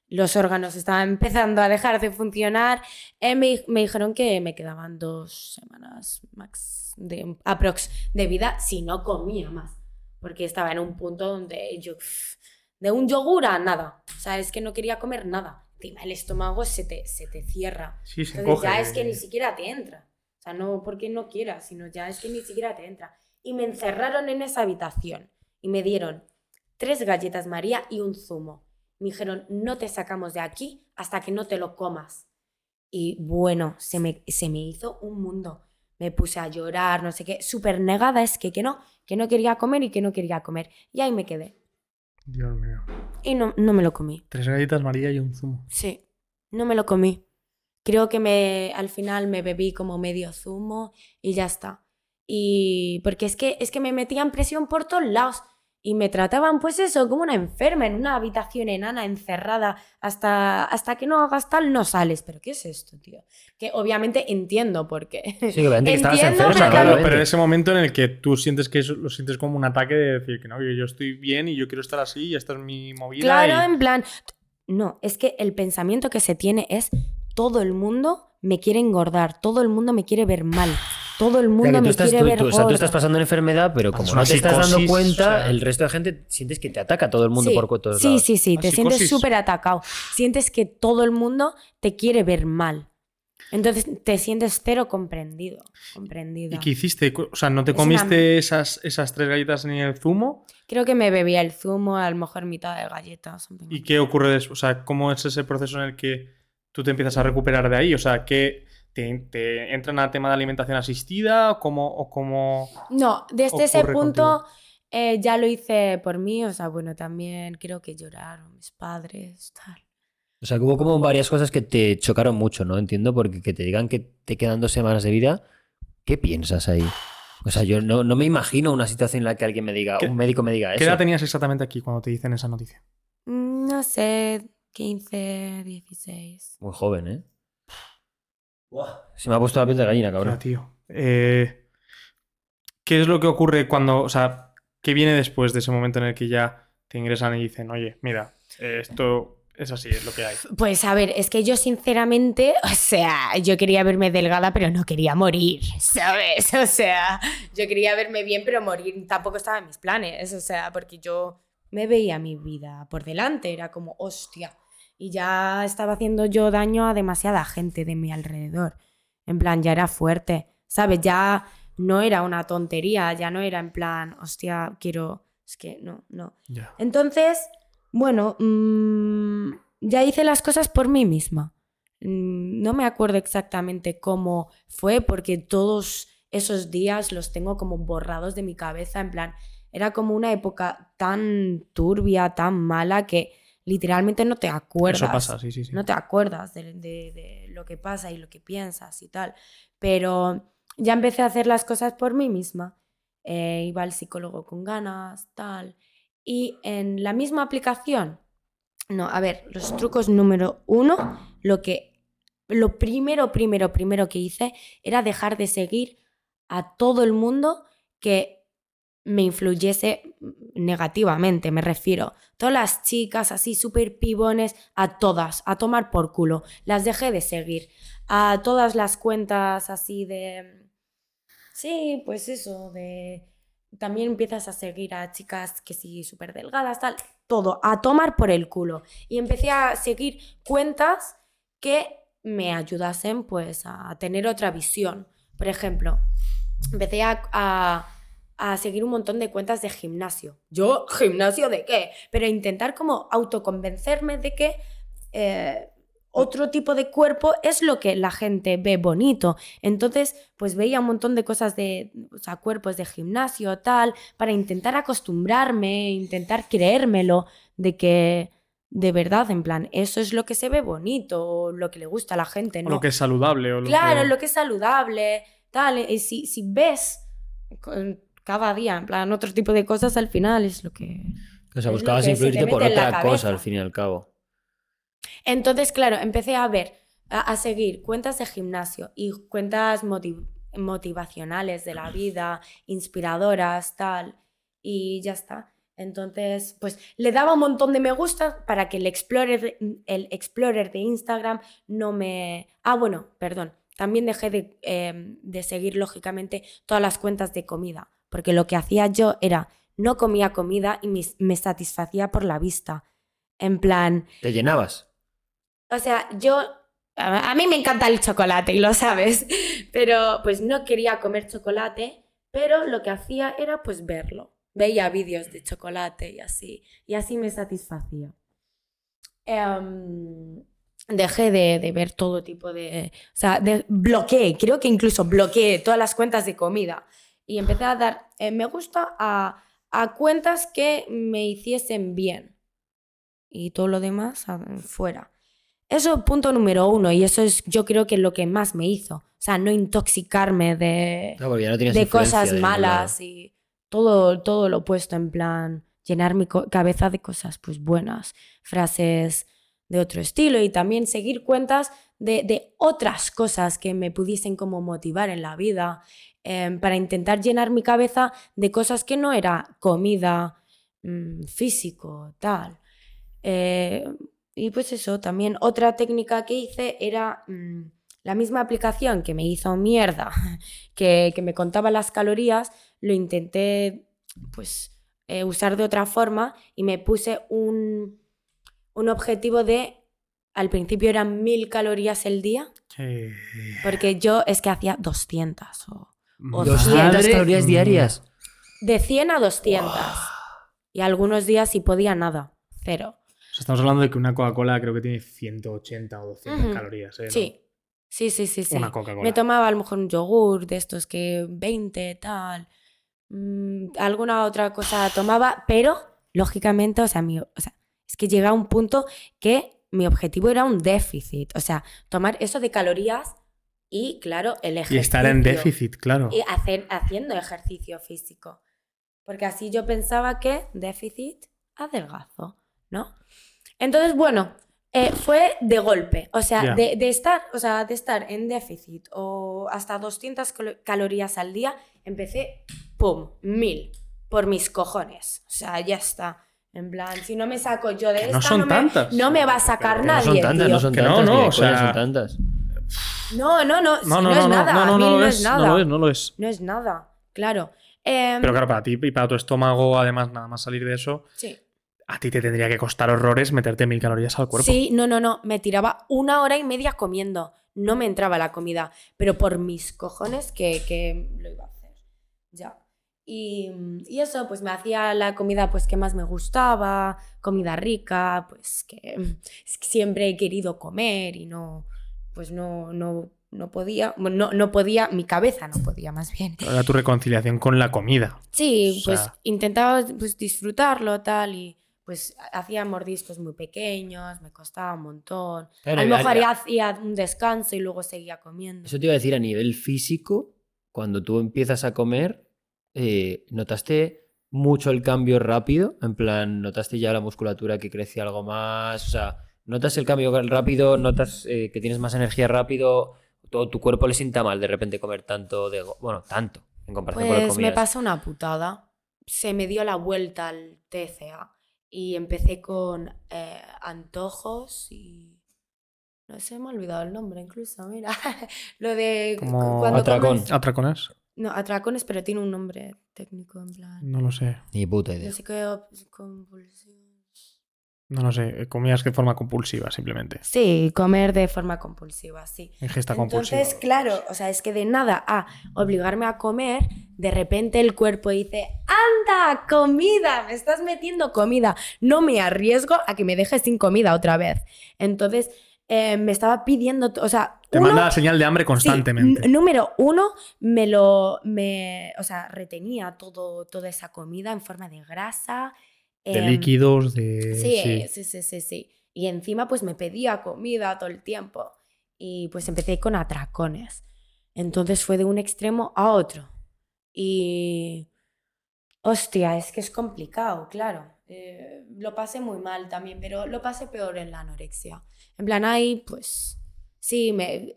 los órganos estaban empezando a dejar de funcionar, eh, me, me dijeron que me quedaban dos semanas max de aprox de vida si no comía más. Porque estaba en un punto donde yo, de un yogur a nada. O sea, es que no quería comer nada. El estómago se te, se te cierra. Sí, se Entonces ya es que ni siquiera te entra. O sea, no porque no quieras, sino ya es que ni siquiera te entra. Y me encerraron en esa habitación y me dieron tres galletas María y un zumo. Me dijeron, no te sacamos de aquí hasta que no te lo comas. Y bueno, se me, se me hizo un mundo. Me puse a llorar, no sé qué, súper negada, es que, que no, que no quería comer y que no quería comer. Y ahí me quedé. Dios mío. Y no, no me lo comí. Tres galletas María y un zumo. Sí, no me lo comí. Creo que me, al final me bebí como medio zumo y ya está. Y porque es que, es que me metían presión por todos lados. Y me trataban pues eso, como una enferma en una habitación enana, encerrada, hasta, hasta que no hagas tal no sales. Pero ¿qué es esto, tío? Que obviamente entiendo por qué. Sí, obviamente que estabas Entiendo, enferma, pero Claro, pero en ese momento en el que tú sientes que eso lo sientes como un ataque de decir que no, yo estoy bien y yo quiero estar así y esta es mi movida. Claro, y- en plan. No, es que el pensamiento que se tiene es todo el mundo me quiere engordar, todo el mundo me quiere ver mal, todo el O sea, mundo que tú me estás, quiere tú- ver tú- o sea, tú estás pasando una enfermedad, pero como no te estás dando cuenta, o sea- el resto de gente sientes que te ataca todo el mundo Sí, por todos sí, lados. sí, sí, Ah, te sientes súper atacado. Sientes que todo el mundo te quiere ver mal. Entonces te sientes cero comprendido. Comprendida. ¿Y qué hiciste? O sea, ¿no te Es una- comiste esas, esas tres galletas ni el zumo? Creo que me bebía el zumo, a lo mejor mitad de galletas. something ¿Y qué ocurre después? O sea, ¿cómo es ese proceso en el que tú te empiezas a recuperar de ahí? O sea, ¿qué te, te entran a tema de alimentación asistida o cómo, o cómo... No, desde ese punto eh, ya lo hice por mí, o sea, bueno, también creo que lloraron mis padres, tal. O sea, que hubo como varias cosas que te chocaron mucho, ¿no? Entiendo, porque que te digan que te quedan dos semanas de vida, ¿qué piensas ahí? O sea, yo no, no me imagino una situación en la que alguien me diga, ¿Qué- un médico me diga ¿Qué eso. edad tenías exactamente aquí cuando te dicen esa noticia? Mm, No sé, 15, 16. Muy joven, ¿eh? Se me ha puesto la piel de gallina, cabrón. tío. Eh, ¿Qué es lo que ocurre cuando, o sea, qué viene después de ese momento en el que ya te ingresan y dicen, oye, mira, eh, esto es así, es lo que hay? Pues a ver, es que yo sinceramente, o sea, yo quería verme delgada, pero no quería morir, ¿sabes? O sea, yo quería verme bien, pero morir tampoco estaba en mis planes, o sea, porque yo me veía mi vida por delante, era como, hostia, y ya estaba haciendo yo daño a demasiada gente de mi alrededor. En plan, ya era fuerte, ¿sabes? Ya no era una tontería, ya no era en plan, hostia, quiero, es que no, no. Entonces, bueno, mm, ya hice las cosas por mí misma. Mm, No me acuerdo exactamente cómo fue porque todos esos días los tengo como borrados de mi cabeza, en plan, era como una época tan turbia, tan mala que literalmente no te acuerdas. Eso pasa, sí, sí, sí. No te acuerdas de, de- de lo que pasa y lo que piensas y tal. Pero ya empecé a hacer las cosas por mí misma. Eh, iba al psicólogo con ganas, tal. Y en la misma aplicación, no, a ver, los trucos número uno, lo que, lo primero, primero, primero que hice era dejar de seguir a todo el mundo que me influyese negativamente, me refiero. Todas las chicas así súper pibones, a todas, a tomar por culo. Las dejé de seguir. A todas las cuentas así de... Sí, pues eso, de... También empiezas a seguir a chicas que sí, súper delgadas, tal. Todo, a tomar por el culo. Y empecé a seguir cuentas que me ayudasen pues a tener otra visión. Por ejemplo, empecé a, a- a seguir un montón de cuentas de gimnasio. ¿Yo? ¿Gimnasio de qué? Pero intentar como autoconvencerme de que eh, otro tipo de cuerpo es lo que la gente ve bonito. Entonces, pues veía un montón de cosas de, o sea, cuerpos de gimnasio, tal, para intentar acostumbrarme, intentar creérmelo de que de verdad, en plan, eso es lo que se ve bonito, o lo que le gusta a la gente, O ¿no? lo que es saludable. O lo Claro, que... lo que es saludable, tal. Y si, si ves cada día, en plan, otro tipo de cosas, al final es lo que... O sea, buscabas se influirte por otra cosa al fin y al cabo. Entonces, claro, empecé a ver, a, a seguir cuentas de gimnasio y cuentas motiv- motivacionales de la vida, inspiradoras, tal, y ya está. Entonces, pues le daba un montón de me gusta para que el Explorer, el Explorer de Instagram no me... Ah, bueno, perdón. También dejé de, eh, de seguir, lógicamente, todas las cuentas de comida, porque lo que hacía yo era, no comía comida y mis- me satisfacía por la vista. En plan, ¿Te llenabas? o sea, yo. A a mí me encanta el chocolate y lo sabes. Pero pues no quería comer chocolate, pero lo que hacía era pues verlo. Veía vídeos de chocolate y así. Y así me satisfacía. Em, dejé de, de ver todo tipo de. O sea, de- bloqueé, creo que incluso bloqueé todas las cuentas de comida. Y empecé a dar eh, me gusta a, a cuentas que me hiciesen bien. Y todo lo demás fuera. Eso punto número uno. Y eso es, yo creo que lo que más me hizo. O sea, no intoxicarme de, No, no de cosas de malas y todo, todo lo opuesto en plan. llenar mi cabeza de cosas pues buenas, frases de otro estilo y también seguir cuentas de, de otras cosas que me pudiesen como motivar en la vida, em, para intentar llenar mi cabeza de cosas que no era comida, mm, físico, tal. Eh, y pues eso, también otra técnica que hice era mm, la misma aplicación que me hizo mierda, que, que me contaba las calorías, lo intenté pues eh, usar de otra forma y me puse un, un objetivo de, al principio eran mil calorías el día, porque yo es que hacía 200 o o madre 200 calorías diarias. de 100 a 200. Y algunos días si podía nada, cero. O sea, estamos hablando de que una Coca-Cola creo que tiene 180 o 200 Ujú. calorías. ¿eh? ¿no? Sí, sí, sí, sí. sí. Una Coca-Cola. Me tomaba a lo mejor un yogur de estos que 20, tal. mm, alguna otra cosa tomaba, pero lógicamente, o sea, mi- o sea, es que llega a un punto que mi objetivo era un déficit. O sea, tomar eso de calorías y, claro, el Y ejercicio. estar en déficit, claro. Y hacer, haciendo ejercicio físico. Porque así yo pensaba que déficit adelgazo, ¿no? Entonces, bueno, eh, fue de golpe. O sea, Ya. de, de estar, o sea, de estar en déficit o hasta 200 calo- calorías al día, empecé, ¡pum!, mil. Por mis cojones. O sea, ya está. En plan, si no me saco yo de Que esta, no son me, tantas. no me va a sacar Pero No nadie, son tantas, tío. no son Que no, tantas. no, o sea- son tantas. No, no, no, No, no, no, no, es nada. no, no, no, lo es nada. no lo es, no lo es. No es nada, claro. Em, Pero claro, para ti y para tu estómago, además, nada más salir de eso, sí. a ti te tendría que costar horrores meterte mil calorías al cuerpo. Sí, no, no, no. Me tiraba una hora y media comiendo. No me entraba la comida. Pero por mis cojones que, que lo iba a hacer. Ya. Y, y eso, pues me hacía la comida pues que más me gustaba, comida rica, pues que, es que siempre he querido comer y no, pues no, no, no podía, no, no podía, mi cabeza no podía más bien. Era tu reconciliación con la comida. Sí, O pues sea- intentaba pues, disfrutarlo tal y pues hacía mordiscos muy pequeños, me costaba un montón. Claro, a lo a- mejor a- ya hacía un descanso y luego seguía comiendo. Eso te iba a decir a nivel físico, cuando tú empiezas a comer, eh, ¿notaste mucho el cambio rápido? En plan, ¿notaste ya la musculatura que crecía algo más? O sea, ¿notas el cambio rápido? ¿Notas eh, que tienes más energía rápido? ¿Todo tu cuerpo le sienta mal de repente comer tanto de... go- Bueno, tanto, en comparación con lo que Pues me pasó una putada. Se me dio la vuelta al TCA y empecé con eh, antojos y... No sé, me ha olvidado el nombre incluso, mira. Lo de... Como cuando atracón. comes- ¿Atracones? No, atracones, pero tiene un nombre técnico en plan... No lo sé. Ni puta idea. No sé qué... No lo sé. Comías de forma compulsiva, simplemente. Sí, comer de forma compulsiva, sí. Ingesta compulsiva. Entonces, claro, o sea, es que de nada a obligarme a comer, de repente el cuerpo dice, anda, comida, me estás metiendo comida, no me arriesgo a que me dejes sin comida otra vez. Entonces, eh, me estaba pidiendo, o sea, Te uno- manda la señal de hambre constantemente. número uno, me lo, me, o sea, retenía todo, toda esa comida en forma de grasa. De em, líquidos, de. Sí, sí. sí, sí, sí. Y encima pues me pedía comida todo el tiempo. Y pues empecé con atracones. Entonces fue de un extremo a otro. Y... Hostia, es que es complicado, claro. Eh, lo pasé muy mal también, pero lo pasé peor en la anorexia. En plan, ahí pues... Sí, me...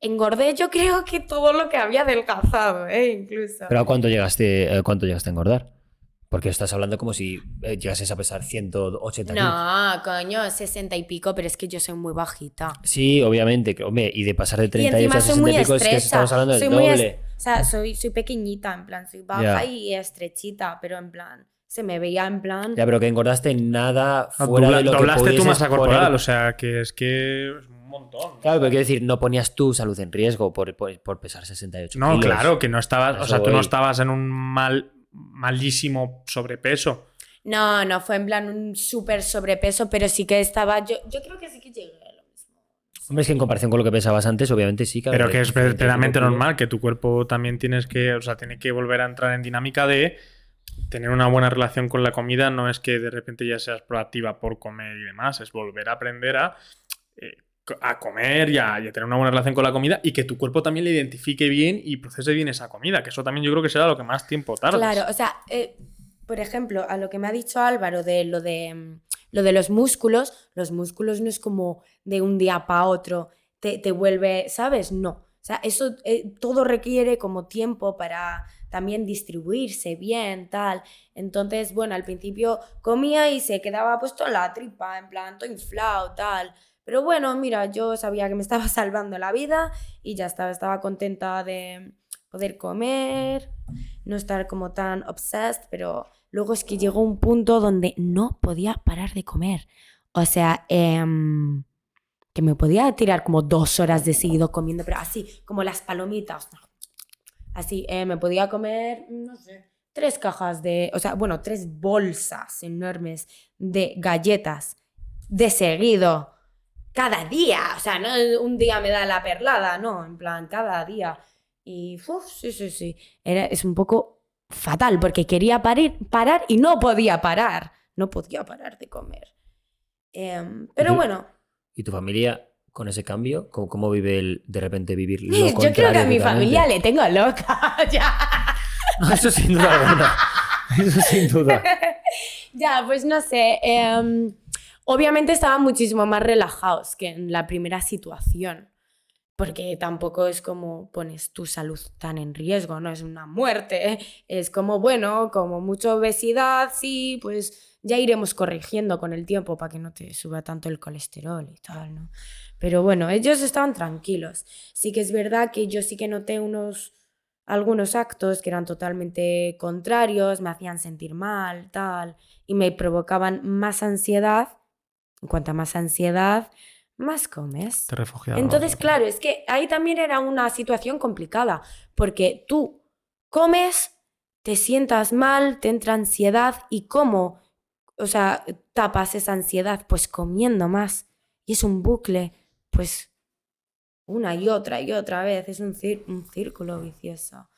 Engordé yo creo que todo lo que había adelgazado, ¿eh? Incluso. ¿Pero a cuánto llegaste, a cuánto llegaste a engordar? Porque estás hablando como si eh, llegases a pesar 180 kilos. No, coño, 60 y pico, pero es que yo soy muy bajita. Sí, obviamente. Hombre, y de pasar de Y 38 a encima soy 60 muy y pico es que estamos hablando del soy doble. o sea, soy, soy pequeñita, en plan, soy baja y estrechita, pero en plan, se me veía en plan. Ya, pero que engordaste nada Ah, fuera dobla- de lo que doblaste tu masa poner- corporal, o sea, que es que es un montón. Claro, pero quiero decir, no ponías tu salud en riesgo por, por, por pesar 68 No, kilos. claro, que no estabas, Eso o sea, tú no estabas en un mal, malísimo sobrepeso. No, no, fue en plan un súper sobrepeso, pero sí que estaba. Yo, yo creo que sí que llegué a lo mismo. Hombre, es que en comparación con lo que pensabas antes, obviamente sí. claro, Pero que es 65 plenamente normal, que tu cuerpo también tienes que, o sea, tiene que volver a entrar en dinámica de tener una buena relación con la comida. No es que de repente ya seas proactiva por comer y demás, es volver a aprender a, eh, a comer y a, tener una buena relación con la comida y que tu cuerpo también le identifique bien y procese bien esa comida, que eso también yo creo que será lo que más tiempo tardas. Claro, o sea, eh, por ejemplo, a lo que me ha dicho Álvaro de lo de, mm, lo de los músculos, los músculos no es como de un día para otro, te, te vuelve, ¿sabes? No. O sea, eso eh, todo requiere como tiempo para también distribuirse bien, tal. Entonces, bueno, al principio comía y se quedaba puesto la tripa, en plan, todo inflado, tal. Pero bueno, mira, yo sabía que me estaba salvando la vida y ya estaba, estaba contenta de poder comer, no estar como tan obsessed, pero luego es que llegó un punto donde no podía parar de comer. O sea, em, que me podía tirar como dos horas de seguido comiendo, pero así, como las palomitas. Así, eh, me podía comer, no sé, tres cajas de, o sea, bueno, tres bolsas enormes de galletas de seguido, cada día. O sea, no un día me da la perlada, no, en plan, cada día. Y, uff, sí, sí, sí. Era, es un poco fatal porque quería parir, parar y no podía parar. No podía parar de comer. Em, pero Yo- bueno, ¿Y tu familia con ese cambio? ¿Cómo, cómo vive el de repente vivir lo yo creo que a mi totalmente? familia le tengo loca. ya. No, eso sin duda alguna. Eso sin duda. ya, pues no sé. em, obviamente estaban muchísimo más relajados que en la primera situación. Porque tampoco es como pones tu salud tan en riesgo, no es una muerte. Es como, bueno, como mucha obesidad, sí, pues ya iremos corrigiendo con el tiempo para que no te suba tanto el colesterol y tal, ¿no? Pero bueno, ellos estaban tranquilos. Sí que es verdad que yo sí que noté unos algunos actos que eran totalmente contrarios, me hacían sentir mal, tal, y me provocaban más ansiedad. En cuanto a más ansiedad, más comes. Te refugiaba. Entonces, claro, es que ahí también era una situación complicada, porque tú comes, te sientas mal, te entra ansiedad y cómo, o sea, tapas esa ansiedad, pues comiendo más. Y es un bucle, pues una y otra y otra vez, es un, cir- un círculo vicioso.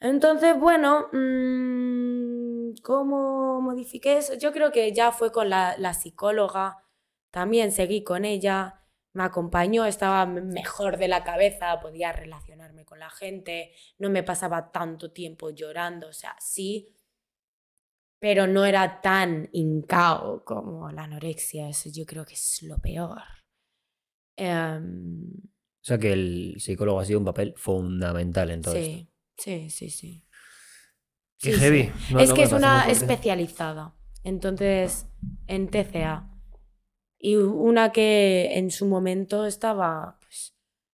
Entonces, bueno, mm, ¿cómo modifiqué eso? Yo creo que ya fue con la, la psicóloga, también seguí con ella, me acompañó, estaba mejor de la cabeza, podía relacionarme con la gente, no me pasaba tanto tiempo llorando, o sea, sí, pero no era tan hincao como la anorexia, eso yo creo que es lo peor. Em, O sea que el psicólogo ha sido un papel fundamental en todo esto. Sí, sí, sí, sí. Qué Sí, heavy. sí. No, es no, que es una especializada, entonces en TCA. Y una que en su momento estaba, pues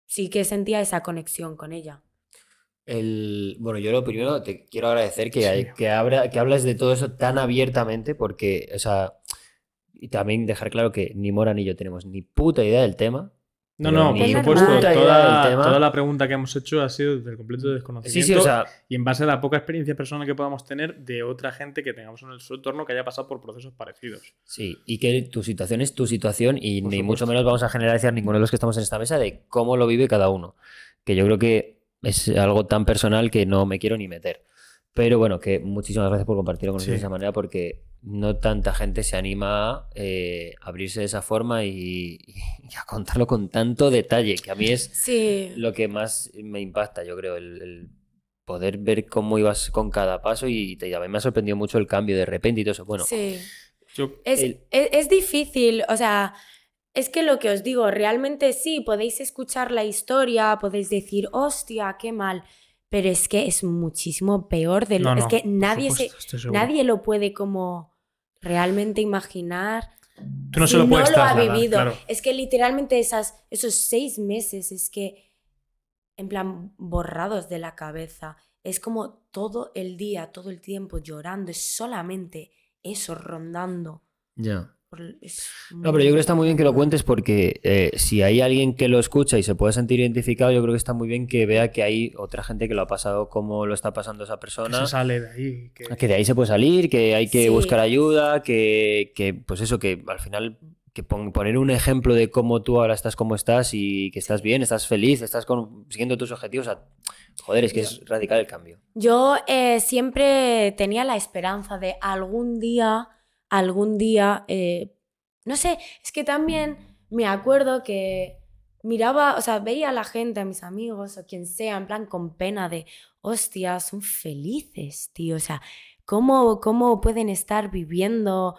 sí que sentía esa conexión con ella. El, bueno, yo lo primero te quiero agradecer que, Sí. hay- que, abra, que hables de todo eso tan abiertamente porque, o sea, y también dejar claro que ni Mora ni yo tenemos ni puta idea del tema. No, no, por supuesto. Toda, la pregunta que hemos hecho ha sido del completo Sí, desconocimiento. sí, o sea, y en base a la poca experiencia personal que podamos tener de otra gente que tengamos en el entorno que haya pasado por procesos parecidos. sí, y que tu situación es tu situación y Por ni mucho menos vamos a generalizar ninguno de los que estamos en esta mesa de cómo lo vive cada uno. Que yo creo que es algo tan personal que no me quiero ni meter. Pero bueno, que muchísimas gracias por compartirlo con nosotros de Sí. esa manera porque no tanta gente se anima a eh, abrirse de esa forma y, y a contarlo con tanto detalle, que a mí es Sí. lo que más me impacta, yo creo, el, el poder ver cómo ibas con cada paso y te, a mí me ha sorprendido mucho el cambio de repente y todo eso. Bueno, sí. Yo, Es, el- es- es difícil, o sea, es que lo que os digo, realmente sí, podéis escuchar la historia, podéis decir, hostia, qué mal, pero es que es muchísimo peor de lo... no, es no, que por nadie, se, supuesto, nadie lo puede como realmente imaginar. Tú no si se lo puedes no lo ha vivido. claro. Es que literalmente esas, esos seis meses es que, en plan, borrados de la cabeza. Es como todo el día, todo el tiempo llorando. Es solamente eso rondando. ya. es No, pero yo creo que está muy bien que lo cuentes porque eh, si hay alguien que lo escucha y se puede sentir identificado, yo creo que está muy bien que vea que hay otra gente que lo ha pasado como lo está pasando esa Que persona. se sale de ahí. que- Que de ahí se puede salir, que hay que Sí. buscar ayuda, que, que, pues eso, que al final que pon- poner un ejemplo de cómo tú ahora estás como estás y que estás bien, estás feliz, estás consiguiendo tus objetivos. a- Joder, es que es radical el cambio. Yo eh, siempre tenía la esperanza de algún día, algún día, eh, no sé, es que también me acuerdo que miraba, o sea, veía a la gente, a mis amigos o quien sea, en plan con pena de, hostia, son felices, tío, o sea, ¿cómo, cómo pueden estar viviendo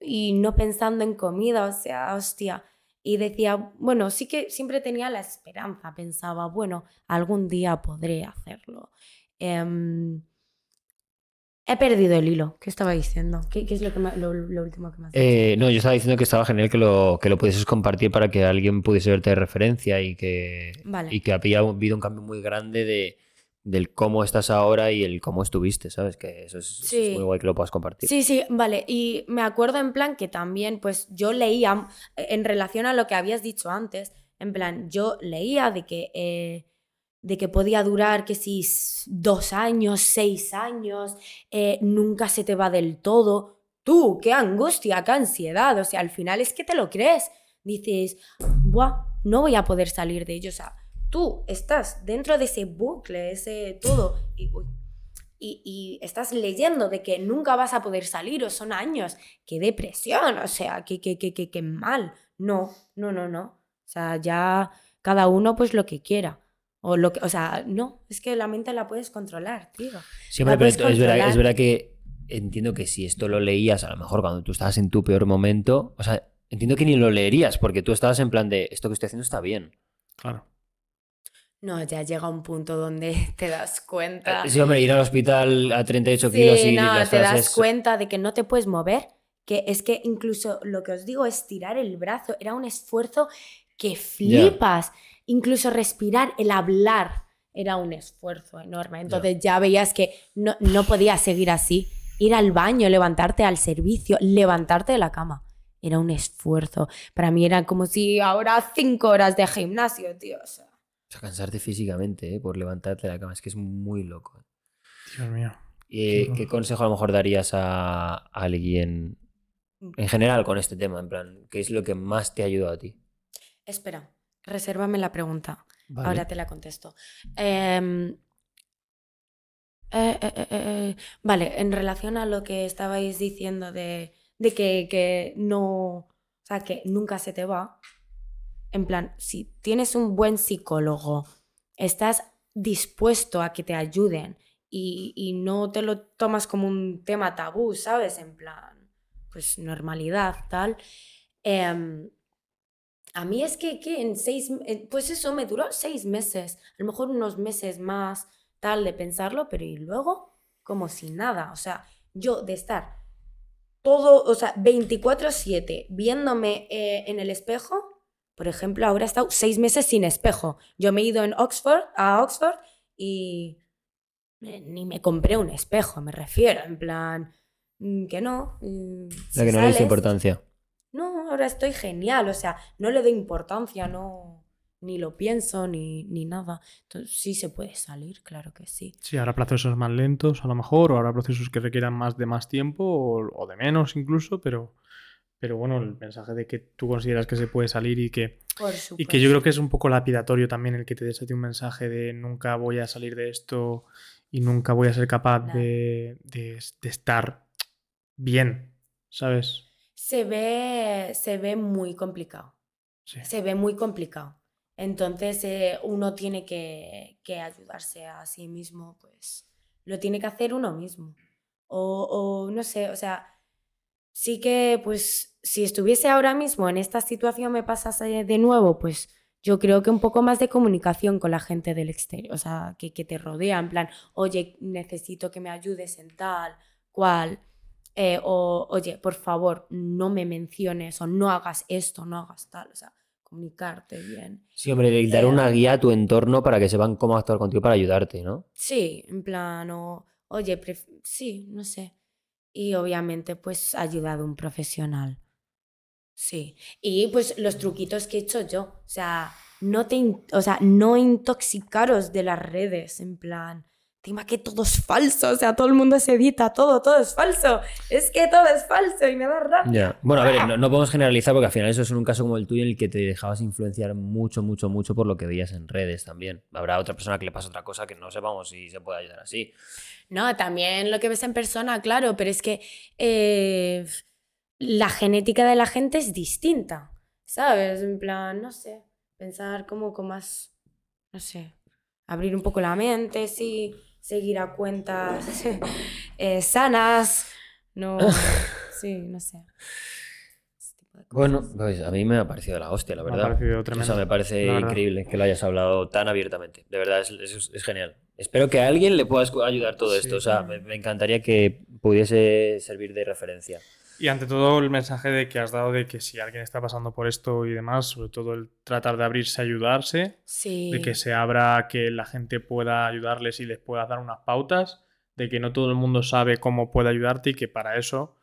y no pensando en comida? O sea, hostia. Y decía, bueno, sí que siempre tenía la esperanza, pensaba, bueno, algún día podré hacerlo. Em, he perdido el hilo. ¿Qué estaba diciendo? ¿Qué, qué es lo, que me- lo, lo último que me has dicho? Eh, no, yo estaba diciendo que estaba genial que lo, que lo pudieses compartir para que alguien pudiese verte de referencia y que, Vale. y que había habido un cambio muy grande de, del cómo estás ahora y el cómo estuviste, ¿sabes? Que eso es, eso es Sí. muy guay que lo puedas compartir. Sí, sí, vale. Y me acuerdo en plan que también, pues yo leía, en relación a lo que habías dicho antes, en plan, yo leía de que, eh, de que podía durar, que si dos años, seis años, eh, nunca se te va del todo. Tú, qué angustia, qué ansiedad. O sea, al final es que te lo crees. Dices, Buah, no voy a poder salir de ello. O sea, tú estás dentro de ese bucle, ese todo. Y, y, y estás leyendo de que nunca vas a poder salir o son años. ¡Qué depresión! O sea, qué, qué, qué, qué, qué mal. No, no, no, no. O sea, ya cada uno pues lo que quiera. O, lo que, o sea, no, es que la mente la puedes controlar, tío. Sí, hombre, la pero es verdad, es verdad que entiendo que si esto lo leías, a lo mejor cuando tú estabas en tu peor momento, o sea, entiendo que ni lo leerías, porque tú estabas en plan de esto que estoy haciendo está bien. Claro. No, ya llega un punto donde te das cuenta. Sí, hombre, ir al hospital a 38 kilos Sí, y no, las te das cuenta de que no te puedes mover, que es que incluso lo que os digo es tirar el brazo, era un esfuerzo que flipas. Incluso respirar, el hablar, era un esfuerzo enorme. Entonces ya veías que no, no podías seguir así. Ir al baño, levantarte al servicio, levantarte de la cama. Era un esfuerzo. Para mí era como si ahora cinco horas de gimnasio, tío. o sea. O sea, cansarte físicamente, ¿eh? por levantarte de la cama. Es que es muy loco. Dios mío. ¿Y, Qué ¿Qué consejo a lo mejor darías a alguien en general con este tema? En plan, ¿qué es lo que más te ayudó a ti? Espera, resérvame la pregunta. Vale. Ahora te la contesto. Em, eh, eh, eh, eh, vale, en relación a lo que estabais diciendo de, de que, que no, o sea, que nunca se te va, en plan, si tienes un buen psicólogo, estás dispuesto a que te ayuden y, y no te lo tomas como un tema tabú, ¿sabes? En plan, pues normalidad, tal. A mí es que, que en seis, pues eso me duró seis meses, a lo mejor unos meses más, tal, de pensarlo, pero y luego como si nada, o sea, yo de estar todo, o sea, 24/7 viéndome eh, en el espejo, por ejemplo, ahora he estado seis meses sin espejo. Yo me he ido en Oxford, a Oxford y eh, ni me compré un espejo, me refiero, en plan, mm, que no. mm, La que no le importancia. No, ahora estoy genial, o sea, no le doy importancia, no, ni lo pienso, ni, ni nada. Entonces, sí se puede salir, claro que sí. Sí, habrá procesos más lentos a lo mejor, o habrá procesos que requieran más de más tiempo o, o de menos incluso, pero, pero bueno, el mensaje de que tú consideras que se puede salir y que, y que yo creo que es un poco lapidatorio también el que te des a ti un mensaje de nunca voy a salir de esto y nunca voy a ser capaz de, de- de estar bien, ¿sabes? Se ve, se ve muy complicado, Sí. se ve muy complicado. Entonces, eh, uno tiene que, que ayudarse a sí mismo, pues lo tiene que hacer uno mismo. O, o no sé, o sea, sí que, pues, si estuviese ahora mismo en esta situación, me pasase de nuevo, pues yo creo que un poco más de comunicación con la gente del exterior, o sea, que, que te rodea, en plan, oye, necesito que me ayudes en tal, cual, eh, o oye, por favor, no me menciones, o no hagas esto, no hagas tal, o sea, comunicarte bien. Sí, hombre, dar Eh, una guía a tu entorno para que sepan cómo actuar contigo para ayudarte, ¿no? Sí, en plan, o, oye, pref- sí, no sé. Y obviamente, pues, ayuda de un profesional. Sí. Y pues los truquitos que he hecho yo. O sea, no te o sea, no intoxicaros de las redes, en plan. Encima que todo es falso, o sea, todo el mundo se edita, todo, todo es falso. Es que todo es falso y me da rabia. Bueno, a ver, no, no podemos generalizar porque al final eso es un caso como el tuyo en el que te dejabas influenciar mucho, mucho, mucho por lo que veías en redes también. Habrá otra persona que le pasa otra cosa que no sepamos si se puede ayudar así. No, también lo que ves en persona, claro, pero es que eh, la genética de la gente es distinta, ¿sabes? En plan, no sé, pensar como con más, no sé, abrir un poco la mente, sí, seguir a cuentas eh, sanas, no, sí, no sé. Bueno, pues a mí me ha parecido la hostia, la Me ha verdad. parecido o tremendo, sea, me parece verdad. increíble que lo hayas hablado tan abiertamente. De verdad, es, es- es genial. Espero que a alguien le pueda ayudar todo Sí. esto. O sea, me, me encantaría que pudiese servir de referencia. Y ante todo el mensaje de que has dado de que si alguien está pasando por esto y demás, sobre todo el tratar de abrirse ayudarse, Sí. de que se abra, que la gente pueda ayudarles y les pueda dar unas pautas, de que no todo el mundo sabe cómo puede ayudarte y que para eso,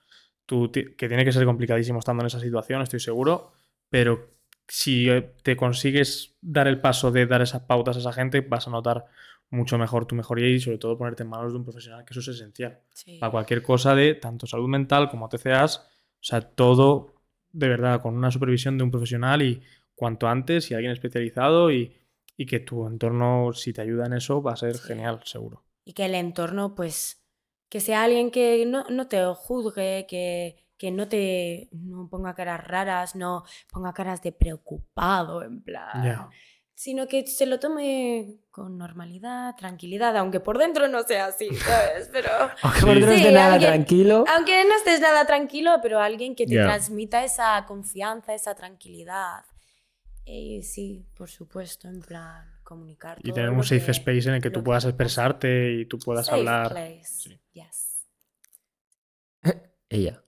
tú, que tiene que ser complicadísimo estando en esa situación, estoy seguro, pero si eh, te consigues dar el paso de dar esas pautas a esa gente, vas a notar mucho mejor tu mejoría y sobre todo ponerte en manos de un profesional, que eso es esencial Sí. para cualquier cosa de tanto salud mental como TCAs, o sea, todo de verdad con una supervisión de un profesional y cuanto antes y alguien especializado y, y que tu entorno, si te ayuda en eso, va a ser Sí. genial, seguro. y que el entorno, pues, que sea alguien que no, no te juzgue, que, que no te no ponga caras raras, no ponga caras de preocupado, en plan. Sino que se lo tome con normalidad, tranquilidad, aunque por dentro no sea así, ¿sabes? Pero. Aunque por dentro no Sí, esté nada alguien- tranquilo. Aunque no estés nada tranquilo, pero alguien que te Ya. transmita esa confianza, esa tranquilidad. Y sí, por supuesto, en plan, comunicar. Y tener un safe que- space en el que tú puedas expresarte y tú puedas Safe hablar. place, Sí. yes. Ella.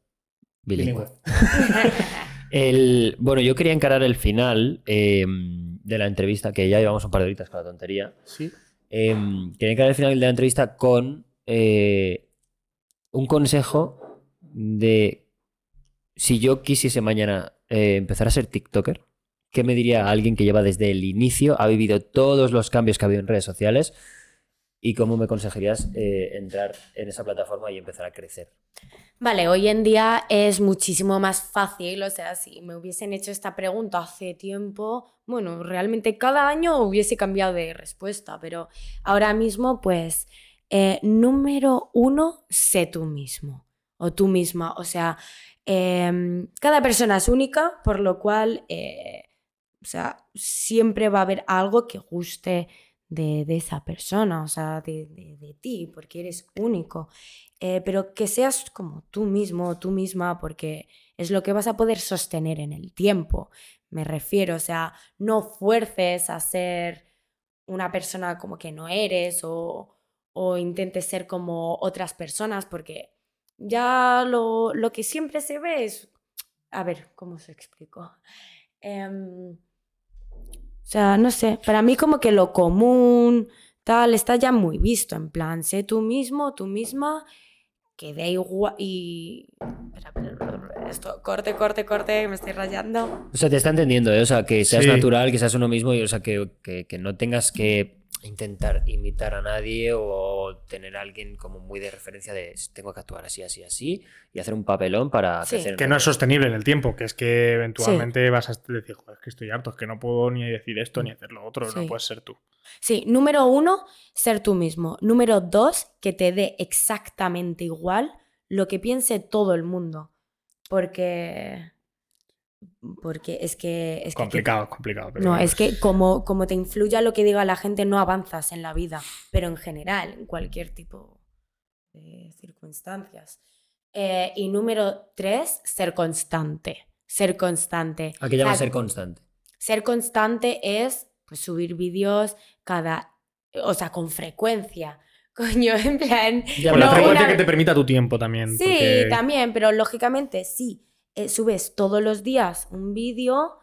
Bilingüe. El, bueno, yo quería encarar el final eh, de la entrevista, que ya llevamos un par de horitas con la tontería. Sí. Eh, quería encarar el final de la entrevista con eh, un consejo de si yo quisiese mañana eh, empezar a ser TikToker, ¿qué me diría alguien que lleva desde el inicio, ha vivido todos los cambios que ha habido en redes sociales? ¿Y cómo me aconsejarías eh, entrar en esa plataforma y empezar a crecer? Vale, hoy en día es muchísimo más fácil, o sea, si me hubiesen hecho esta pregunta hace tiempo, bueno, realmente cada año hubiese cambiado de respuesta, pero ahora mismo, pues, eh, número uno, sé tú mismo o tú misma, o sea, em, cada persona es única, por lo cual, eh, o sea, siempre va a haber algo que guste de, de esa persona, o sea, de, de- ti, porque eres único. Eh, pero que seas como tú mismo tú misma, porque es lo que vas a poder sostener en el tiempo. Me refiero, o sea, no fuerces a ser una persona como que no eres o, o intentes ser como otras personas, porque ya lo, lo que siempre se ve es... A ver, ¿cómo os explico? Em, o sea, no sé, para mí como que lo común, tal, está ya muy visto, en plan, sé tú mismo, tú misma, que da igual y... Espera, espera, espera, esto, corte, corte, corte, me estoy rayando. O sea, te está entendiendo, ¿eh? O sea, que seas Sí. natural, que seas uno mismo y, o sea, que, que- que no tengas que intentar imitar a nadie o tener a alguien como muy de referencia de tengo que actuar así, así, así y hacer un papelón para Sí. crecer. Que no es sostenible en el tiempo, que es que eventualmente vas a decir, joder, es que estoy harto, es que no puedo ni decir esto ni hacer lo otro, no puedes ser tú. Sí, número uno, ser tú mismo. Número dos, que te dé exactamente igual lo que piense todo el mundo. Porque... Porque es que... Es que- complicado, complicado. pero No, bueno. es que como, como te influya lo que diga la gente, no avanzas en la vida, pero en general, en cualquier tipo de circunstancias. Eh, y número tres, ser constante. Ser constante. ¿A qué llamas O sea, ser constante? ser constante es pues, subir vídeos cada. O sea, con frecuencia. Coño, en plan. Ya, Con pero la no frecuencia una- que te permita tu tiempo también. Sí, porque- también, pero lógicamente, sí. Eh, subes todos los días un vídeo.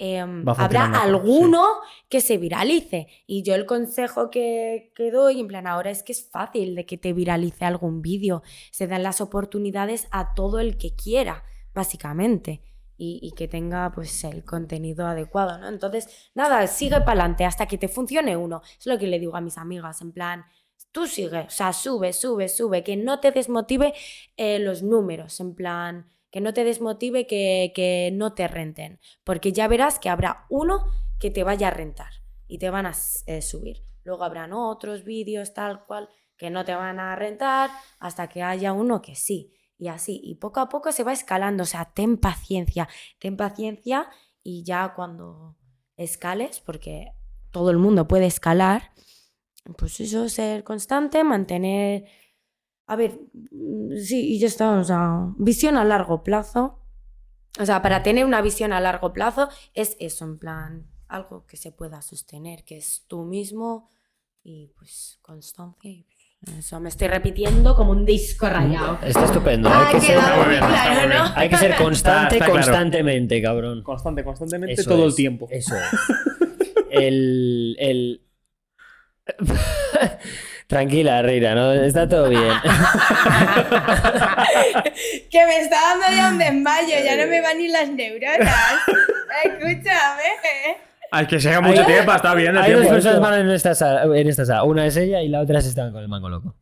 em, habrá alguno que se viralice. Y yo el consejo que, que doy, en plan, ahora es que es fácil de que te viralice algún vídeo. Se dan las oportunidades a todo el que quiera, básicamente. Y, y que tenga pues el contenido adecuado, ¿no? Entonces, nada, sigue para adelante hasta que te funcione uno. Es lo que le digo a mis amigas, en plan, tú sigue, o sea, sube, sube, sube, que no te desmotive eh, los números, en plan, que no te desmotive que, que no te renten, porque ya verás que habrá uno que te vaya a rentar y te van a eh, subir. Luego habrán otros vídeos tal cual que no te van a rentar hasta que haya uno que sí. Y así, y poco a poco se va escalando, o sea, ten paciencia, ten paciencia y ya cuando escales, porque todo el mundo puede escalar, pues eso, ser constante, mantener... A ver, mm, sí, y ya está, o sea, visión a largo plazo. O sea, para tener una visión a largo plazo es eso, en plan, algo que se pueda sostener, que es tú mismo y pues constancia y pues, eso me estoy repitiendo como un disco rayado. Está estupendo. Ah, hay, que ser, constante Está- está claro. constantemente, cabrón. Constante, constantemente Eso todo es, el tiempo. Eso es. El. el... Tranquila, Reina, ¿no? está todo bien. que me está dando ya un desmayo, ya no me van ni las neuronas. Escúchame. Ay, que sea mucho Hay- tiempo, está bien el Hay dos personas malas en esta, sala, en esta sala. Una es ella y la otra se están con el mango loco.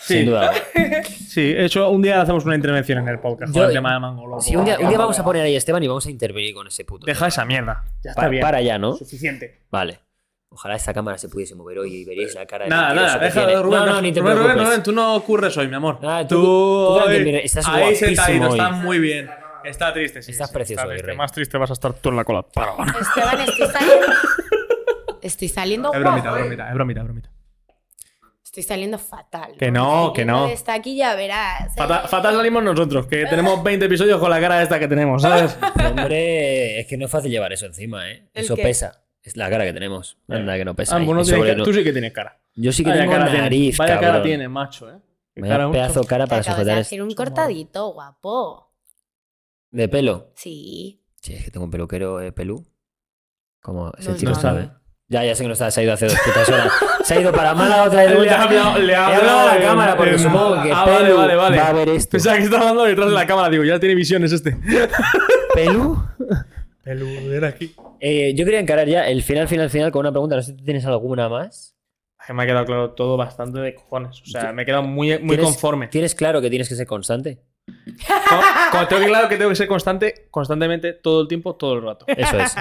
Sí. Sin duda. Sí, de hecho, un día hacemos una intervención en el podcast con el tema de Mango Loco. Sí, un día, un día vamos a poner ahí a Esteban y vamos a intervenir con ese puto. Deja esa mierda. Ya está bien. Para ya, ¿no? Suficiente. Vale. Ojalá esta cámara se pudiese mover hoy y veríais la cara de Nada, nada, déjalo, tiene. Rubén. No, no, ni te Rubén, preocupes. Rubén, tú no ocurres hoy, mi amor. Ah, tú- tú hoy- mira, estás ahí guapísimo sentadito, hoy. está muy bien. Está triste, sí. Estás sí, precioso está triste. Más triste vas a estar tú en la cola. Esteban, estoy saliendo. Estoy saliendo Es bromita, guapo. bromita, es bromita, es bromita. Estoy saliendo fatal. Que no, que no. Está aquí ya verás. ¿eh? Fatal, fatal salimos nosotros, que tenemos 20 episodios con la cara esta que tenemos, ¿sabes? Hombre, es que no es fácil llevar eso encima, ¿eh? ¿El Eso qué? pesa. Es la cara que tenemos. Anda, que no pesa. Ah, bueno, tienes cara- no- Tú sí que tienes cara. Yo sí que Vaya tengo cara tienes. nariz, Vaya cara cabrón. tienes, macho, ¿eh? Qué Vaya cara, pedazo cara Te para acabas de sujetar hacer un cortadito, guapo. ¿De pelo? Sí. Sí, es que tengo un peluquero eh, pelú. Como ese No chico sabe. Ya, ya sé que no está, se ha ido hace dos putas horas. Se ha ido para mala otra vez. de Le vuelta. ha hablado, le ha He hablado a la en- cámara porque en- supongo que Ah, vale, Pelu vale, vale. va a ver esto. Pensaba que estaba hablando detrás de la cámara, digo, ya tiene visiones este. ¿Pelú? Pelu, ven aquí. Eh, yo quería encarar ya el final, final, final con una pregunta. No sé si tú tienes alguna más. Me ha quedado claro todo bastante de cojones. O sea, me he quedado muy, muy ¿Tienes- conforme. ¿Tienes claro que tienes que ser constante? Tengo que claro que tengo que ser constante, constantemente, todo el tiempo, todo el rato. Eso es.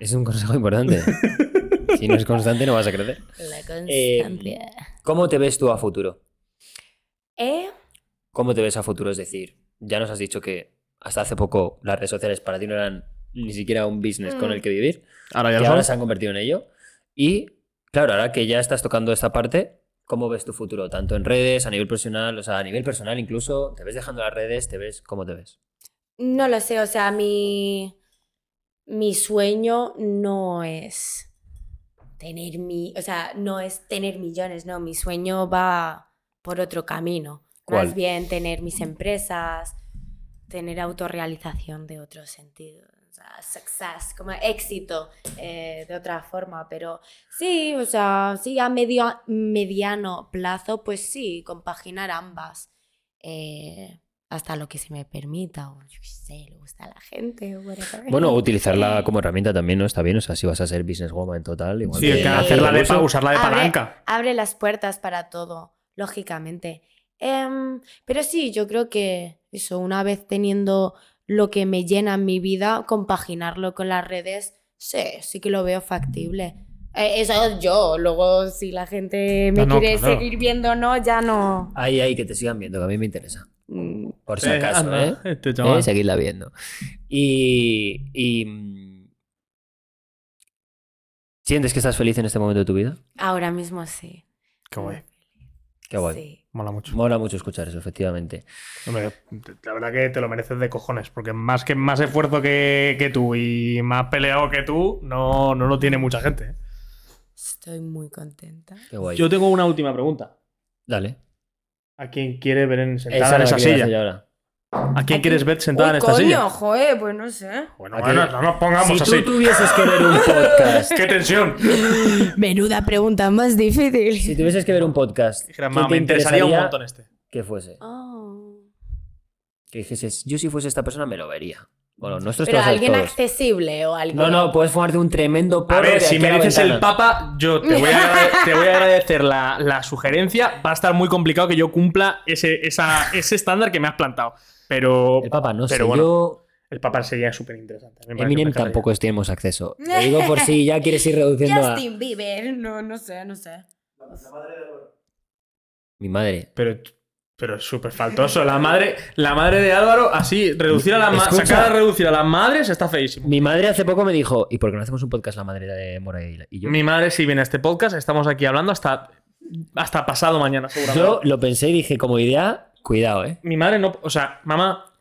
es un consejo importante. Si no es constante, no vas a crecer. La Eh, constancia. ¿Cómo te ves tú a futuro? ¿Eh? ¿Cómo te ves a futuro? Es decir, ya nos has dicho que hasta hace poco las redes sociales para ti no eran ni siquiera un business con Mm. el que vivir, Ahora ya que lo ahora sabes. se han convertido en ello. Y claro, ahora que ya estás tocando esta parte, ¿cómo ves tu futuro? Tanto en redes, a nivel profesional, o sea, a nivel personal incluso, ¿te ves dejando las redes? ¿Te ves? ¿Cómo te ves? No lo sé, o sea, mi, mi sueño no es tener mi, o sea, no es tener millones, no, mi sueño va por otro camino. ¿Cuál? Más bien tener mis empresas, tener autorrealización de otro sentido. O sea, success, como éxito eh, de otra forma, pero sí, o sea, sí, a medio, mediano plazo, pues sí, compaginar ambas. Eh, hasta lo que se me permita, o yo qué sé, le gusta a la gente, o whatever. Bueno, utilizarla como herramienta también, ¿no? Está bien, o sea, si vas a ser businesswoman total, igual Sí, que- Sí. hacerla de pa, usarla de Abre- palanca. abre las puertas para todo, lógicamente. Em, pero sí, yo creo que eso, una vez teniendo lo que me llena en mi vida, compaginarlo con las redes, sí, sí que lo veo factible. Eh, eso yo, luego si la gente me No, no, quiere claro. seguir viendo o no, ya no. Ahí, ahí, que te sigan viendo, que a mí me interesa. Mm, Por si Eh, acaso, anda, ¿eh? Este. ¿Eh? Seguidla viendo. Y, y, mm, ¿Sientes que estás feliz en este momento de tu vida? Ahora mismo sí. Qué guay. Qué guay. Sí. Mola mucho. Mola mucho escuchar eso, efectivamente. Hombre, la verdad que te lo mereces de cojones, porque más que más esfuerzo que, que tú y más peleado que tú, no, no lo tiene mucha gente. ¿eh? Estoy muy contenta. Qué guay. Yo tengo una última pregunta. Dale. ¿A quién quiere ver en- Esa sentada en esa silla? ahora. ¿A quién quieres ver sentada Uy, en esta coño, silla? joder, pues no sé. Bueno, no nos pongamos Si así. tú tuvieses que ver un podcast, ¡Qué tensión! Menuda pregunta más difícil. si tuvieses que ver un podcast, Dijera, ¿qué "Ma, te me interesaría un montón este. que fuese? Oh. Que dijeses, yo si fuese esta persona me lo vería. Bueno, nuestros Pero alguien todos. accesible o alguien. No, no, puedes fumarte un tremendo porro A ver, de si me dices el. Papa, yo te voy a, agrade- te voy a agradecer la, la sugerencia. Va a estar muy complicado que yo cumpla ese, esa- ese estándar que me has plantado. Pero El Papa, no Pero sé, bueno, yo... el Papa sería súper interesante. Eminem tampoco es- tenemos acceso. Lo digo por si ya quieres ir reduciendo a... Justin Bieber, no, no sé, no sé. Mi madre. Pero Pero es súper faltoso. La madre, la madre de Álvaro, así, reducir a la ma- Escucha. sacar a reducir a las madres está feísimo. Mi madre hace poco me dijo, ¿y por qué no hacemos un podcast la madre de Mora y y yo? Mi madre, si viene a este podcast, estamos aquí hablando hasta, hasta pasado mañana, seguramente. Yo lo pensé y dije, como idea, cuidado, ¿eh? Mi madre no. O sea, mamá,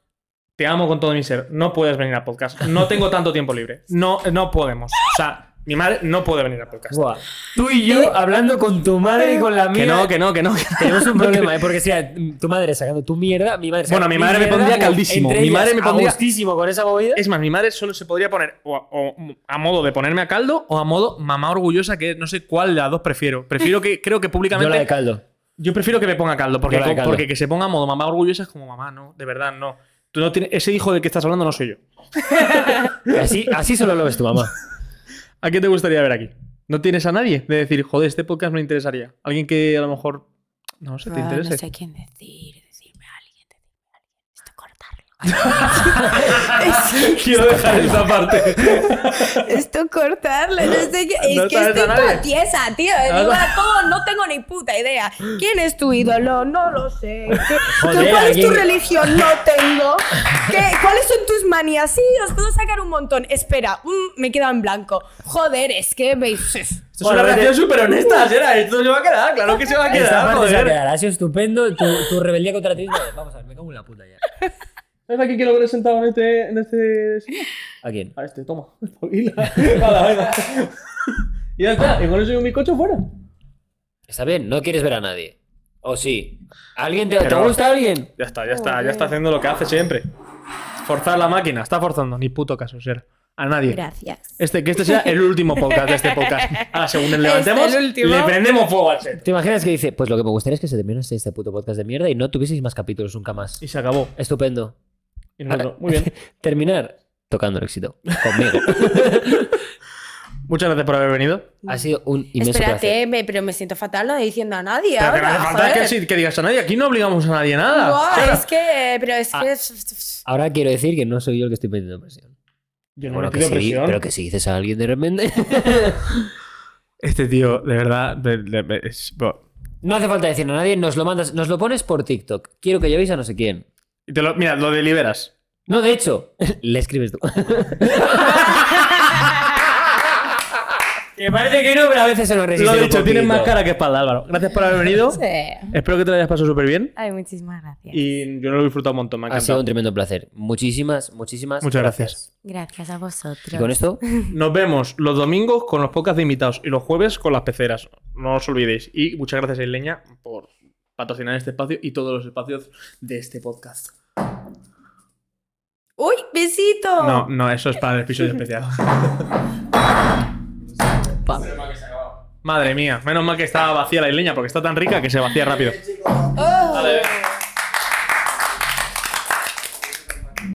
te amo con todo mi ser. No puedes venir al podcast. No tengo tanto tiempo libre. No, no podemos. O sea, mi madre no puede venir al podcast. Buah. Tú y yo hablando con tu madre y con la mía. Que no, que no, que no. Tenemos un problema, ¿eh? Porque si era tu madre sacando tu mierda, mi madre Bueno, sacando mi madre me mierda, pondría caldísimo. Mi madre me pondría- a gustísimo con esa movida. Es más, mi madre solo se podría poner o, o a modo de ponerme a caldo o a modo mamá orgullosa, que no sé cuál de las dos prefiero. Prefiero que, creo que Yo públicamente. la de caldo. Yo prefiero que me ponga caldo, porque, caldo. porque que se ponga a modo mamá orgullosa es como mamá, no, de verdad, no. Tú no tienes, ese hijo del que estás hablando no soy yo. Así, así solo lo ves tu mamá. ¿A qué te gustaría ver aquí? ¿No tienes a nadie? De decir, joder, este podcast me interesaría. Alguien que a lo mejor, no sé, te interese. No sé quién decir, decirme a alguien, decirme a alguien. Esto cortarlo. Quiero dejar esa parte. Esto cortarlo, no sé qué. Es No que estoy toda tiesa, tío. Digo a todo, no tengo ni puta idea. ¿Quién es tu ídolo? No lo sé. ¿Qué- Joder, ¿Cuál es tu religión? No tengo. ¿Qué- ¿Cuáles son tus manías? Sí, os puedo sacar un montón. Espera, mm, me he quedado en blanco. Joder, es que veis. Esto es una reacción súper honesta, Sera. Esto se va a quedar, claro que se va a Esta quedar, parte se va a joder. quedar. Ha sido estupendo. Tu, tu rebeldía contra ti. Vamos a ver, me cago en la puta ya. ¿Sabes a quién quiero ver sentado en este, en este? ¿A quién? A este, toma. Y ya está, y con eso y un bizcocho fuera. Está bien, no quieres ver a nadie. ¿O sí? ¿Alguien te, Pero- ¿te gusta alguien? Ya está, ya está, ya está haciendo lo que hace siempre. Forzar la máquina, está forzando, ni puto caso, Sera. A nadie. Gracias. Este, que este sea el último podcast de este podcast. Ahora, según le Este, levantemos, el último. le prendemos fuego al set. ¿Te imaginas que dice, pues lo que me gustaría es que se terminase este puto podcast de mierda y no tuvieseis más capítulos nunca más? Y se acabó. Estupendo. Y nosotros, muy bien. Terminar tocando el éxito. Conmigo. Muchas gracias por haber venido. ha sido un inmenso Espérate, placer. me- pero me siento fatal no diciendo a nadie. Pero que no ahora, hace falta que, joder. sí- que digas a nadie. Aquí no obligamos a nadie a nada. Es que, pero es Ah. que. Ahora quiero decir que no soy yo el que estoy metiendo presión. Yo no Bueno, que sí, presión. pero que si dices a alguien de repente. Este tío, de verdad, de- de- es- bo- no hace falta decir a nadie, nos lo mandas, nos lo pones por TikTok. Quiero que llevéis a no sé quién. Y te lo- mira, lo deliberas. No, de hecho, le escribes tú. que parece que no, pero a veces se nos resiste. Lo un dicho, tienes poquito. más cara que espalda, Álvaro. Gracias por haber venido. Sí. Espero que te lo hayas pasado súper bien. Ay, muchísimas gracias. Y yo lo he disfrutado un montón, me ha Ha sido encantado. un tremendo placer. Muchísimas, muchísimas Muchas gracias. Gracias a vosotros. Y con esto, Nos vemos los domingos con los podcasts de invitados y los jueves con las peceras. No os olvidéis. Y muchas gracias a Isleña por patrocinar este espacio y todos los espacios de este podcast. ¡Uy, besito! No, no, eso es para el episodio especial. Madre mía, menos mal que estaba vacía la isleña porque está tan rica que se vacía rápido. Oh. Vale.